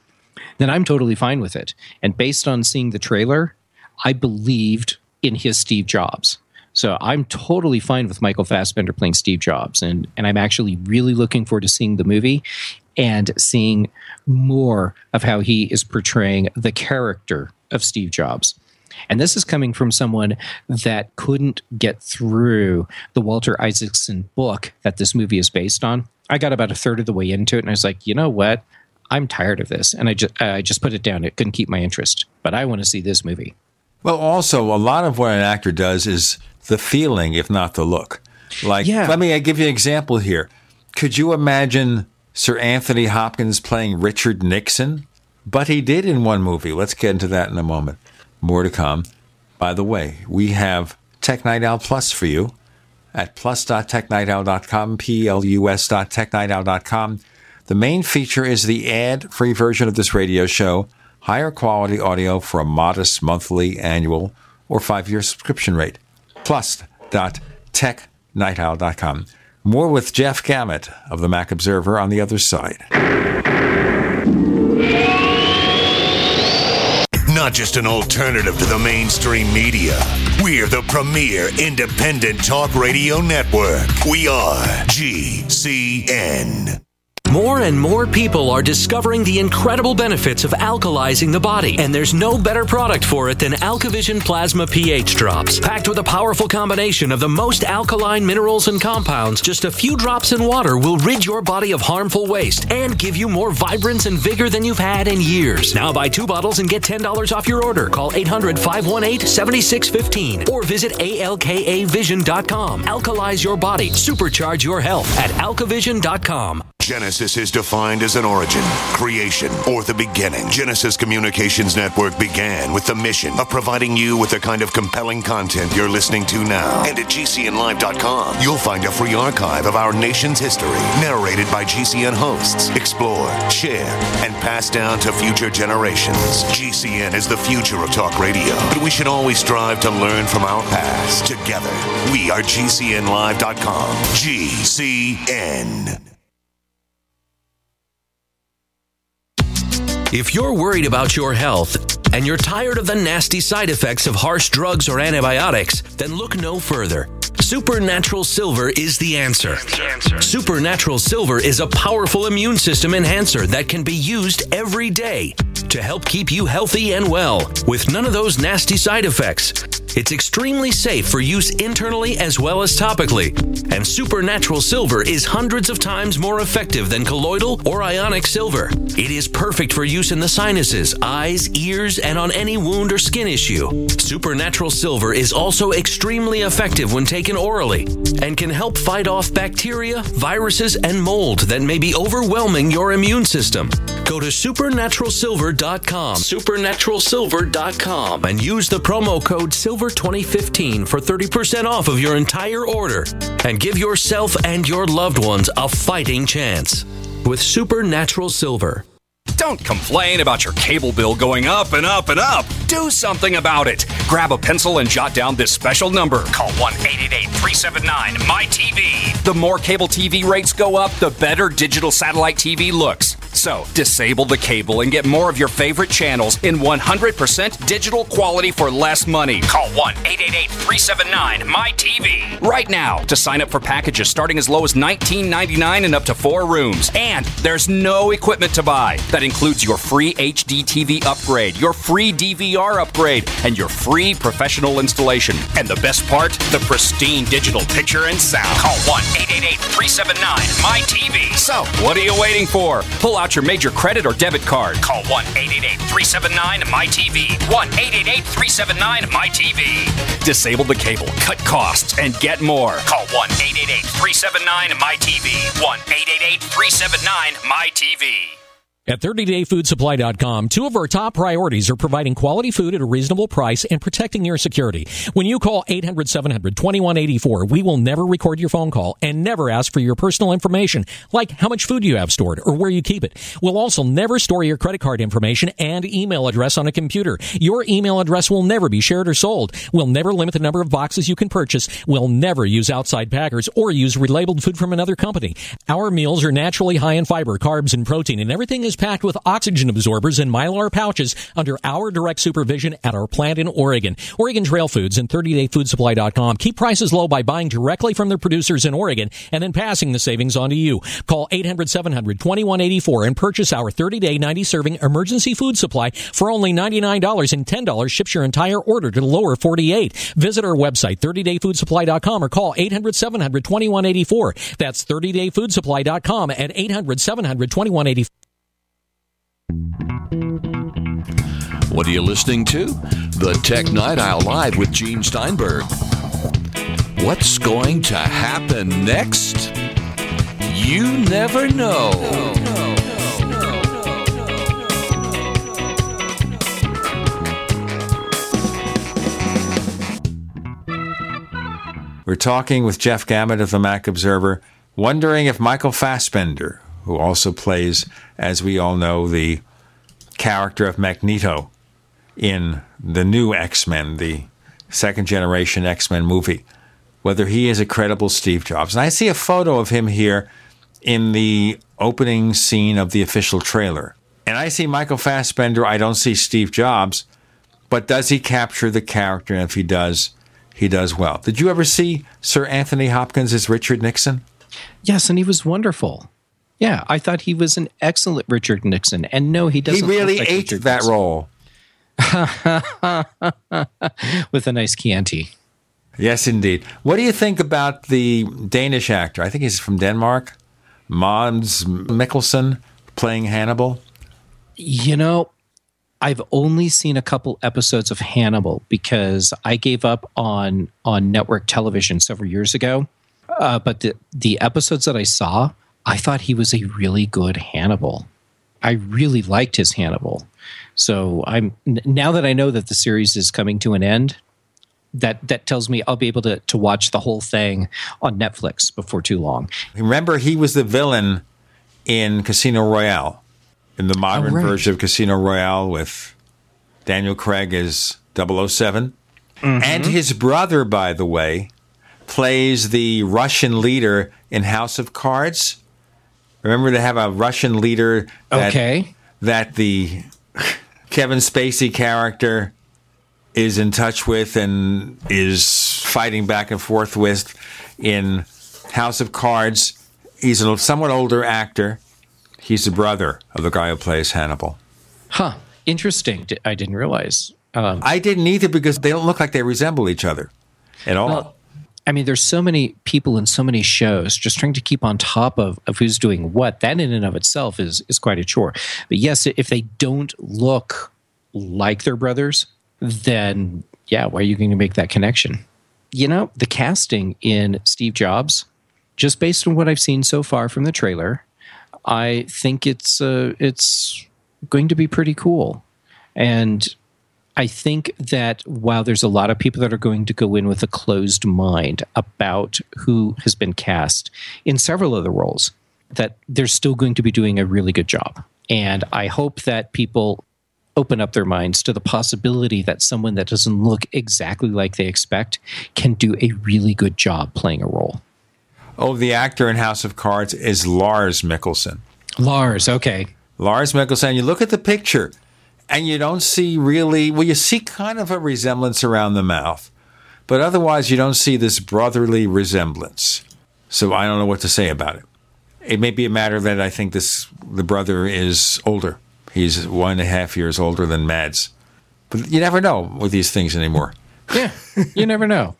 then I'm totally fine with it. And based on seeing the trailer, I believed in his Steve Jobs. So I'm totally fine with Michael Fassbender playing Steve Jobs, and and I'm actually really looking forward to seeing the movie and seeing more of how he is portraying the character of Steve Jobs. And this is coming from someone that couldn't get through the Walter Isaacson book that this movie is based on. I got about a third of the way into it, and I was like, you know what? I'm tired of this, and I just I just put it down. It couldn't keep my interest, but I want to see this movie. Well, also a lot of what an actor does is the feeling, if not the look. Like, Yeah. let me give you an example here. Could you imagine Sir Anthony Hopkins playing Richard Nixon? But he did in one movie. Let's get into that in a moment. More to come. By the way, we have Tech Night Owl Plus for you at plus.technightowl.com, P-L-U-S.technightowl.com. The main feature is the ad-free version of this radio show, higher quality audio for a modest monthly, annual, or five-year subscription rate. Plus.technightowl.com. More with Jeff Gamet of the Mac Observer on the other side. Not just an alternative to the mainstream media. We're the premier independent talk radio network. We are GCN. More and more people are discovering the incredible benefits of alkalizing the body, and there's no better product for it than AlkaVision Plasma pH Drops. Packed with a powerful combination of the most alkaline minerals and compounds, just a few drops in water will rid your body of harmful waste and give you more vibrance and vigor than you've had in years. Now buy two bottles and get $10 off your order. Call 800 518 7615 or visit alkavision.com. Alkalize your body, supercharge your health at alkavision.com. Genesis is defined as an origin, creation, or the beginning. Genesis Communications Network began with the mission of providing you with the kind of compelling content you're listening to now. And at GCNlive.com, you'll find a free archive of our nation's history, narrated by GCN hosts, explored, shared, and passed down to future generations. GCN is the future of talk radio, but we should always strive to learn from our past. Together, we are GCNlive.com. GCN. If you're worried about your health and you're tired of the nasty side effects of harsh drugs or antibiotics, then look no further. Supernatural Silver is the answer. Supernatural Silver is a powerful immune system enhancer that can be used every day to help keep you healthy and well with none of those nasty side effects. It's extremely safe for use internally as well as topically. And Supernatural Silver is hundreds of times more effective than colloidal or ionic silver. It is perfect for use in the sinuses, eyes, ears, and on any wound or skin issue. Supernatural Silver is also extremely effective when taken orally and can help fight off bacteria, viruses, and mold that may be overwhelming your immune system. Go to supernaturalsilver.com, supernaturalsilver.com, and use the promo code SILVER2015 for 30% off of your entire order and give yourself and your loved ones a fighting chance with Supernatural Silver. Don't complain about your cable bill going up and up and up. Do something about it. Grab a pencil and jot down this special number. Call 1 888 379 MyTV. The more cable TV rates go up, the better digital satellite TV looks. So, disable the cable and get more of your favorite channels in 100% digital quality for less money. Call 1 888 379 MyTV right now to sign up for packages starting as low as $19.99 and up to four rooms. And there's no equipment to buy. That includes your free HD TV upgrade, your free DVR upgrade, and your free professional installation. And the best part, the pristine digital picture and sound. Call 1 888 379 MyTV. So, what are you waiting for? Pull out your major credit or debit card. Call 1 888 379 MyTV. 1 888 379 MyTV. Disable the cable, cut costs, and get more. Call 1 888 379 MyTV. 1 888 379 MyTV. At 30dayfoodsupply.com, two of our top priorities are providing quality food at a reasonable price and protecting your security. When you call 800-700-2184, we will never record your phone call and never ask for your personal information, like how much food you have stored or where you keep it. We'll also never store your credit card information and email address on a computer. Your email address will never be shared or sold. We'll never limit the number of boxes you can purchase. We'll never use outside packers or use relabeled food from another company. Our meals are naturally high in fiber, carbs, and protein, and everything is packed with oxygen absorbers and mylar pouches under our direct supervision at our plant in Oregon. Oregon Trail Foods and 30dayfoodsupply.com keep prices low by buying directly from their producers in Oregon and then passing the savings on to you. Call 800-700-2184 and purchase our 30-day 90-serving emergency food supply for only $99 and $10 ships your entire order to the lower 48. Visit our website 30dayfoodsupply.com or call 800-700-2184. That's 30dayfoodsupply.com at 800-700-2184. What are you listening to? The Tech Night Owl Live with Gene Steinberg. What's going to happen next? You never know. We're talking with Jeff Gamet of the Mac Observer, wondering if Michael Fassbender, who also plays, as we all know, the character of Magneto in the new X Men, the second generation X Men movie, whether he is a credible Steve Jobs. And I see a photo of him here in the opening scene of the official trailer. And I see Michael Fassbender. I don't see Steve Jobs, but does he capture the character? And if he does, he does well. Did you ever see Sir Anthony Hopkins as Richard Nixon? Yes, and he was wonderful. Yeah, I thought he was an excellent Richard Nixon. And no, he doesn't. He really like ate Richard that Nixon. role. with a nice Chianti. Yes, indeed. What do you think about the Danish actor? I think he's from Denmark. Mads Mikkelsen playing Hannibal. You know, I've only seen a couple episodes of Hannibal because I gave up on on network television several years ago. Uh, but the the episodes that I saw, I thought he was a really good Hannibal. I really liked his Hannibal. So I'm now that I know that the series is coming to an end, that that tells me I'll be able to to watch the whole thing on Netflix before too long. Remember, he was the villain in Casino Royale, in the modern Oh, right. version of Casino Royale with Daniel Craig as 7 Mm-hmm. And his brother, by the way, plays the Russian leader in House of Cards. Remember to have a Russian leader that, Okay. that the Kevin Spacey character is in touch with and is fighting back and forth with in House of Cards. He's a somewhat older actor. He's the brother of the guy who plays Hannibal. Huh. Interesting. I didn't realize. Um, I didn't either because they don't look like they resemble each other at all. Well, I mean, there's so many people in so many shows. Just trying to keep on top of, of who's doing what. That in and of itself is is quite a chore. But yes, if they don't look like their brothers, then yeah, why are you going to make that connection? You know, the casting in Steve Jobs, just based on what I've seen so far from the trailer, I think it's uh, it's going to be pretty cool. And I think that while there's a lot of people that are going to go in with a closed mind about who has been cast in several of the roles, that they're still going to be doing a really good job. And I hope that people open up their minds to the possibility that someone that doesn't look exactly like they expect can do a really good job playing a role. Oh, the actor in House of Cards is Lars Mikkelsen. Lars, okay. Lars Mikkelsen. You look at the picture and you don't see really, well, you see kind of a resemblance around the mouth, but otherwise you don't see this brotherly resemblance. So I don't know what to say about it. It may be a matter that I think this the brother is older. He's one and a half years older than Mads. But you never know with these things anymore. Yeah, you never know.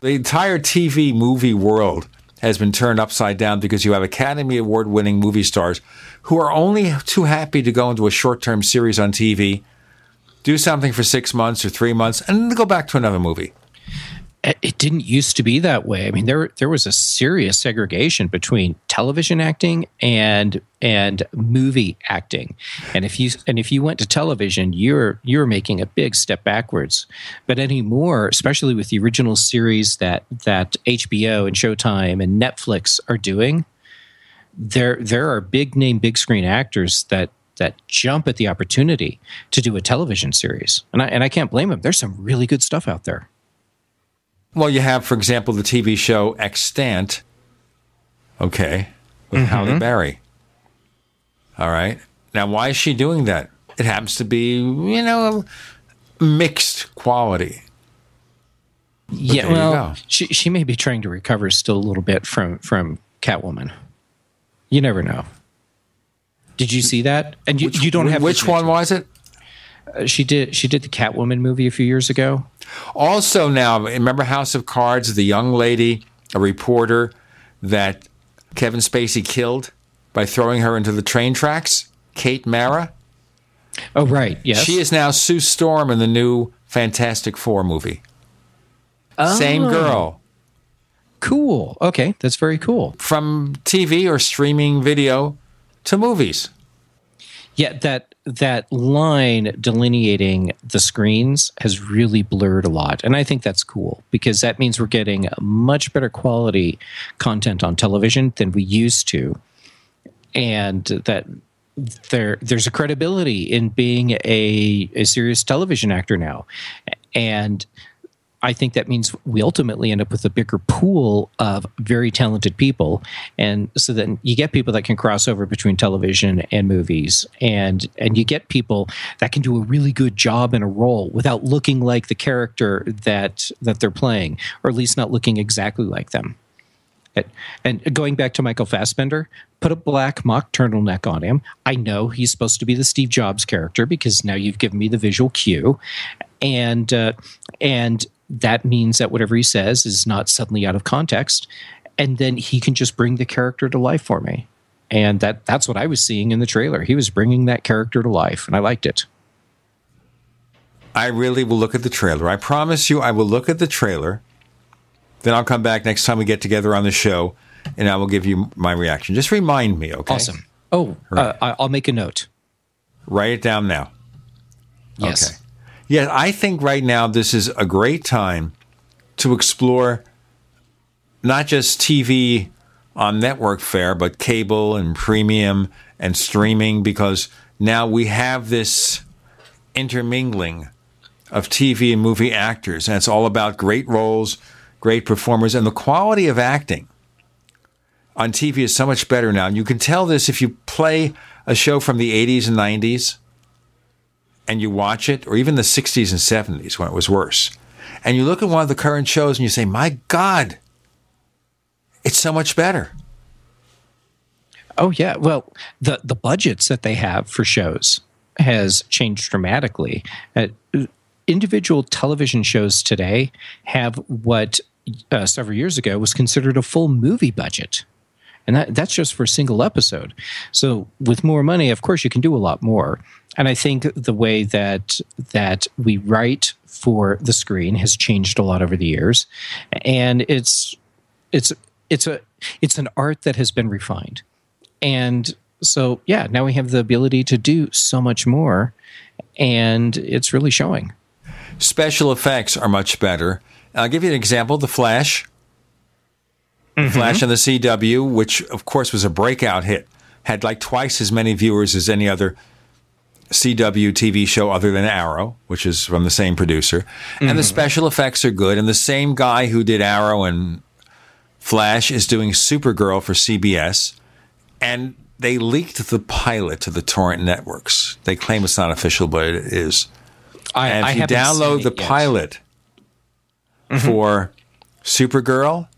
The entire TV movie world has been turned upside down because you have Academy Award winning movie stars who are only too happy to go into a short term series on TV, do something for six months or three months, and then go back to another movie. it didn't used to be that way. I mean, there there was a serious segregation between television acting and and movie acting. And if you and if you went to television, you're you're making a big step backwards. But anymore, especially with the original series that that HBO and Showtime and Netflix are doing, there there are big name, big screen actors that that jump at the opportunity to do a television series. And I and I can't blame them. There's some really good stuff out there. Well, you have, for example, the TV show Extant. Okay, with Mhm. Halle Berry. All right. Now, why is she doing that? It happens to be, you know, mixed quality. yeah, well, she she may be trying to recover still a little bit from from Catwoman. You never know. Did you see that? And you, you don't have which one was it? Uh, she did she did the Catwoman movie a few years ago. Also, now remember House of Cards, the young lady, a reporter that Kevin Spacey killed by throwing her into the train tracks. Kate Mara. Oh right, yes. She is now Sue Storm in the new Fantastic Four movie. Same Oh. girl. Cool. Okay, that's very cool. From TV or streaming video to movies. Yeah, that that line delineating the screens has really blurred a lot, and I think that's cool because that means we're getting much better quality content on television than we used to, and that there there's a credibility in being a a serious television actor now, and I think that means we ultimately end up with a bigger pool of very talented people, and so then you get people that can cross over between television and movies, and and you get people that can do a really good job in a role without looking like the character that that they're playing, or at least not looking exactly like them. And- going back to Michael Fassbender, put a black mock turtleneck on him. I know he's supposed to be the Steve Jobs character because now you've given me the visual cue, and uh, and that means that whatever he says is not suddenly out of context, and then he can just bring the character to life for me. And that that's what I was seeing in the trailer. He was bringing that character to life, and I liked it. I really will look at the trailer. I promise you, I will look at the trailer. Then I'll come back next time we get together on the show, and I will give you my reaction. Just remind me, okay? Awesome. Oh, uh, I- I'll make a note. Write it down now. Yes. Okay. Yeah, I think right now this is a great time to explore not just TV on network fare, but cable and premium and streaming because now we have this intermingling of TV and movie actors, and it's all about great roles, great performers, and the quality of acting on TV is so much better now. And you can tell this if you play a show from the 80s and 90s and you watch it, or even the 60s and 70s when it was worse, and you look at one of the current shows and you say, my God, it's so much better. Oh yeah. Well, the the budgets that they have for shows has changed dramatically. Uh, individual television shows today have what uh, several years ago was considered a full movie budget. And that, that's just for a single episode. So with more money, of course, you can do a lot more. And I think the way that that we write for the screen has changed a lot over the years, and it's it's it's a it's an art that has been refined. And so, yeah, now we have the ability to do so much more, and it's really showing. Special effects are much better. I'll give you an example The Flash. Mm-hmm. Flash on the CW, which of course was a breakout hit, had like twice as many viewers as any other CW TV show other than Arrow, which is from the same producer. And the Mhm. special effects are good. And the same guy who did Arrow and Flash is doing Supergirl for CBS. And they leaked the pilot to the torrent networks. They claim it's not official, but it is. I, and if I you download the yet. pilot for Supergirl,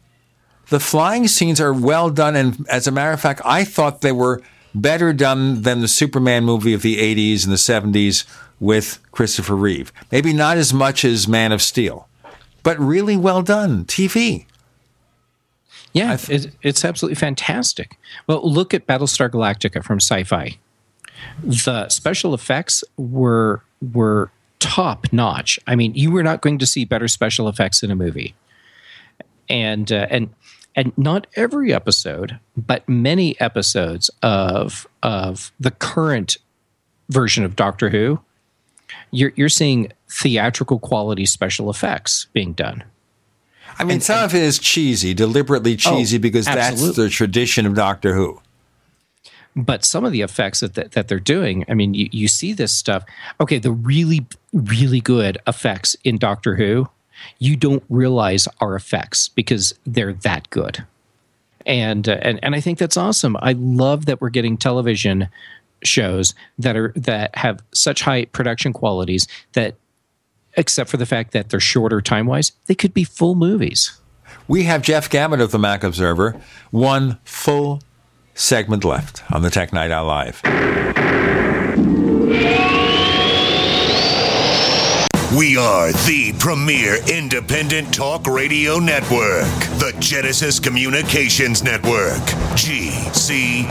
the flying scenes are well done. And as a matter of fact, I thought they were better done than the Superman movie of the 80s and the 70s with Christopher Reeve. Maybe not as much as Man of Steel, but really well done TV. Yeah, it, it's absolutely fantastic. Well, look at Battlestar Galactica from Sci-Fi. The special effects were were top notch. I mean, you were not going to see better special effects in a movie. and uh, and and not every episode, but many episodes of of the current version of Doctor Who, you're you're seeing theatrical quality special effects being done. I mean, and, some and, of it is cheesy, deliberately oh, cheesy, oh, because absolutely. that's the tradition of Doctor Who. But some of the effects that, that, that they're doing, I mean, you, you see this stuff. Okay, the really, really good effects in Doctor Who, you don't realize are effects because they're that good. And, uh, and and I think that's awesome. I love that we're getting television shows that are that have such high production qualities that except for the fact that they're shorter time wise, they could be full movies. We have Jeff Gamet of the Mac Observer, one full segment left on the Tech Night Owl Live. We are the premier independent talk radio network, the Genesis Communications Network, GCN.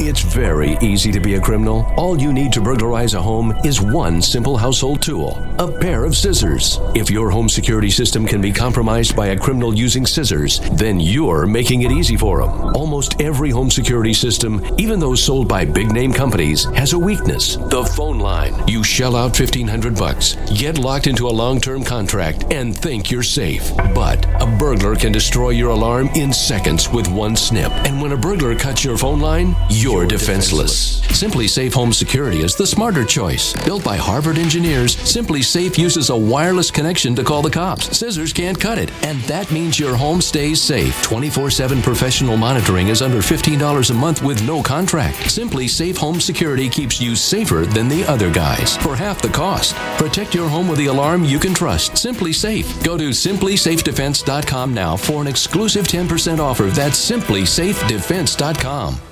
It's very easy to be a criminal. All you need to burglarize a home is one simple household tool a pair of scissors. If your home security system can be compromised by a criminal using scissors, then you're making it easy for them. Almost every home security system, even those sold by big name companies, has a weakness the phone line. You shell out 1500 bucks, get locked into a long term contract, and think you're safe. But a burglar can destroy your alarm in seconds with one snip. And when a burglar cuts your phone line, you're defenseless. SimpliSafe Home Security is the smarter choice. Built by Harvard engineers, SimpliSafe uses a wireless connection to call the cops. Scissors can't cut it, and that means your home stays safe. 24 7 professional monitoring is under $15 a month with no contract. SimpliSafe Home Security keeps you safer than the other guys for half the cost. Protect your home with the alarm you can trust. SimpliSafe. Go to simplisafedefense.com now for an exclusive 10% offer. That's simplisafedefense.com.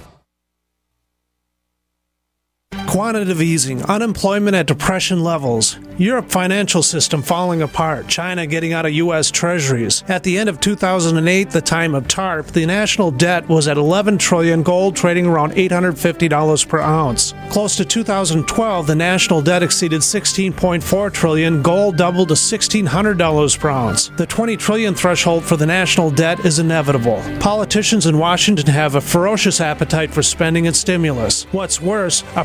Quantitative easing, unemployment at depression levels, Europe financial system falling apart, China getting out of U.S. treasuries. At the end of 2008, the time of TARP, the national debt was at 11 trillion, gold trading around $850 per ounce. Close to 2012, the national debt exceeded 16.4 trillion, gold doubled to $1,600 per ounce. The 20 trillion threshold for the national debt is inevitable. Politicians in Washington have a ferocious appetite for spending and stimulus. What's worse, a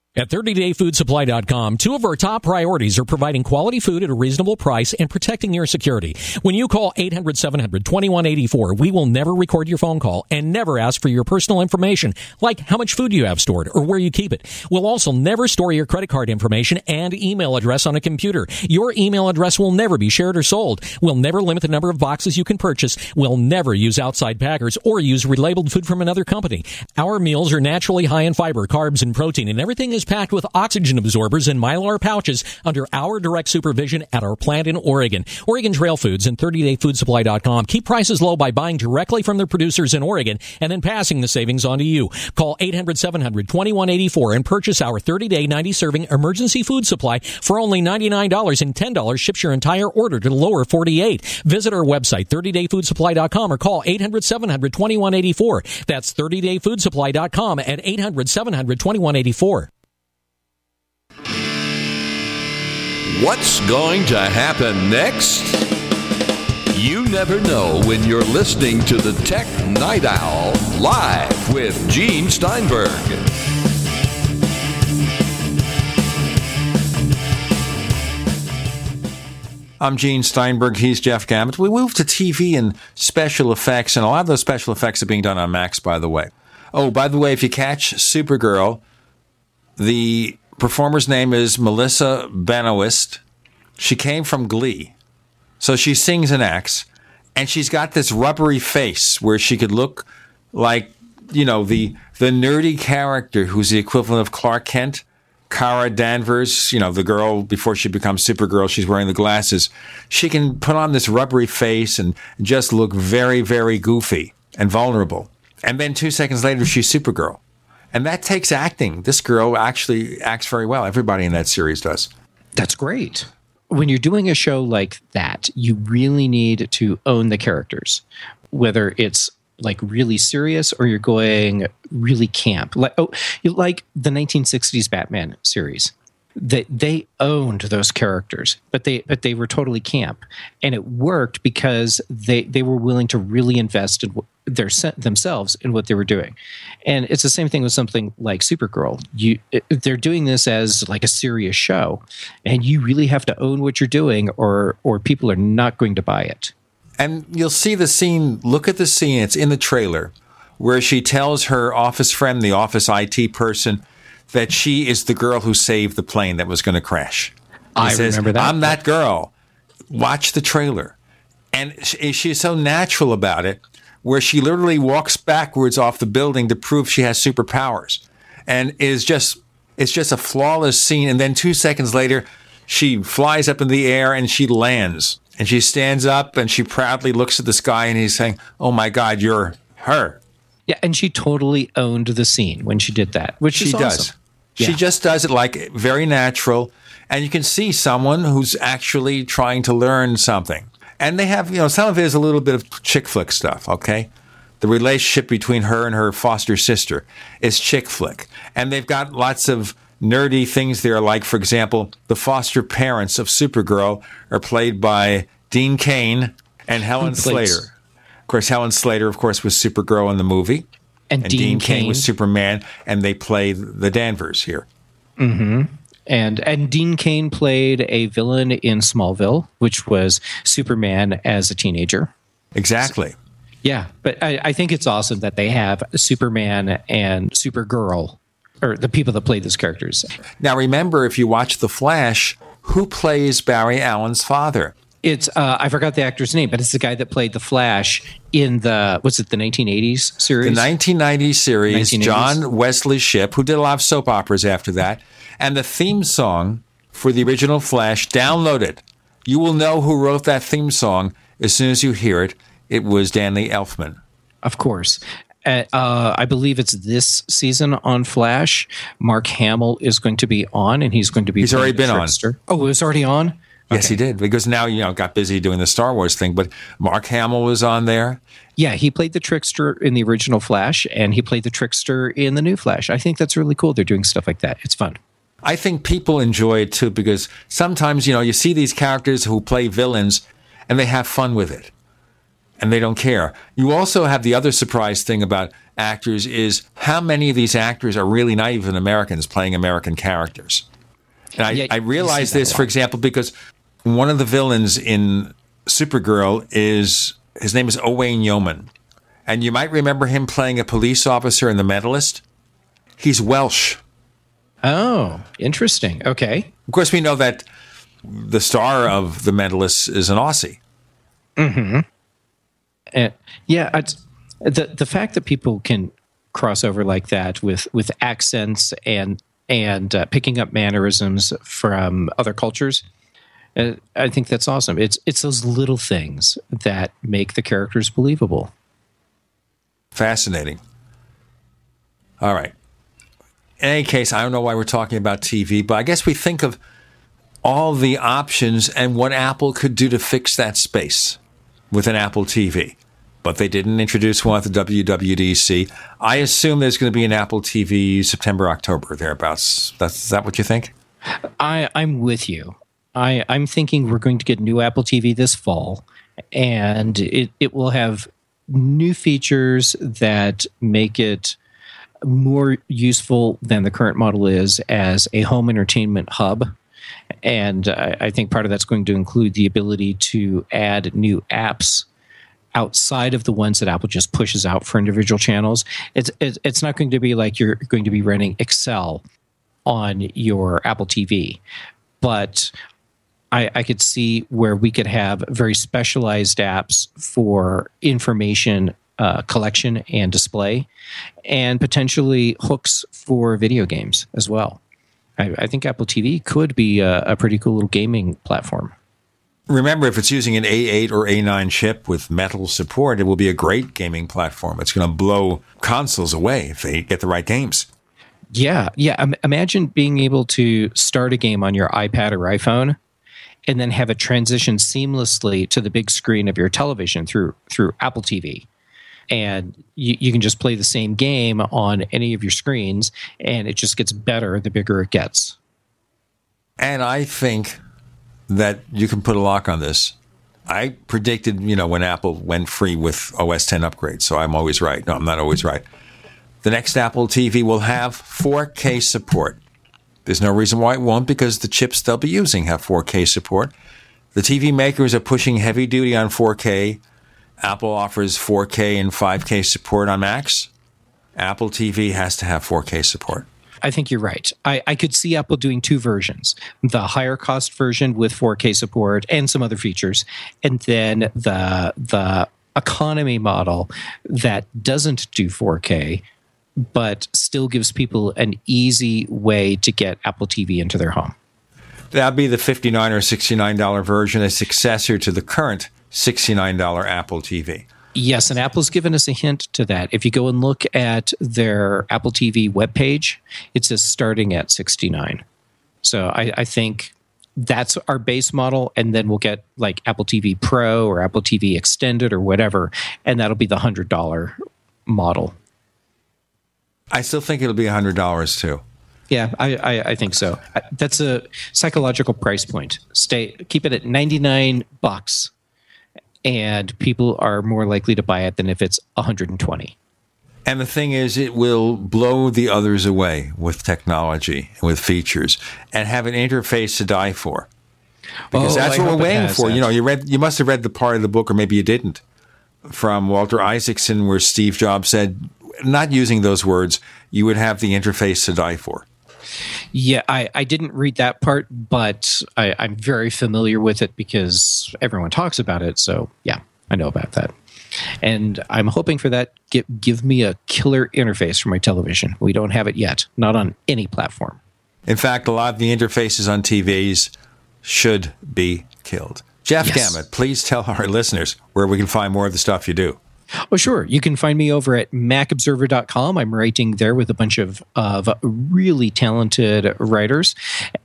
At 30dayfoodsupply.com, two of our top priorities are providing quality food at a reasonable price and protecting your security. When you call 800-700-2184, we will never record your phone call and never ask for your personal information, like how much food you have stored or where you keep it. We'll also never store your credit card information and email address on a computer. Your email address will never be shared or sold. We'll never limit the number of boxes you can purchase. We'll never use outside packers or use relabeled food from another company. Our meals are naturally high in fiber, carbs, and protein, and everything is is packed with oxygen absorbers and mylar pouches under our direct supervision at our plant in Oregon. Oregon Trail Foods and 30dayfoodsupply.com keep prices low by buying directly from their producers in Oregon and then passing the savings on to you. Call 800-700-2184 and purchase our 30-day 90-serving emergency food supply for only $99 and $10 ships your entire order to the lower 48. Visit our website, 30dayfoodsupply.com or call 800-700-2184. That's 30dayfoodsupply.com at 800-700-2184. What's going to happen next? You never know when you're listening to the Tech Night Owl live with Gene Steinberg. I'm Gene Steinberg. He's Jeff Gamet. We moved to TV and special effects, and a lot of those special effects are being done on Macs, by the way. Oh, by the way, if you catch Supergirl, the performer's name is Melissa Benoist. She came from Glee. So she sings and acts, and she's got this rubbery face where she could look like, you know, the the nerdy character who's the equivalent of Clark Kent. Kara Danvers, you know, the girl before she becomes Supergirl, she's wearing the glasses. She can put on this rubbery face and just look very, very goofy and vulnerable. And then two seconds later, she's Supergirl. And that takes acting. This girl actually acts very well. Everybody in that series does. That's great. When you're doing a show like that, you really need to own the characters, whether it's like really serious or you're going really camp. Like oh, like the 1960s Batman series. that they owned those characters, but they but they were totally camp, and it worked because they they were willing to really invest in their themselves in what they were doing, and it's the same thing with something like Supergirl. You they're doing this as like a serious show, and you really have to own what you're doing, or or people are not going to buy it. And you'll see the scene. Look at the scene. It's in the trailer where she tells her office friend, the office IT person, that she is the girl who saved the plane that was going to crash. He I says, remember that. I'm that girl. Watch the trailer. And she- she's so natural about it, where she literally walks backwards off the building to prove she has superpowers. And is just it's just a flawless scene. And then two seconds later, she flies up in the air and she lands. And she stands up and she proudly looks at the sky and he's saying, Oh my God, you're her. Yeah, and she totally owned the scene when she did that, which she is does. awesome. She just does it like very natural, and you can see someone who's actually trying to learn something. And they have, you know, some of it is a little bit of chick flick stuff. Okay, the relationship between her and her foster sister is chick flick, and they've got lots of nerdy things there. Like, for example, the foster parents of Supergirl are played by Dean Cain and Helen Slater. Of course, Helen Slater, of course, was Supergirl in the movie. And Dean Cain was Superman, and they play the Danvers here. hmm And and Dean Cain played a villain in Smallville, which was Superman as a teenager. Exactly. Yeah, but I, I think it's awesome that they have Superman and Supergirl, or the people that play those characters. Now, remember, if you watch The Flash, who plays Barry Allen's father? It's uh, I forgot the actor's name, but it's the guy that played the Flash in the was it the 1980s series? The series? 1990 series, 1980s. John Wesley Shipp, who did a lot of soap operas after that, and the theme song for the original Flash, download it. You will know who wrote that theme song as soon as you hear it. It was Danny Elfman. Of course. Uh, uh, I believe it's this season on Flash. Mark Hamill is going to be on, and he's going to be. He's already been on. trickster. Oh, it was already on. Yes, he did, because now, you know, got busy doing the Star Wars thing, but Mark Hamill was on there. Yeah, he played the trickster in the original Flash, and he played the trickster in the new Flash. I think that's really cool. They're doing stuff like that. It's fun. I think people enjoy it too because sometimes, you know, you see these characters who play villains and they have fun with it and they don't care. You also have the other surprise thing about actors is how many of these actors are really not even Americans playing American characters. And I, Yeah, I realize see that a this, for example, because one of the villains in Supergirl is his name is Owain Yeoman. And you might remember him playing a police officer in The Mentalist. He's Welsh. Oh, interesting. Okay. Of course, we know that the star of The Mentalist is an Aussie. Mm-hmm. And yeah, it's, the the fact that people can cross over like that with with accents and and uh, picking up mannerisms from other cultures. Uh, I think that's awesome. It's it's those little things that make the characters believable. Fascinating. All right. In any case, I don't know why we're talking about TV, but I guess we think of all the options and what Apple could do to fix that space with an Apple TV. But they didn't introduce one at the WWDC. I assume there's going to be an Apple TV September, October, thereabouts. That's, is that what you think? I, I'm with you. I, I'm thinking we're going to get new Apple TV this fall, and it, it will have new features that make it more useful than the current model is as a home entertainment hub. And I, I think part of that's going to include the ability to add new apps outside of the ones that Apple just pushes out for individual channels. It's it's, it's not going to be like you're going to be running Excel on your Apple TV, but I, I, could see where we could have very specialized apps for information uh, collection and display, and potentially hooks for video games as well. I, I think Apple TV could be a, a pretty cool little gaming platform. Remember, if it's using an A8 or A9 chip with metal support, it will be a great gaming platform. It's going to blow consoles away if they get the right games. Yeah, yeah. Imagine being able to start a game on your iPad or iPhone and then have it transition seamlessly to the big screen of your television through through Apple TV. And you, you can just play the same game on any of your screens, and it just gets better the bigger it gets. And I think that you can put a lock on this. I predicted, you know, when Apple went free with OS 10 upgrades, so I'm always right. No, I'm not always right. The next Apple TV will have 4K support. There's no reason why it won't because the chips they'll be using have 4K support. The TV makers are pushing heavy duty on 4K. Apple offers 4K and 5K support on Macs. Apple TV has to have 4K support. I think you're right. I, I could see Apple doing two versions the higher cost version with 4K support and some other features, and then the, the economy model that doesn't do 4K but still gives people an easy way to get Apple TV into their home. That'd be the 59 or $69 version, a successor to the current $69 Apple TV. Yes, and Apple's given us a hint to that. If you go and look at their Apple TV webpage, it says starting at 69. So I, I think that's our base model, and then we'll get like Apple TV Pro or Apple TV Extended or whatever, and that'll be the $100 model. I still think it'll be a hundred dollars too. Yeah, I, I, I, think so. That's a psychological price point. Stay, keep it at ninety nine bucks, and people are more likely to buy it than if it's one hundred and twenty. And the thing is, it will blow the others away with technology with features, and have an interface to die for. Because oh, that's I what we're waiting for. That. You know, you read, you must have read the part of the book, or maybe you didn't, from Walter Isaacson, where Steve Jobs said, not using those words, you would have the interface to die for. Yeah, I, I didn't read that part, but I, I'm very familiar with it because everyone talks about it. So, yeah, I know about that. And I'm hoping for that. Give, give me a killer interface for my television. We don't have it yet, not on any platform. In fact, a lot of the interfaces on TVs should be killed. Jeff yes. Gamet, please tell our listeners where we can find more of the stuff you do. Oh, sure. You can find me over at macobserver.com. I'm writing there with a bunch of, of really talented writers.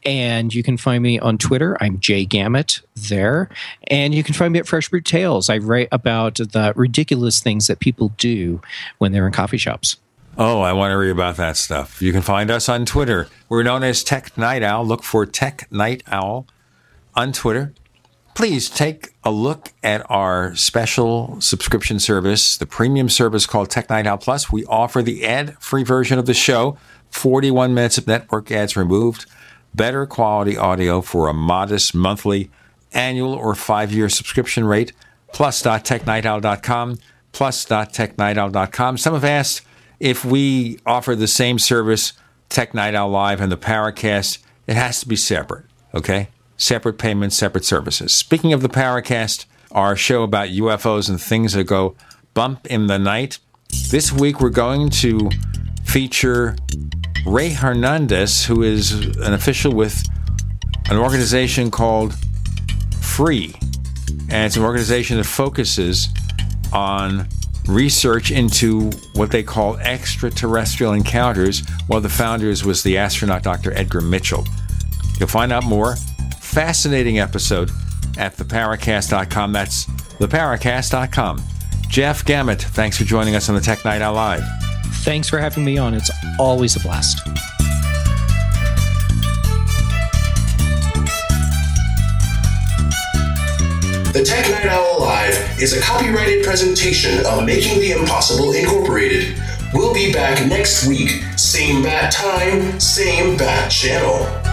And you can find me on Twitter. I'm Jay Gamet there. And you can find me at Fresh Tales. I write about the ridiculous things that people do when they're in coffee shops. Oh, I want to read about that stuff. You can find us on Twitter. We're known as Tech Night Owl. Look for Tech Night Owl on Twitter please take a look at our special subscription service, the premium service called Tech Night Owl Plus. We offer the ad free version of the show, 41 minutes of network ads removed, better quality audio for a modest monthly, annual, or five year subscription rate, plus.technightowl.com, plus.technightowl.com. Some have asked if we offer the same service, Tech Night Owl Live and the Paracast, it has to be separate, okay? Separate payments, separate services. Speaking of the Paracast, our show about UFOs and things that go bump in the night, this week we're going to feature Ray Hernandez, who is an official with an organization called Free. And it's an organization that focuses on research into what they call extraterrestrial encounters. One of the founders was the astronaut Dr. Edgar Mitchell. You'll find out more. Fascinating episode at theparacast.com. That's theparacast.com. Jeff Gamet, thanks for joining us on the Tech Night Owl Live. Thanks for having me on. It's always a blast. The Tech Night Owl Live is a copyrighted presentation of Making the Impossible Incorporated. We'll be back next week, same bat time, same bat channel.